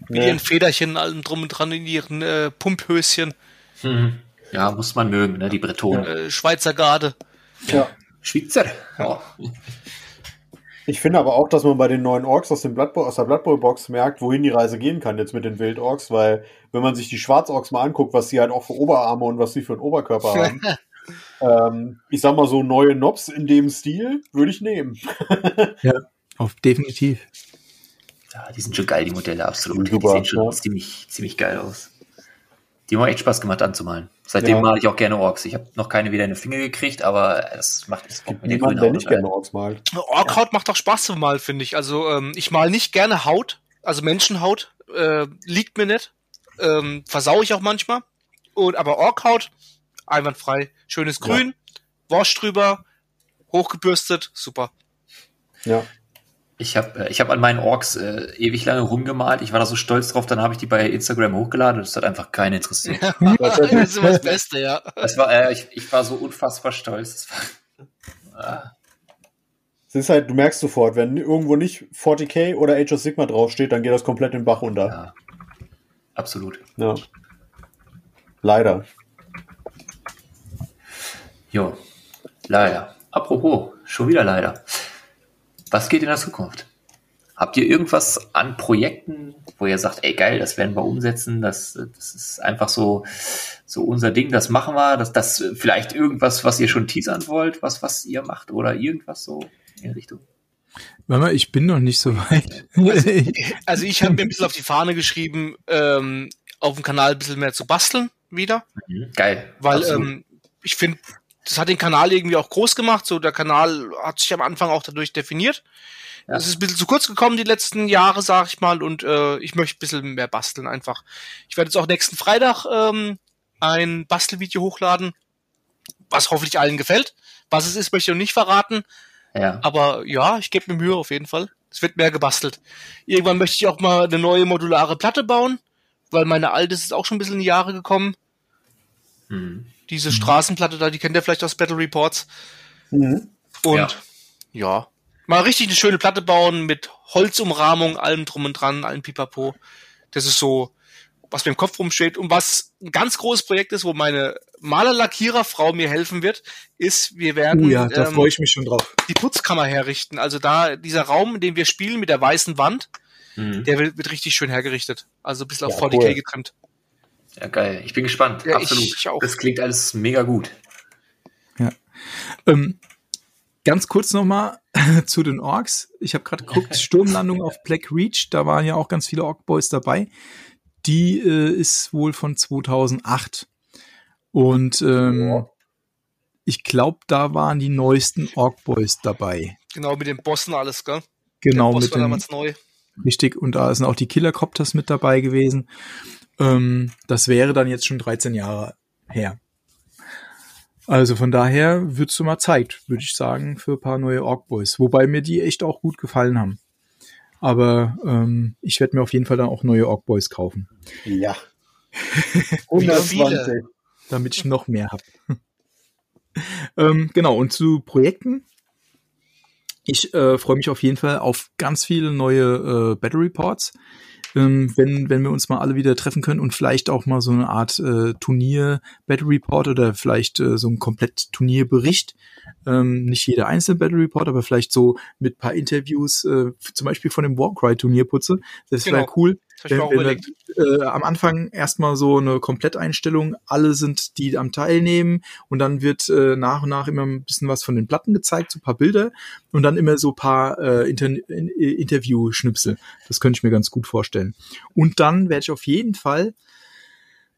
Mit Nee. ihren Federchen, allem drum und dran, in ihren äh, Pumphöschen, Hm. Ja, muss man mögen, ne? die Bretonen. äh, Schweizer Garde. ja. Schweizer. Ja. Ich finde aber auch, dass man bei den neuen Orks aus, dem Blood Bowl, aus der Blood Bowl Box merkt, wohin die Reise gehen kann jetzt mit den Wildorks, weil wenn man sich die Schwarzorks mal anguckt, was sie halt auch für Oberarme und was sie für einen Oberkörper haben, ähm, ich sag mal so neue Nobs in dem Stil würde ich nehmen. Auf definitiv. ja, die sind schon geil, die Modelle, absolut. Super, die sehen schon ja. ziemlich, ziemlich geil aus. Die haben auch echt Spaß gemacht anzumalen. Seitdem Ja. male ich auch gerne Orks. Ich habe noch keine wieder in den Finger gekriegt, aber das macht das gibt mir grünen der nicht gerne Orks malt. Orkhaut macht auch Spaß zu malen, finde ich. Also ähm, ich mal nicht gerne Haut, also Menschenhaut, äh, liegt mir nicht. Ähm, versau ich auch manchmal. Und aber Orkhaut, einwandfrei. Schönes Ja. Grün, Wasch drüber, hochgebürstet, super. Ja. Ich habe äh, ich hab an meinen Orks äh, ewig lange rumgemalt. Ich war da so stolz drauf, dann habe ich die bei Instagram hochgeladen und es hat einfach keinen interessiert. das ist immer das Beste, ja. Das war, äh, ich, ich war so unfassbar stolz. Das war, ah, Es ist halt, du merkst sofort, wenn irgendwo nicht 40k oder Age of Sigma draufsteht, dann geht das komplett den Bach unter. ja, absolut. Ja. Leider. Jo, leider. Apropos, schon wieder leider. Was geht in der Zukunft? Habt ihr irgendwas an Projekten, wo ihr sagt, ey geil, das werden wir umsetzen, das, das ist einfach so, so unser Ding, das machen wir, das, das vielleicht irgendwas, was ihr schon teasern wollt, was, was ihr macht oder irgendwas so in Richtung. Mama, ich bin noch nicht so weit. Also ich habe mir ein bisschen auf die Fahne geschrieben, ähm, auf dem Kanal ein bisschen mehr zu basteln wieder. Mhm, Geil. Weil ähm, ich finde, das hat den Kanal irgendwie auch groß gemacht. So, der Kanal hat sich am Anfang auch dadurch definiert. Ja. Es ist ein bisschen zu kurz gekommen die letzten Jahre, sag ich mal, und äh, ich möchte ein bisschen mehr basteln einfach. Ich werde jetzt auch nächsten Freitag ähm, ein Bastelvideo hochladen, was hoffentlich allen gefällt. Was es ist, möchte ich noch nicht verraten, ja. aber ja, ich gebe mir Mühe auf jeden Fall. Es wird mehr gebastelt. Irgendwann möchte ich auch mal eine neue modulare Platte bauen, weil meine alte ist auch schon ein bisschen in die Jahre gekommen. Mhm. Diese Straßenplatte da, die kennt ihr vielleicht aus Battle Reports. Mhm. Und Ja. ja. Mal richtig eine schöne Platte bauen mit Holzumrahmung, allem drum und dran, allem Pipapo. Das ist so, was mir im Kopf rumsteht. Und was ein ganz großes Projekt ist, wo meine Malerlackiererfrau mir helfen wird, ist, wir werden Oh ja, da ähm, freue ich mich schon drauf. die Putzkammer herrichten. Also da, dieser Raum, in dem wir spielen mit der weißen Wand, Mhm. der wird, wird richtig schön hergerichtet. Also ein bisschen auf Ja, 40k cool. getrimmt. Ja, geil. Ich bin gespannt. Ja, Absolut. ich auch. Das klingt alles mega gut. Ähm, ganz kurz nochmal zu den Orks. Ich habe gerade geguckt, Sturmlandung auf Black Reach, da waren ja auch ganz viele Ork Boys dabei. Die äh, ist wohl von 2008. Und ähm, Ja. ich glaube, da waren die neuesten Ork Boys dabei. Genau, mit den Bossen alles, gell? Genau, der Boss mit war den, damals neu. richtig. Und da sind auch die Killercopters mit dabei gewesen. Ähm, das wäre dann jetzt schon 13 Jahre her. Also von daher wird's mal Zeit, würde ich sagen, für ein paar neue Ork Boys. Wobei mir die echt auch gut gefallen haben. Aber ähm, ich werde mir auf jeden Fall dann auch neue Ork Boys kaufen, Ja. Wieder 120. damit ich noch mehr habe. ähm, genau, und zu Projekten. Ich äh, freue mich auf jeden Fall auf ganz viele neue äh, Battle Reports. Ähm, wenn, wenn wir uns mal alle wieder treffen können und vielleicht auch mal so eine Art äh, Turnier Battle Report oder vielleicht äh, so ein komplett Turnierbericht. Ähm, nicht jeder einzelne Battle Report, aber vielleicht so mit paar Interviews, äh, zum Beispiel von dem Warcry Turnierputze. Das wäre Genau. cool, Überlegt. wenn, äh, am Anfang erstmal so eine Kompletteinstellung, alle sind die am Teilnehmen und dann wird äh, nach und nach immer ein bisschen was von den Platten gezeigt, so ein paar Bilder und dann immer so ein paar äh, Inter in, äh, Interview-Schnipsel. Das könnte ich mir ganz gut vorstellen. Und dann werde ich auf jeden Fall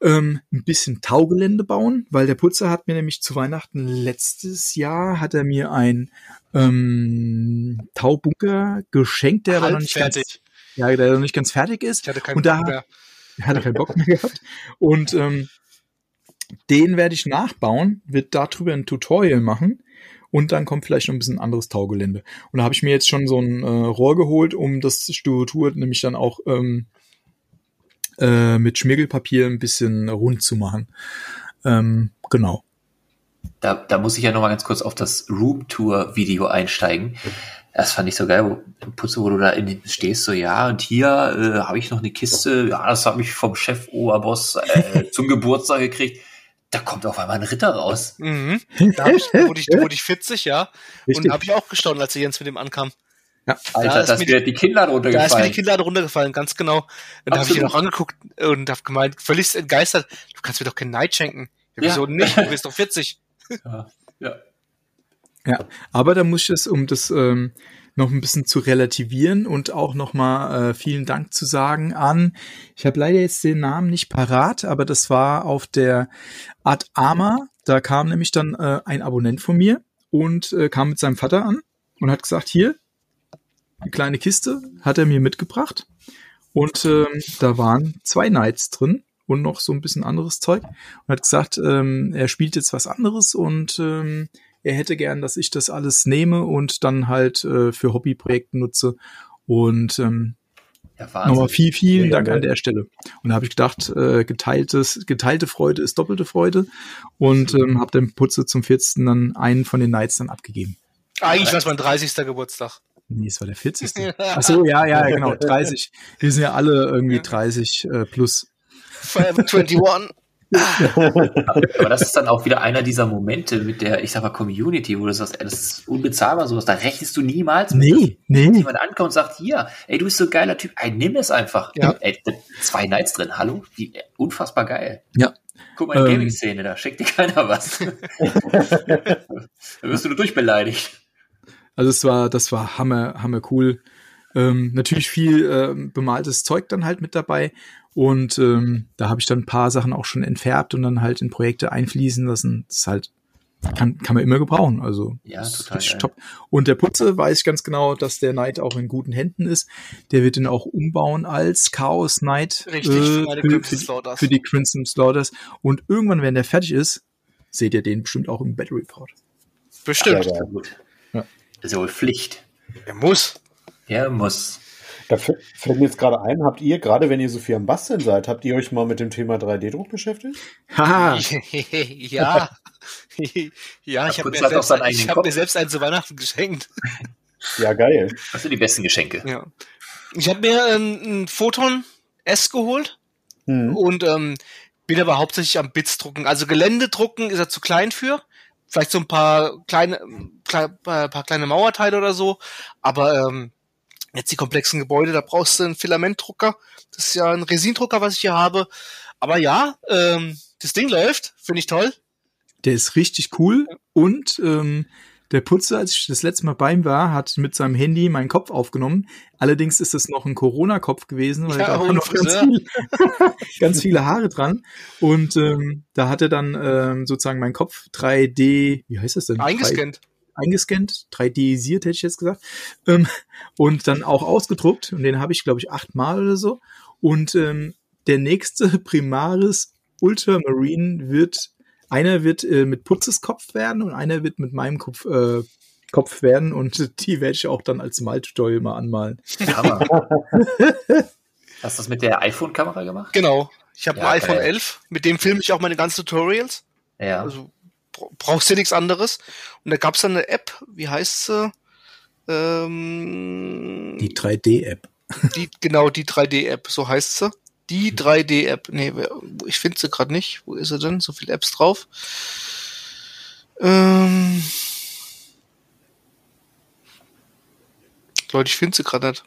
ähm, ein bisschen Taugelände bauen, weil der Putzer hat mir nämlich zu Weihnachten letztes Jahr hat er mir ein ähm, Taubunker geschenkt, der aber noch nicht ganz, Halbfertig. Ja, der noch nicht ganz fertig ist. Ich hatte keinen Und da- Bock mehr. Er hatte keinen Bock mehr gehabt. Und ähm, den werde ich nachbauen, wird darüber ein Tutorial machen und dann kommt vielleicht noch ein bisschen anderes Taugelände. Und da habe ich mir jetzt schon so ein äh, Rohr geholt, um das Struktur nämlich dann auch ähm, äh, mit Schmirgelpapier ein bisschen rund zu machen. Ähm, genau. Da, da muss ich ja noch mal ganz kurz auf das Room Tour Video einsteigen. Das fand ich so geil, wo, Putze, wo du da in, stehst, so ja, und hier äh, habe ich noch eine Kiste, ja, das habe ich vom Chef Oberboss äh, zum Geburtstag gekriegt. Da kommt auf einmal ein Ritter raus. Mhm. Da, ich, da, wurde ich, da wurde ich 40, ja. Richtig. Und habe ich auch gestaunt, als der Jens mit dem ankam. Alter, Da ist das mir mir die Kinnlade Da ist mir die runtergefallen. Kinnlade runtergefallen, ganz genau. Und da habe ich ihn auch angeguckt und habe gemeint, völlig entgeistert, du kannst mir doch kein Neid schenken. Ja, Ja. wieso nicht? Du bist doch 40. Ja, ja. Ja, aber da muss ich es, um das ähm, noch ein bisschen zu relativieren und auch nochmal äh, vielen Dank zu sagen an, ich habe leider jetzt den Namen nicht parat, aber das war auf der Art Arma, da kam nämlich dann äh, ein Abonnent von mir und äh, kam mit seinem Vater an und hat gesagt, hier, eine kleine Kiste hat er mir mitgebracht. Und ähm, da waren zwei Knights drin und noch so ein bisschen anderes Zeug. Und hat gesagt, ähm, er spielt jetzt was anderes und ähm, er hätte gern, dass ich das alles nehme und dann halt äh, für Hobbyprojekte nutze. Und ähm, ja nochmal viel, vielen Mega Dank an geil. der Stelle. Und da habe ich gedacht, äh, geteiltes, geteilte Freude ist doppelte Freude und ähm, habe dem Putze zum 40. dann einen von den Knights dann abgegeben. Eigentlich war es mein 30. Geburtstag. Nee, es war der 40. Ach so, ja, ja, genau, 30. Wir sind ja alle irgendwie 30 äh, plus. Forever 21. Aber das ist dann auch wieder einer dieser Momente mit der, ich sag mal, Community, wo du sagst, ey, das ist unbezahlbar sowas. Da rechnest du niemals mit. Nee, nee. Jemand ankommt und sagt, hier, ey, du bist so ein geiler Typ, ey, nimm es einfach. Ja. Ey, zwei Nights drin, hallo? Die, äh, unfassbar geil. Ja. Guck mal, die Ähm. Gaming-Szene, da schickt dir keiner was. da wirst du nur durchbeleidigt. Also es war, das war hammer, hammer cool. Ähm, natürlich viel ähm, bemaltes Zeug dann halt mit dabei. Und ähm, da habe ich dann ein paar Sachen auch schon entfärbt und dann halt in Projekte einfließen lassen. Das ist halt, kann, kann man immer gebrauchen. Also Ja, das ist total top. Und der Putze weiß ich ganz genau, dass der Knight auch in guten Händen ist. Der wird ihn auch umbauen als Chaos Knight Richtig, für meine für, Crimson für, Slaughters. für die Crimson Slaughters. Und irgendwann, wenn der fertig ist, seht ihr den bestimmt auch im Battle Report. Bestimmt. Ja, Gut. Ja. Das ist ja wohl Pflicht. Er muss. Er muss. Da fällt mir jetzt gerade ein, habt ihr, gerade wenn ihr so viel am Basteln seid, habt ihr euch mal mit dem Thema 3D-Druck beschäftigt? Haha. ja. ja, ich habe mir, selbst- ich hab mir selbst einen zu Weihnachten geschenkt. Ja, geil. Das sind die besten Geschenke. Ja. Ich habe mir ein, ein Photon S geholt Hm. und ähm, bin aber hauptsächlich am Bits drucken. Also Geländedrucken ist er zu klein für. Vielleicht so ein paar kleine, klei- paar, paar kleine Mauerteile oder so. Aber ähm, jetzt die komplexen Gebäude, da brauchst du einen Filamentdrucker. Das ist ja ein Resindrucker, was ich hier habe. Aber ja, ähm, das Ding läuft, finde ich toll. Der ist richtig cool und ähm, der Putzer, als ich das letzte Mal bei ihm war, hat mit seinem Handy meinen Kopf aufgenommen. Allerdings ist es noch ein Corona-Kopf gewesen, weil Ja, da waren noch ganz, viel, ganz viele Haare dran. Und ähm, da hat er dann ähm, sozusagen meinen Kopf 3D, wie heißt das denn? Eingescannt. 3, eingescannt, 3D-isiert, hätte ich jetzt gesagt. Ähm, und dann auch ausgedruckt. Und den habe ich, glaube ich, achtmal oder so. Und ähm, der nächste Primaris Ultramarine wird, einer wird äh, mit Putzes Kopf werden und einer wird mit meinem Kopf, äh, Kopf werden und die werde ich auch dann als Maltutorial mal anmalen. Hammer. Hast du das mit der iPhone-Kamera gemacht? Genau. Ich habe Ja, ein iPhone geil. 11, mit dem filme ich auch meine ganzen Tutorials. Ja. Also brauchst du nichts anderes. Und da gab's dann eine App, wie heißt sie? Ähm, Die 3D-App. die, genau, die 3D-App, so heißt sie. Die 3D-App. Nee, wer- ich finde sie gerade nicht. Wo ist sie denn? So viele Apps drauf. Ähm, Leute, ich finde sie gerade nicht.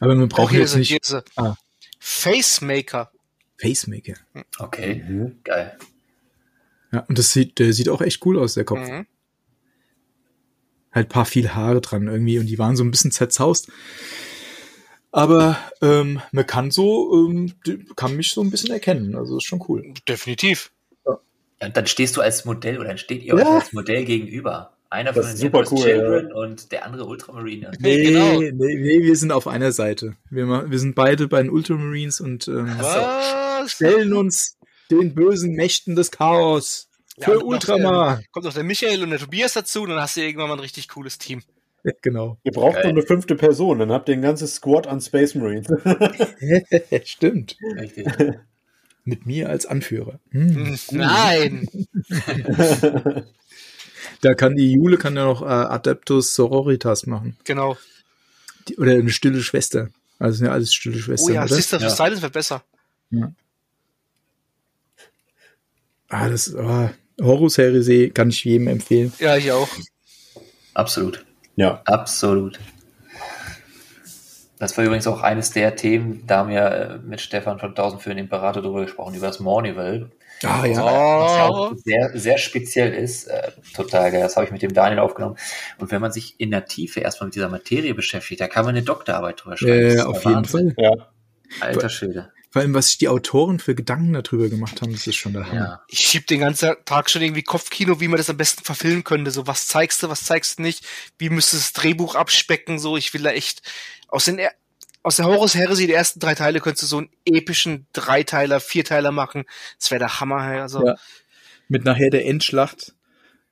Aber man braucht Oh, hier jetzt nicht hier ist sie. Ah. Facemaker. Facemaker. Okay, Mhm. geil. Ja, und das sieht, der sieht auch echt cool aus, der Kopf. Mhm. halt paar viel Haare dran irgendwie und die waren so ein bisschen zerzaust. Aber ähm, man kann so, ähm, kann mich so ein bisschen erkennen. Also ist schon cool. Definitiv. Ja, und dann stehst du als Modell oder dann steht ihr euch Ja. als Modell gegenüber. Einer von Das den ist super cool, Children und der andere Ultramarine. Nee, genau. nee, nee, wir sind auf einer Seite. Wir, wir sind beide bei den Ultramarines und ähm, Was? stellen uns den bösen Mächten des Chaos Ja, für noch, Ultramar. kommt noch der Michael und der Tobias dazu dann hast du irgendwann mal ein richtig cooles Team. genau. Ihr braucht Geil. nur eine fünfte Person, dann habt ihr ein ganzes Squad an Space Marines. Stimmt. Richtig. Mit mir als Anführer. Hm. Nein. Da kann die Jule kann ja noch äh, Adeptus Sororitas machen. Genau. Die, oder eine stille Schwester. Also sind ja alles stille Oh Schwestern, ja, oder? Sister of Ja. Silence wird besser. Ah, das ah, Horus-Heresy kann ich jedem empfehlen. Ja, ich auch. Absolut. ja. Absolut. Das war übrigens auch eines der Themen, da haben wir äh, mit Stefan von 1000 für den Imperator drüber gesprochen, über das Mornival. Ah ja. Was ja Oh. auch sehr, sehr speziell ist. Äh, total geil. Das habe ich mit dem Daniel aufgenommen. Und wenn man sich in der Tiefe erstmal mit dieser Materie beschäftigt, da kann man eine Doktorarbeit drüber schreiben. Äh, auf jeden Wahnsinn. Fall. Ja. Alter Schwede. Vor allem, was sich die Autoren für Gedanken darüber gemacht haben, das ist schon der Hammer. Ja. Ich schieb den ganzen Tag schon irgendwie Kopfkino, wie man das am besten verfilmen könnte. So, was zeigst du, was zeigst du nicht? Wie müsste das Drehbuch abspecken? So, ich will da echt aus den er aus der Horus Heresy, die ersten drei Teile, könntest du so einen epischen Dreiteiler, Vierteiler machen. Das wäre der Hammer. Also, Ja. Mit nachher der Endschlacht.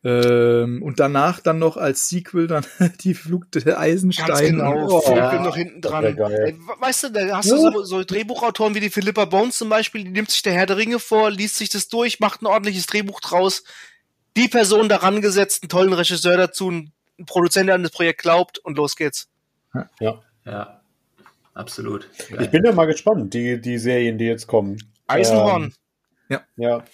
Ähm, und danach dann noch als Sequel dann die Flug der Eisensteine. Ganz genau, Oh, ja, noch hinten dran. geil. Weißt du, da hast du so, so Drehbuchautoren wie die Philippa Bones zum Beispiel, die nimmt sich der Herr der Ringe vor, liest sich das durch, macht ein ordentliches Drehbuch draus. Die Person daran gesetzt, einen tollen Regisseur dazu, ein ein Produzent, der an das Projekt glaubt und los geht's. ja. Ja. Absolut. Ich bin ja mal gespannt, die, die Serien, die jetzt kommen. Eisenhorn. Ja.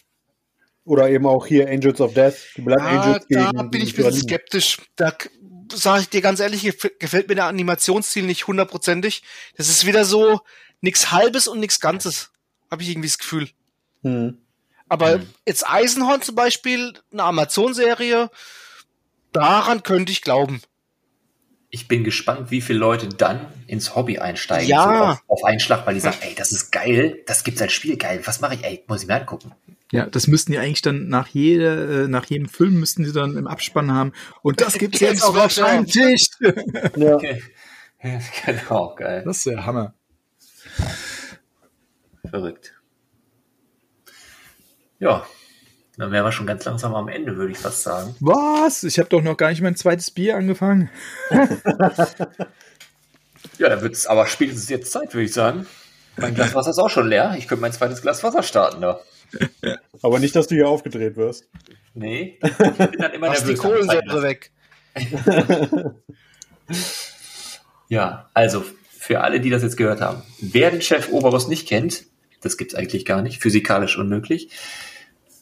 Oder eben auch hier Angels of Death, die Blood Ah, Angels da gegen bin ich ein bisschen skeptisch. Da sage ich dir ganz ehrlich, gef- gefällt mir der Animationsstil nicht hundertprozentig. Das ist wieder so nix Halbes und nix Ganzes. Habe ich irgendwie das Gefühl. Hm. Aber Mhm. jetzt Eisenhorn zum Beispiel, eine Amazon-Serie, daran könnte ich glauben. Ich bin gespannt, wie viele Leute dann ins Hobby einsteigen. Ja. So auf, auf einen Schlag, weil die sagen, ey, das ist geil, das gibt's als Spiel geil. Was mache ich? Ey, muss ich mir angucken. Ja, das müssten die eigentlich dann nach jeder, äh, nach jedem Film müssten sie dann im Abspann haben. Und das gibt's jetzt auch auf einem Tisch. Ja. genau, geil. Das ist der Hammer. Verrückt. Ja, dann wären wir schon ganz langsam am Ende, würde ich fast sagen. Was? Ich habe doch noch gar nicht mein zweites Bier angefangen. Ja, dann wird es aber spätestens jetzt Zeit, würde ich sagen. Mein Glas Wasser ist auch schon leer. Ich könnte mein zweites Glas Wasser starten da. Aber nicht, dass du hier aufgedreht wirst. Nee, ich bin dann immer Lass die nervös. Kohlensäure weg. Ja, also für alle, die das jetzt gehört haben, wer den Chef Oberboss nicht kennt, das gibt's eigentlich gar nicht, physikalisch unmöglich,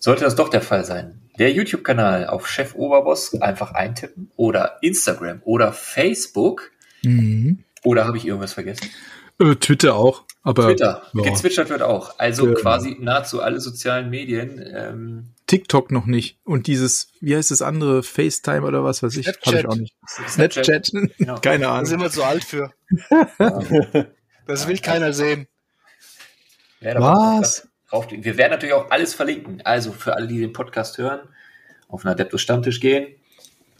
sollte das doch der Fall sein. Der YouTube-Kanal auf Chef Oberboss einfach eintippen oder Instagram oder Facebook Mhm. oder habe ich irgendwas vergessen? Äh, Twitter auch, aber Twitter, ja. gezwitschert wird auch. Also Ja. quasi nahezu alle sozialen Medien. Ähm, TikTok noch nicht. Und dieses, wie heißt das andere, FaceTime oder was weiß ich, habe ich Snapchat. auch nicht. Snapchat, Genau. keine Da Ahnung. sind wir zu alt für. Das will keiner sehen. Ja, da Was? Wir werden natürlich auch alles verlinken. Also für alle, die den Podcast hören, auf einen Adeptus Stammtisch gehen,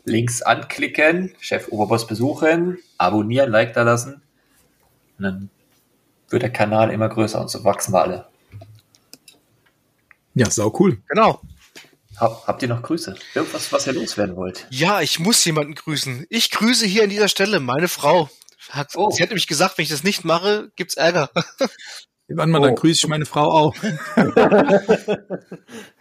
Links anklicken, Chef Oberboss besuchen, abonnieren, Like da lassen. Und dann wird der Kanal immer größer und so wachsen wir alle. Ja, sau cool. Genau. Hab, habt ihr noch Grüße? Irgendwas, was ihr loswerden wollt? Ja, ich muss jemanden grüßen. Ich grüße hier an dieser Stelle meine Frau. Hat, Oh. Sie hat nämlich gesagt, wenn ich das nicht mache, gibt's Ärger. Wann mal, dann Oh. grüße ich meine Frau auch.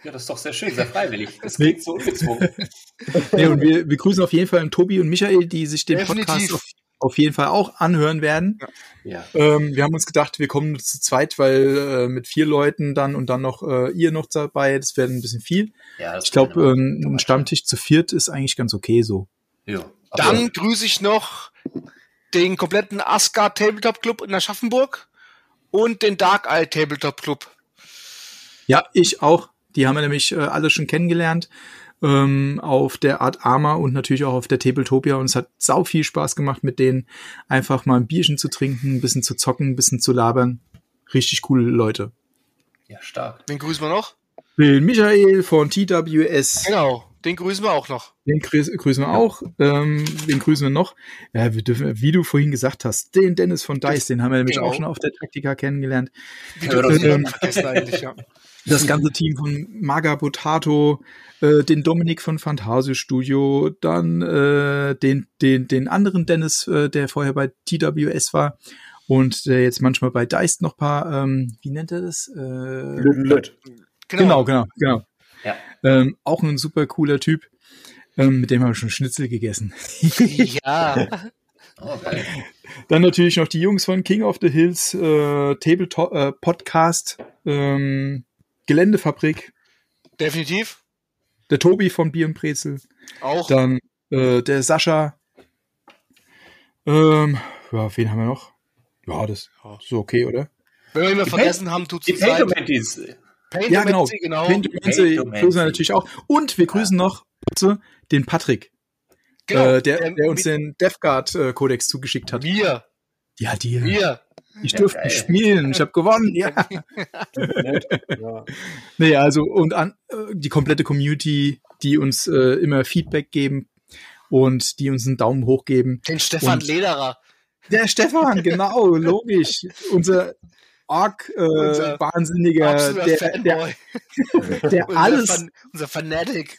Ja, das ist doch sehr schön, sehr freiwillig. Das klingt so ungezwungen. Nee, und wir, wir grüßen auf jeden Fall Tobi und Michael, die sich den Definitiv. Podcast auf, auf jeden Fall auch anhören werden. Ja. Ähm, wir haben uns gedacht, wir kommen zu zweit, weil äh, mit vier Leuten dann und dann noch äh, ihr noch dabei, das wäre ein bisschen viel. ja Ich glaube, kann äh, ein Stammtisch zu viert ist eigentlich ganz okay so. Ja. Dann grüße ich noch den kompletten Asgard Tabletop Club in Aschaffenburg und den Dark Eye Tabletop Club. Ja, ich auch. Die haben wir nämlich äh, alle schon kennengelernt ähm, auf der Art Arma und natürlich auch auf der Tabletopia und es hat sau viel Spaß gemacht, mit denen einfach mal ein Bierchen zu trinken, ein bisschen zu zocken, ein bisschen zu labern. Richtig coole Leute. ja, stark. Den grüßen wir noch. Den Michael von TWS, Genau, den grüßen wir auch noch. den grüß, grüßen wir auch. Ähm, den grüßen wir noch. Ja, wir dürfen, wie du vorhin gesagt hast, den Dennis von Dice, den haben wir nämlich Genau. auch schon auf der Taktika kennengelernt. Wie Ja, du das- das ähm, vergessen eigentlich, ja. Das ganze Team von Maga Potato, äh, den Dominik von Fantasio Studio, dann äh, den, den, den anderen Dennis, äh, der vorher bei TWS war und der jetzt manchmal bei Deist noch paar, ähm, wie nennt er das? Äh, Lüt, lüt. genau, genau, genau. Ja. Ähm, auch ein super cooler Typ. Ähm, mit dem habe ich schon Schnitzel gegessen. Ja, Oh, geil. Dann natürlich noch die Jungs von King of the Hills, äh, Tabletop äh, Podcast, ähm, Geländefabrik, definitiv. der Tobi von Bier und Brezel. Auch. Dann äh, der Sascha. Ähm, ja, wen haben wir noch? Ja, das ist so okay, oder? Wenn wir ihn vergessen haben, tut's Die uns leid. Ja, genau. Mancy, genau. Paint Mancy Paint grüßen wir natürlich auch. Und wir grüßen noch bitte den Patrick, Genau. äh, der, der uns mit den Death Guard äh, Kodex zugeschickt hat. mir, Ja, dir. mir. Ich Ja, durfte geil. spielen. Ich habe gewonnen. Ja. Ja. Nee, also und an äh, die komplette Community, die uns äh, immer Feedback geben und die uns einen Daumen hoch geben. Den Stefan Und- Lederer. Der Stefan, genau, logisch. Unser arg äh, Unser wahnsinniger, der, der, Fanboy. der Unser alles, Fan, unser Fanatic.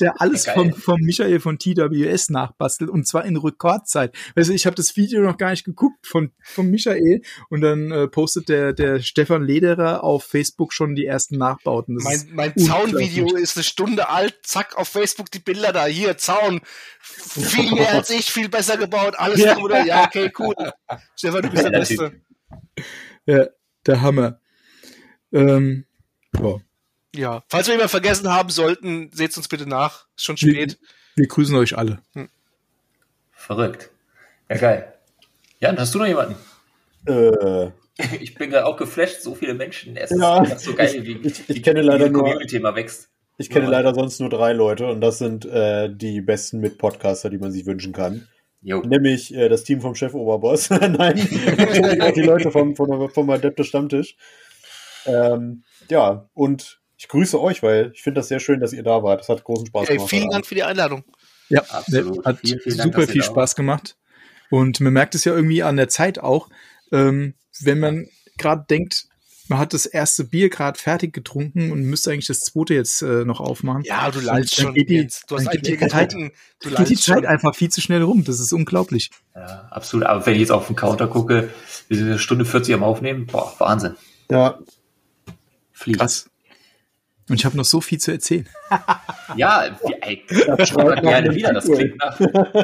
Der alles Geil. vom, vom Michael von TWS nachbastelt und zwar in Rekordzeit. Weißt du, ich habe das Video noch gar nicht geguckt von, von Michael und dann äh, postet der, der Stefan Lederer auf Facebook schon die ersten Nachbauten. Das Mein, mein. Zaunvideo ist eine Stunde alt. Zack, auf Facebook die Bilder da. Hier, Zaun. Viel mehr als ich, viel besser gebaut. Alles Ja. oder? Ja, okay, cool. Stefan, du bist der Beste. ja, der Hammer. Ähm, boah. Ja. Falls wir jemanden vergessen haben sollten, seht uns bitte nach. Ist schon spät. Wir grüßen euch alle. Verrückt. Ja, geil. Jan, hast du noch jemanden? Äh, Ich bin gerade auch geflasht, so viele Menschen. Es Ja, ist so geil, wie, ich- ich wie kenne leider die nur- Community immer wächst. ich kenne Ja. leider sonst nur drei Leute und das sind äh, die besten Mitpodcaster, die man sich wünschen kann. Jo. Nämlich äh, das Team vom Chef Oberboss. Nein, die Leute vom, vom, vom Adeptus Stammtisch. Ähm, ja, und ich grüße euch, weil ich finde das sehr schön, dass ihr da wart. Das hat großen Spaß gemacht. vielen heute Dank für die Einladung. Ja, Absolut. hat Vielen, vielen Dank, super ihr viel Spaß gemacht. Und man merkt es ja irgendwie an der Zeit auch, ähm, wenn man gerade denkt, man hat das erste Bier gerade fertig getrunken und müsste eigentlich das zweite jetzt äh, noch aufmachen. Ja, du lallst Dann schon. geht die- Jens. Du hast ein geht Bier die Zeit- getrunken. Du Geht die Zeit schon. einfach viel zu schnell rum. Das ist unglaublich. Ja, absolut. Aber wenn ich jetzt auf den Counter gucke, wir sind eine Stunde 40 am Aufnehmen, boah, Wahnsinn. Ja, Fliegt. Krass. Und ich habe noch so viel zu erzählen. Ja, ey, schreibt schreibt gerne wieder. Das klingt nach,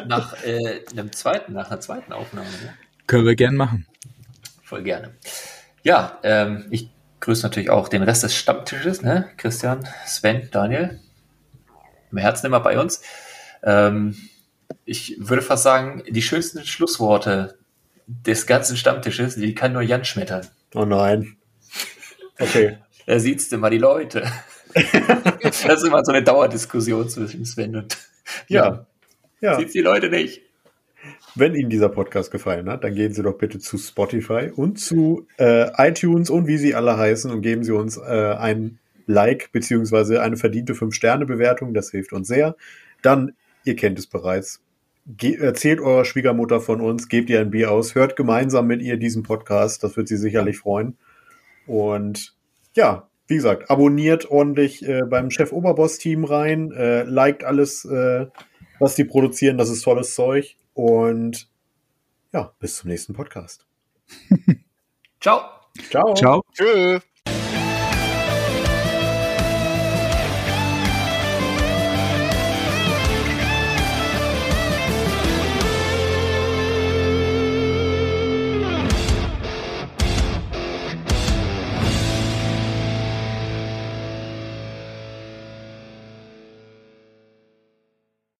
nach äh, einem zweiten, nach einer zweiten Aufnahme. Ne? Können wir gern machen. Voll gerne. Ja, ähm, ich grüße natürlich auch den Rest des Stammtisches, ne? Christian, Sven, Daniel. Im Herzen immer bei uns. Ähm, ich würde fast sagen, die schönsten Schlussworte des ganzen Stammtisches, die kann nur Jan schmettern. oh nein. Okay. Da siehst du mal die Leute. das ist immer so eine Dauerdiskussion zwischen Sven und Ja. Ja. Sieht's die Leute nicht. Wenn Ihnen dieser Podcast gefallen hat, dann gehen Sie doch bitte zu Spotify und zu äh, iTunes und wie sie alle heißen und geben Sie uns äh, ein Like beziehungsweise eine verdiente 5-Sterne-Bewertung. Das hilft uns sehr. Dann, ihr kennt es bereits, ge erzählt eurer Schwiegermutter von uns, gebt ihr ein Bier aus, hört gemeinsam mit ihr diesen Podcast. Das wird sie sicherlich freuen. Und ja, wie gesagt, abonniert ordentlich äh, beim Chef-Oberboss-Team rein, äh, liked alles, äh, was die produzieren. Das ist tolles Zeug. Und ja, bis zum nächsten Podcast. Ciao. Ciao. Ciao. Tschö.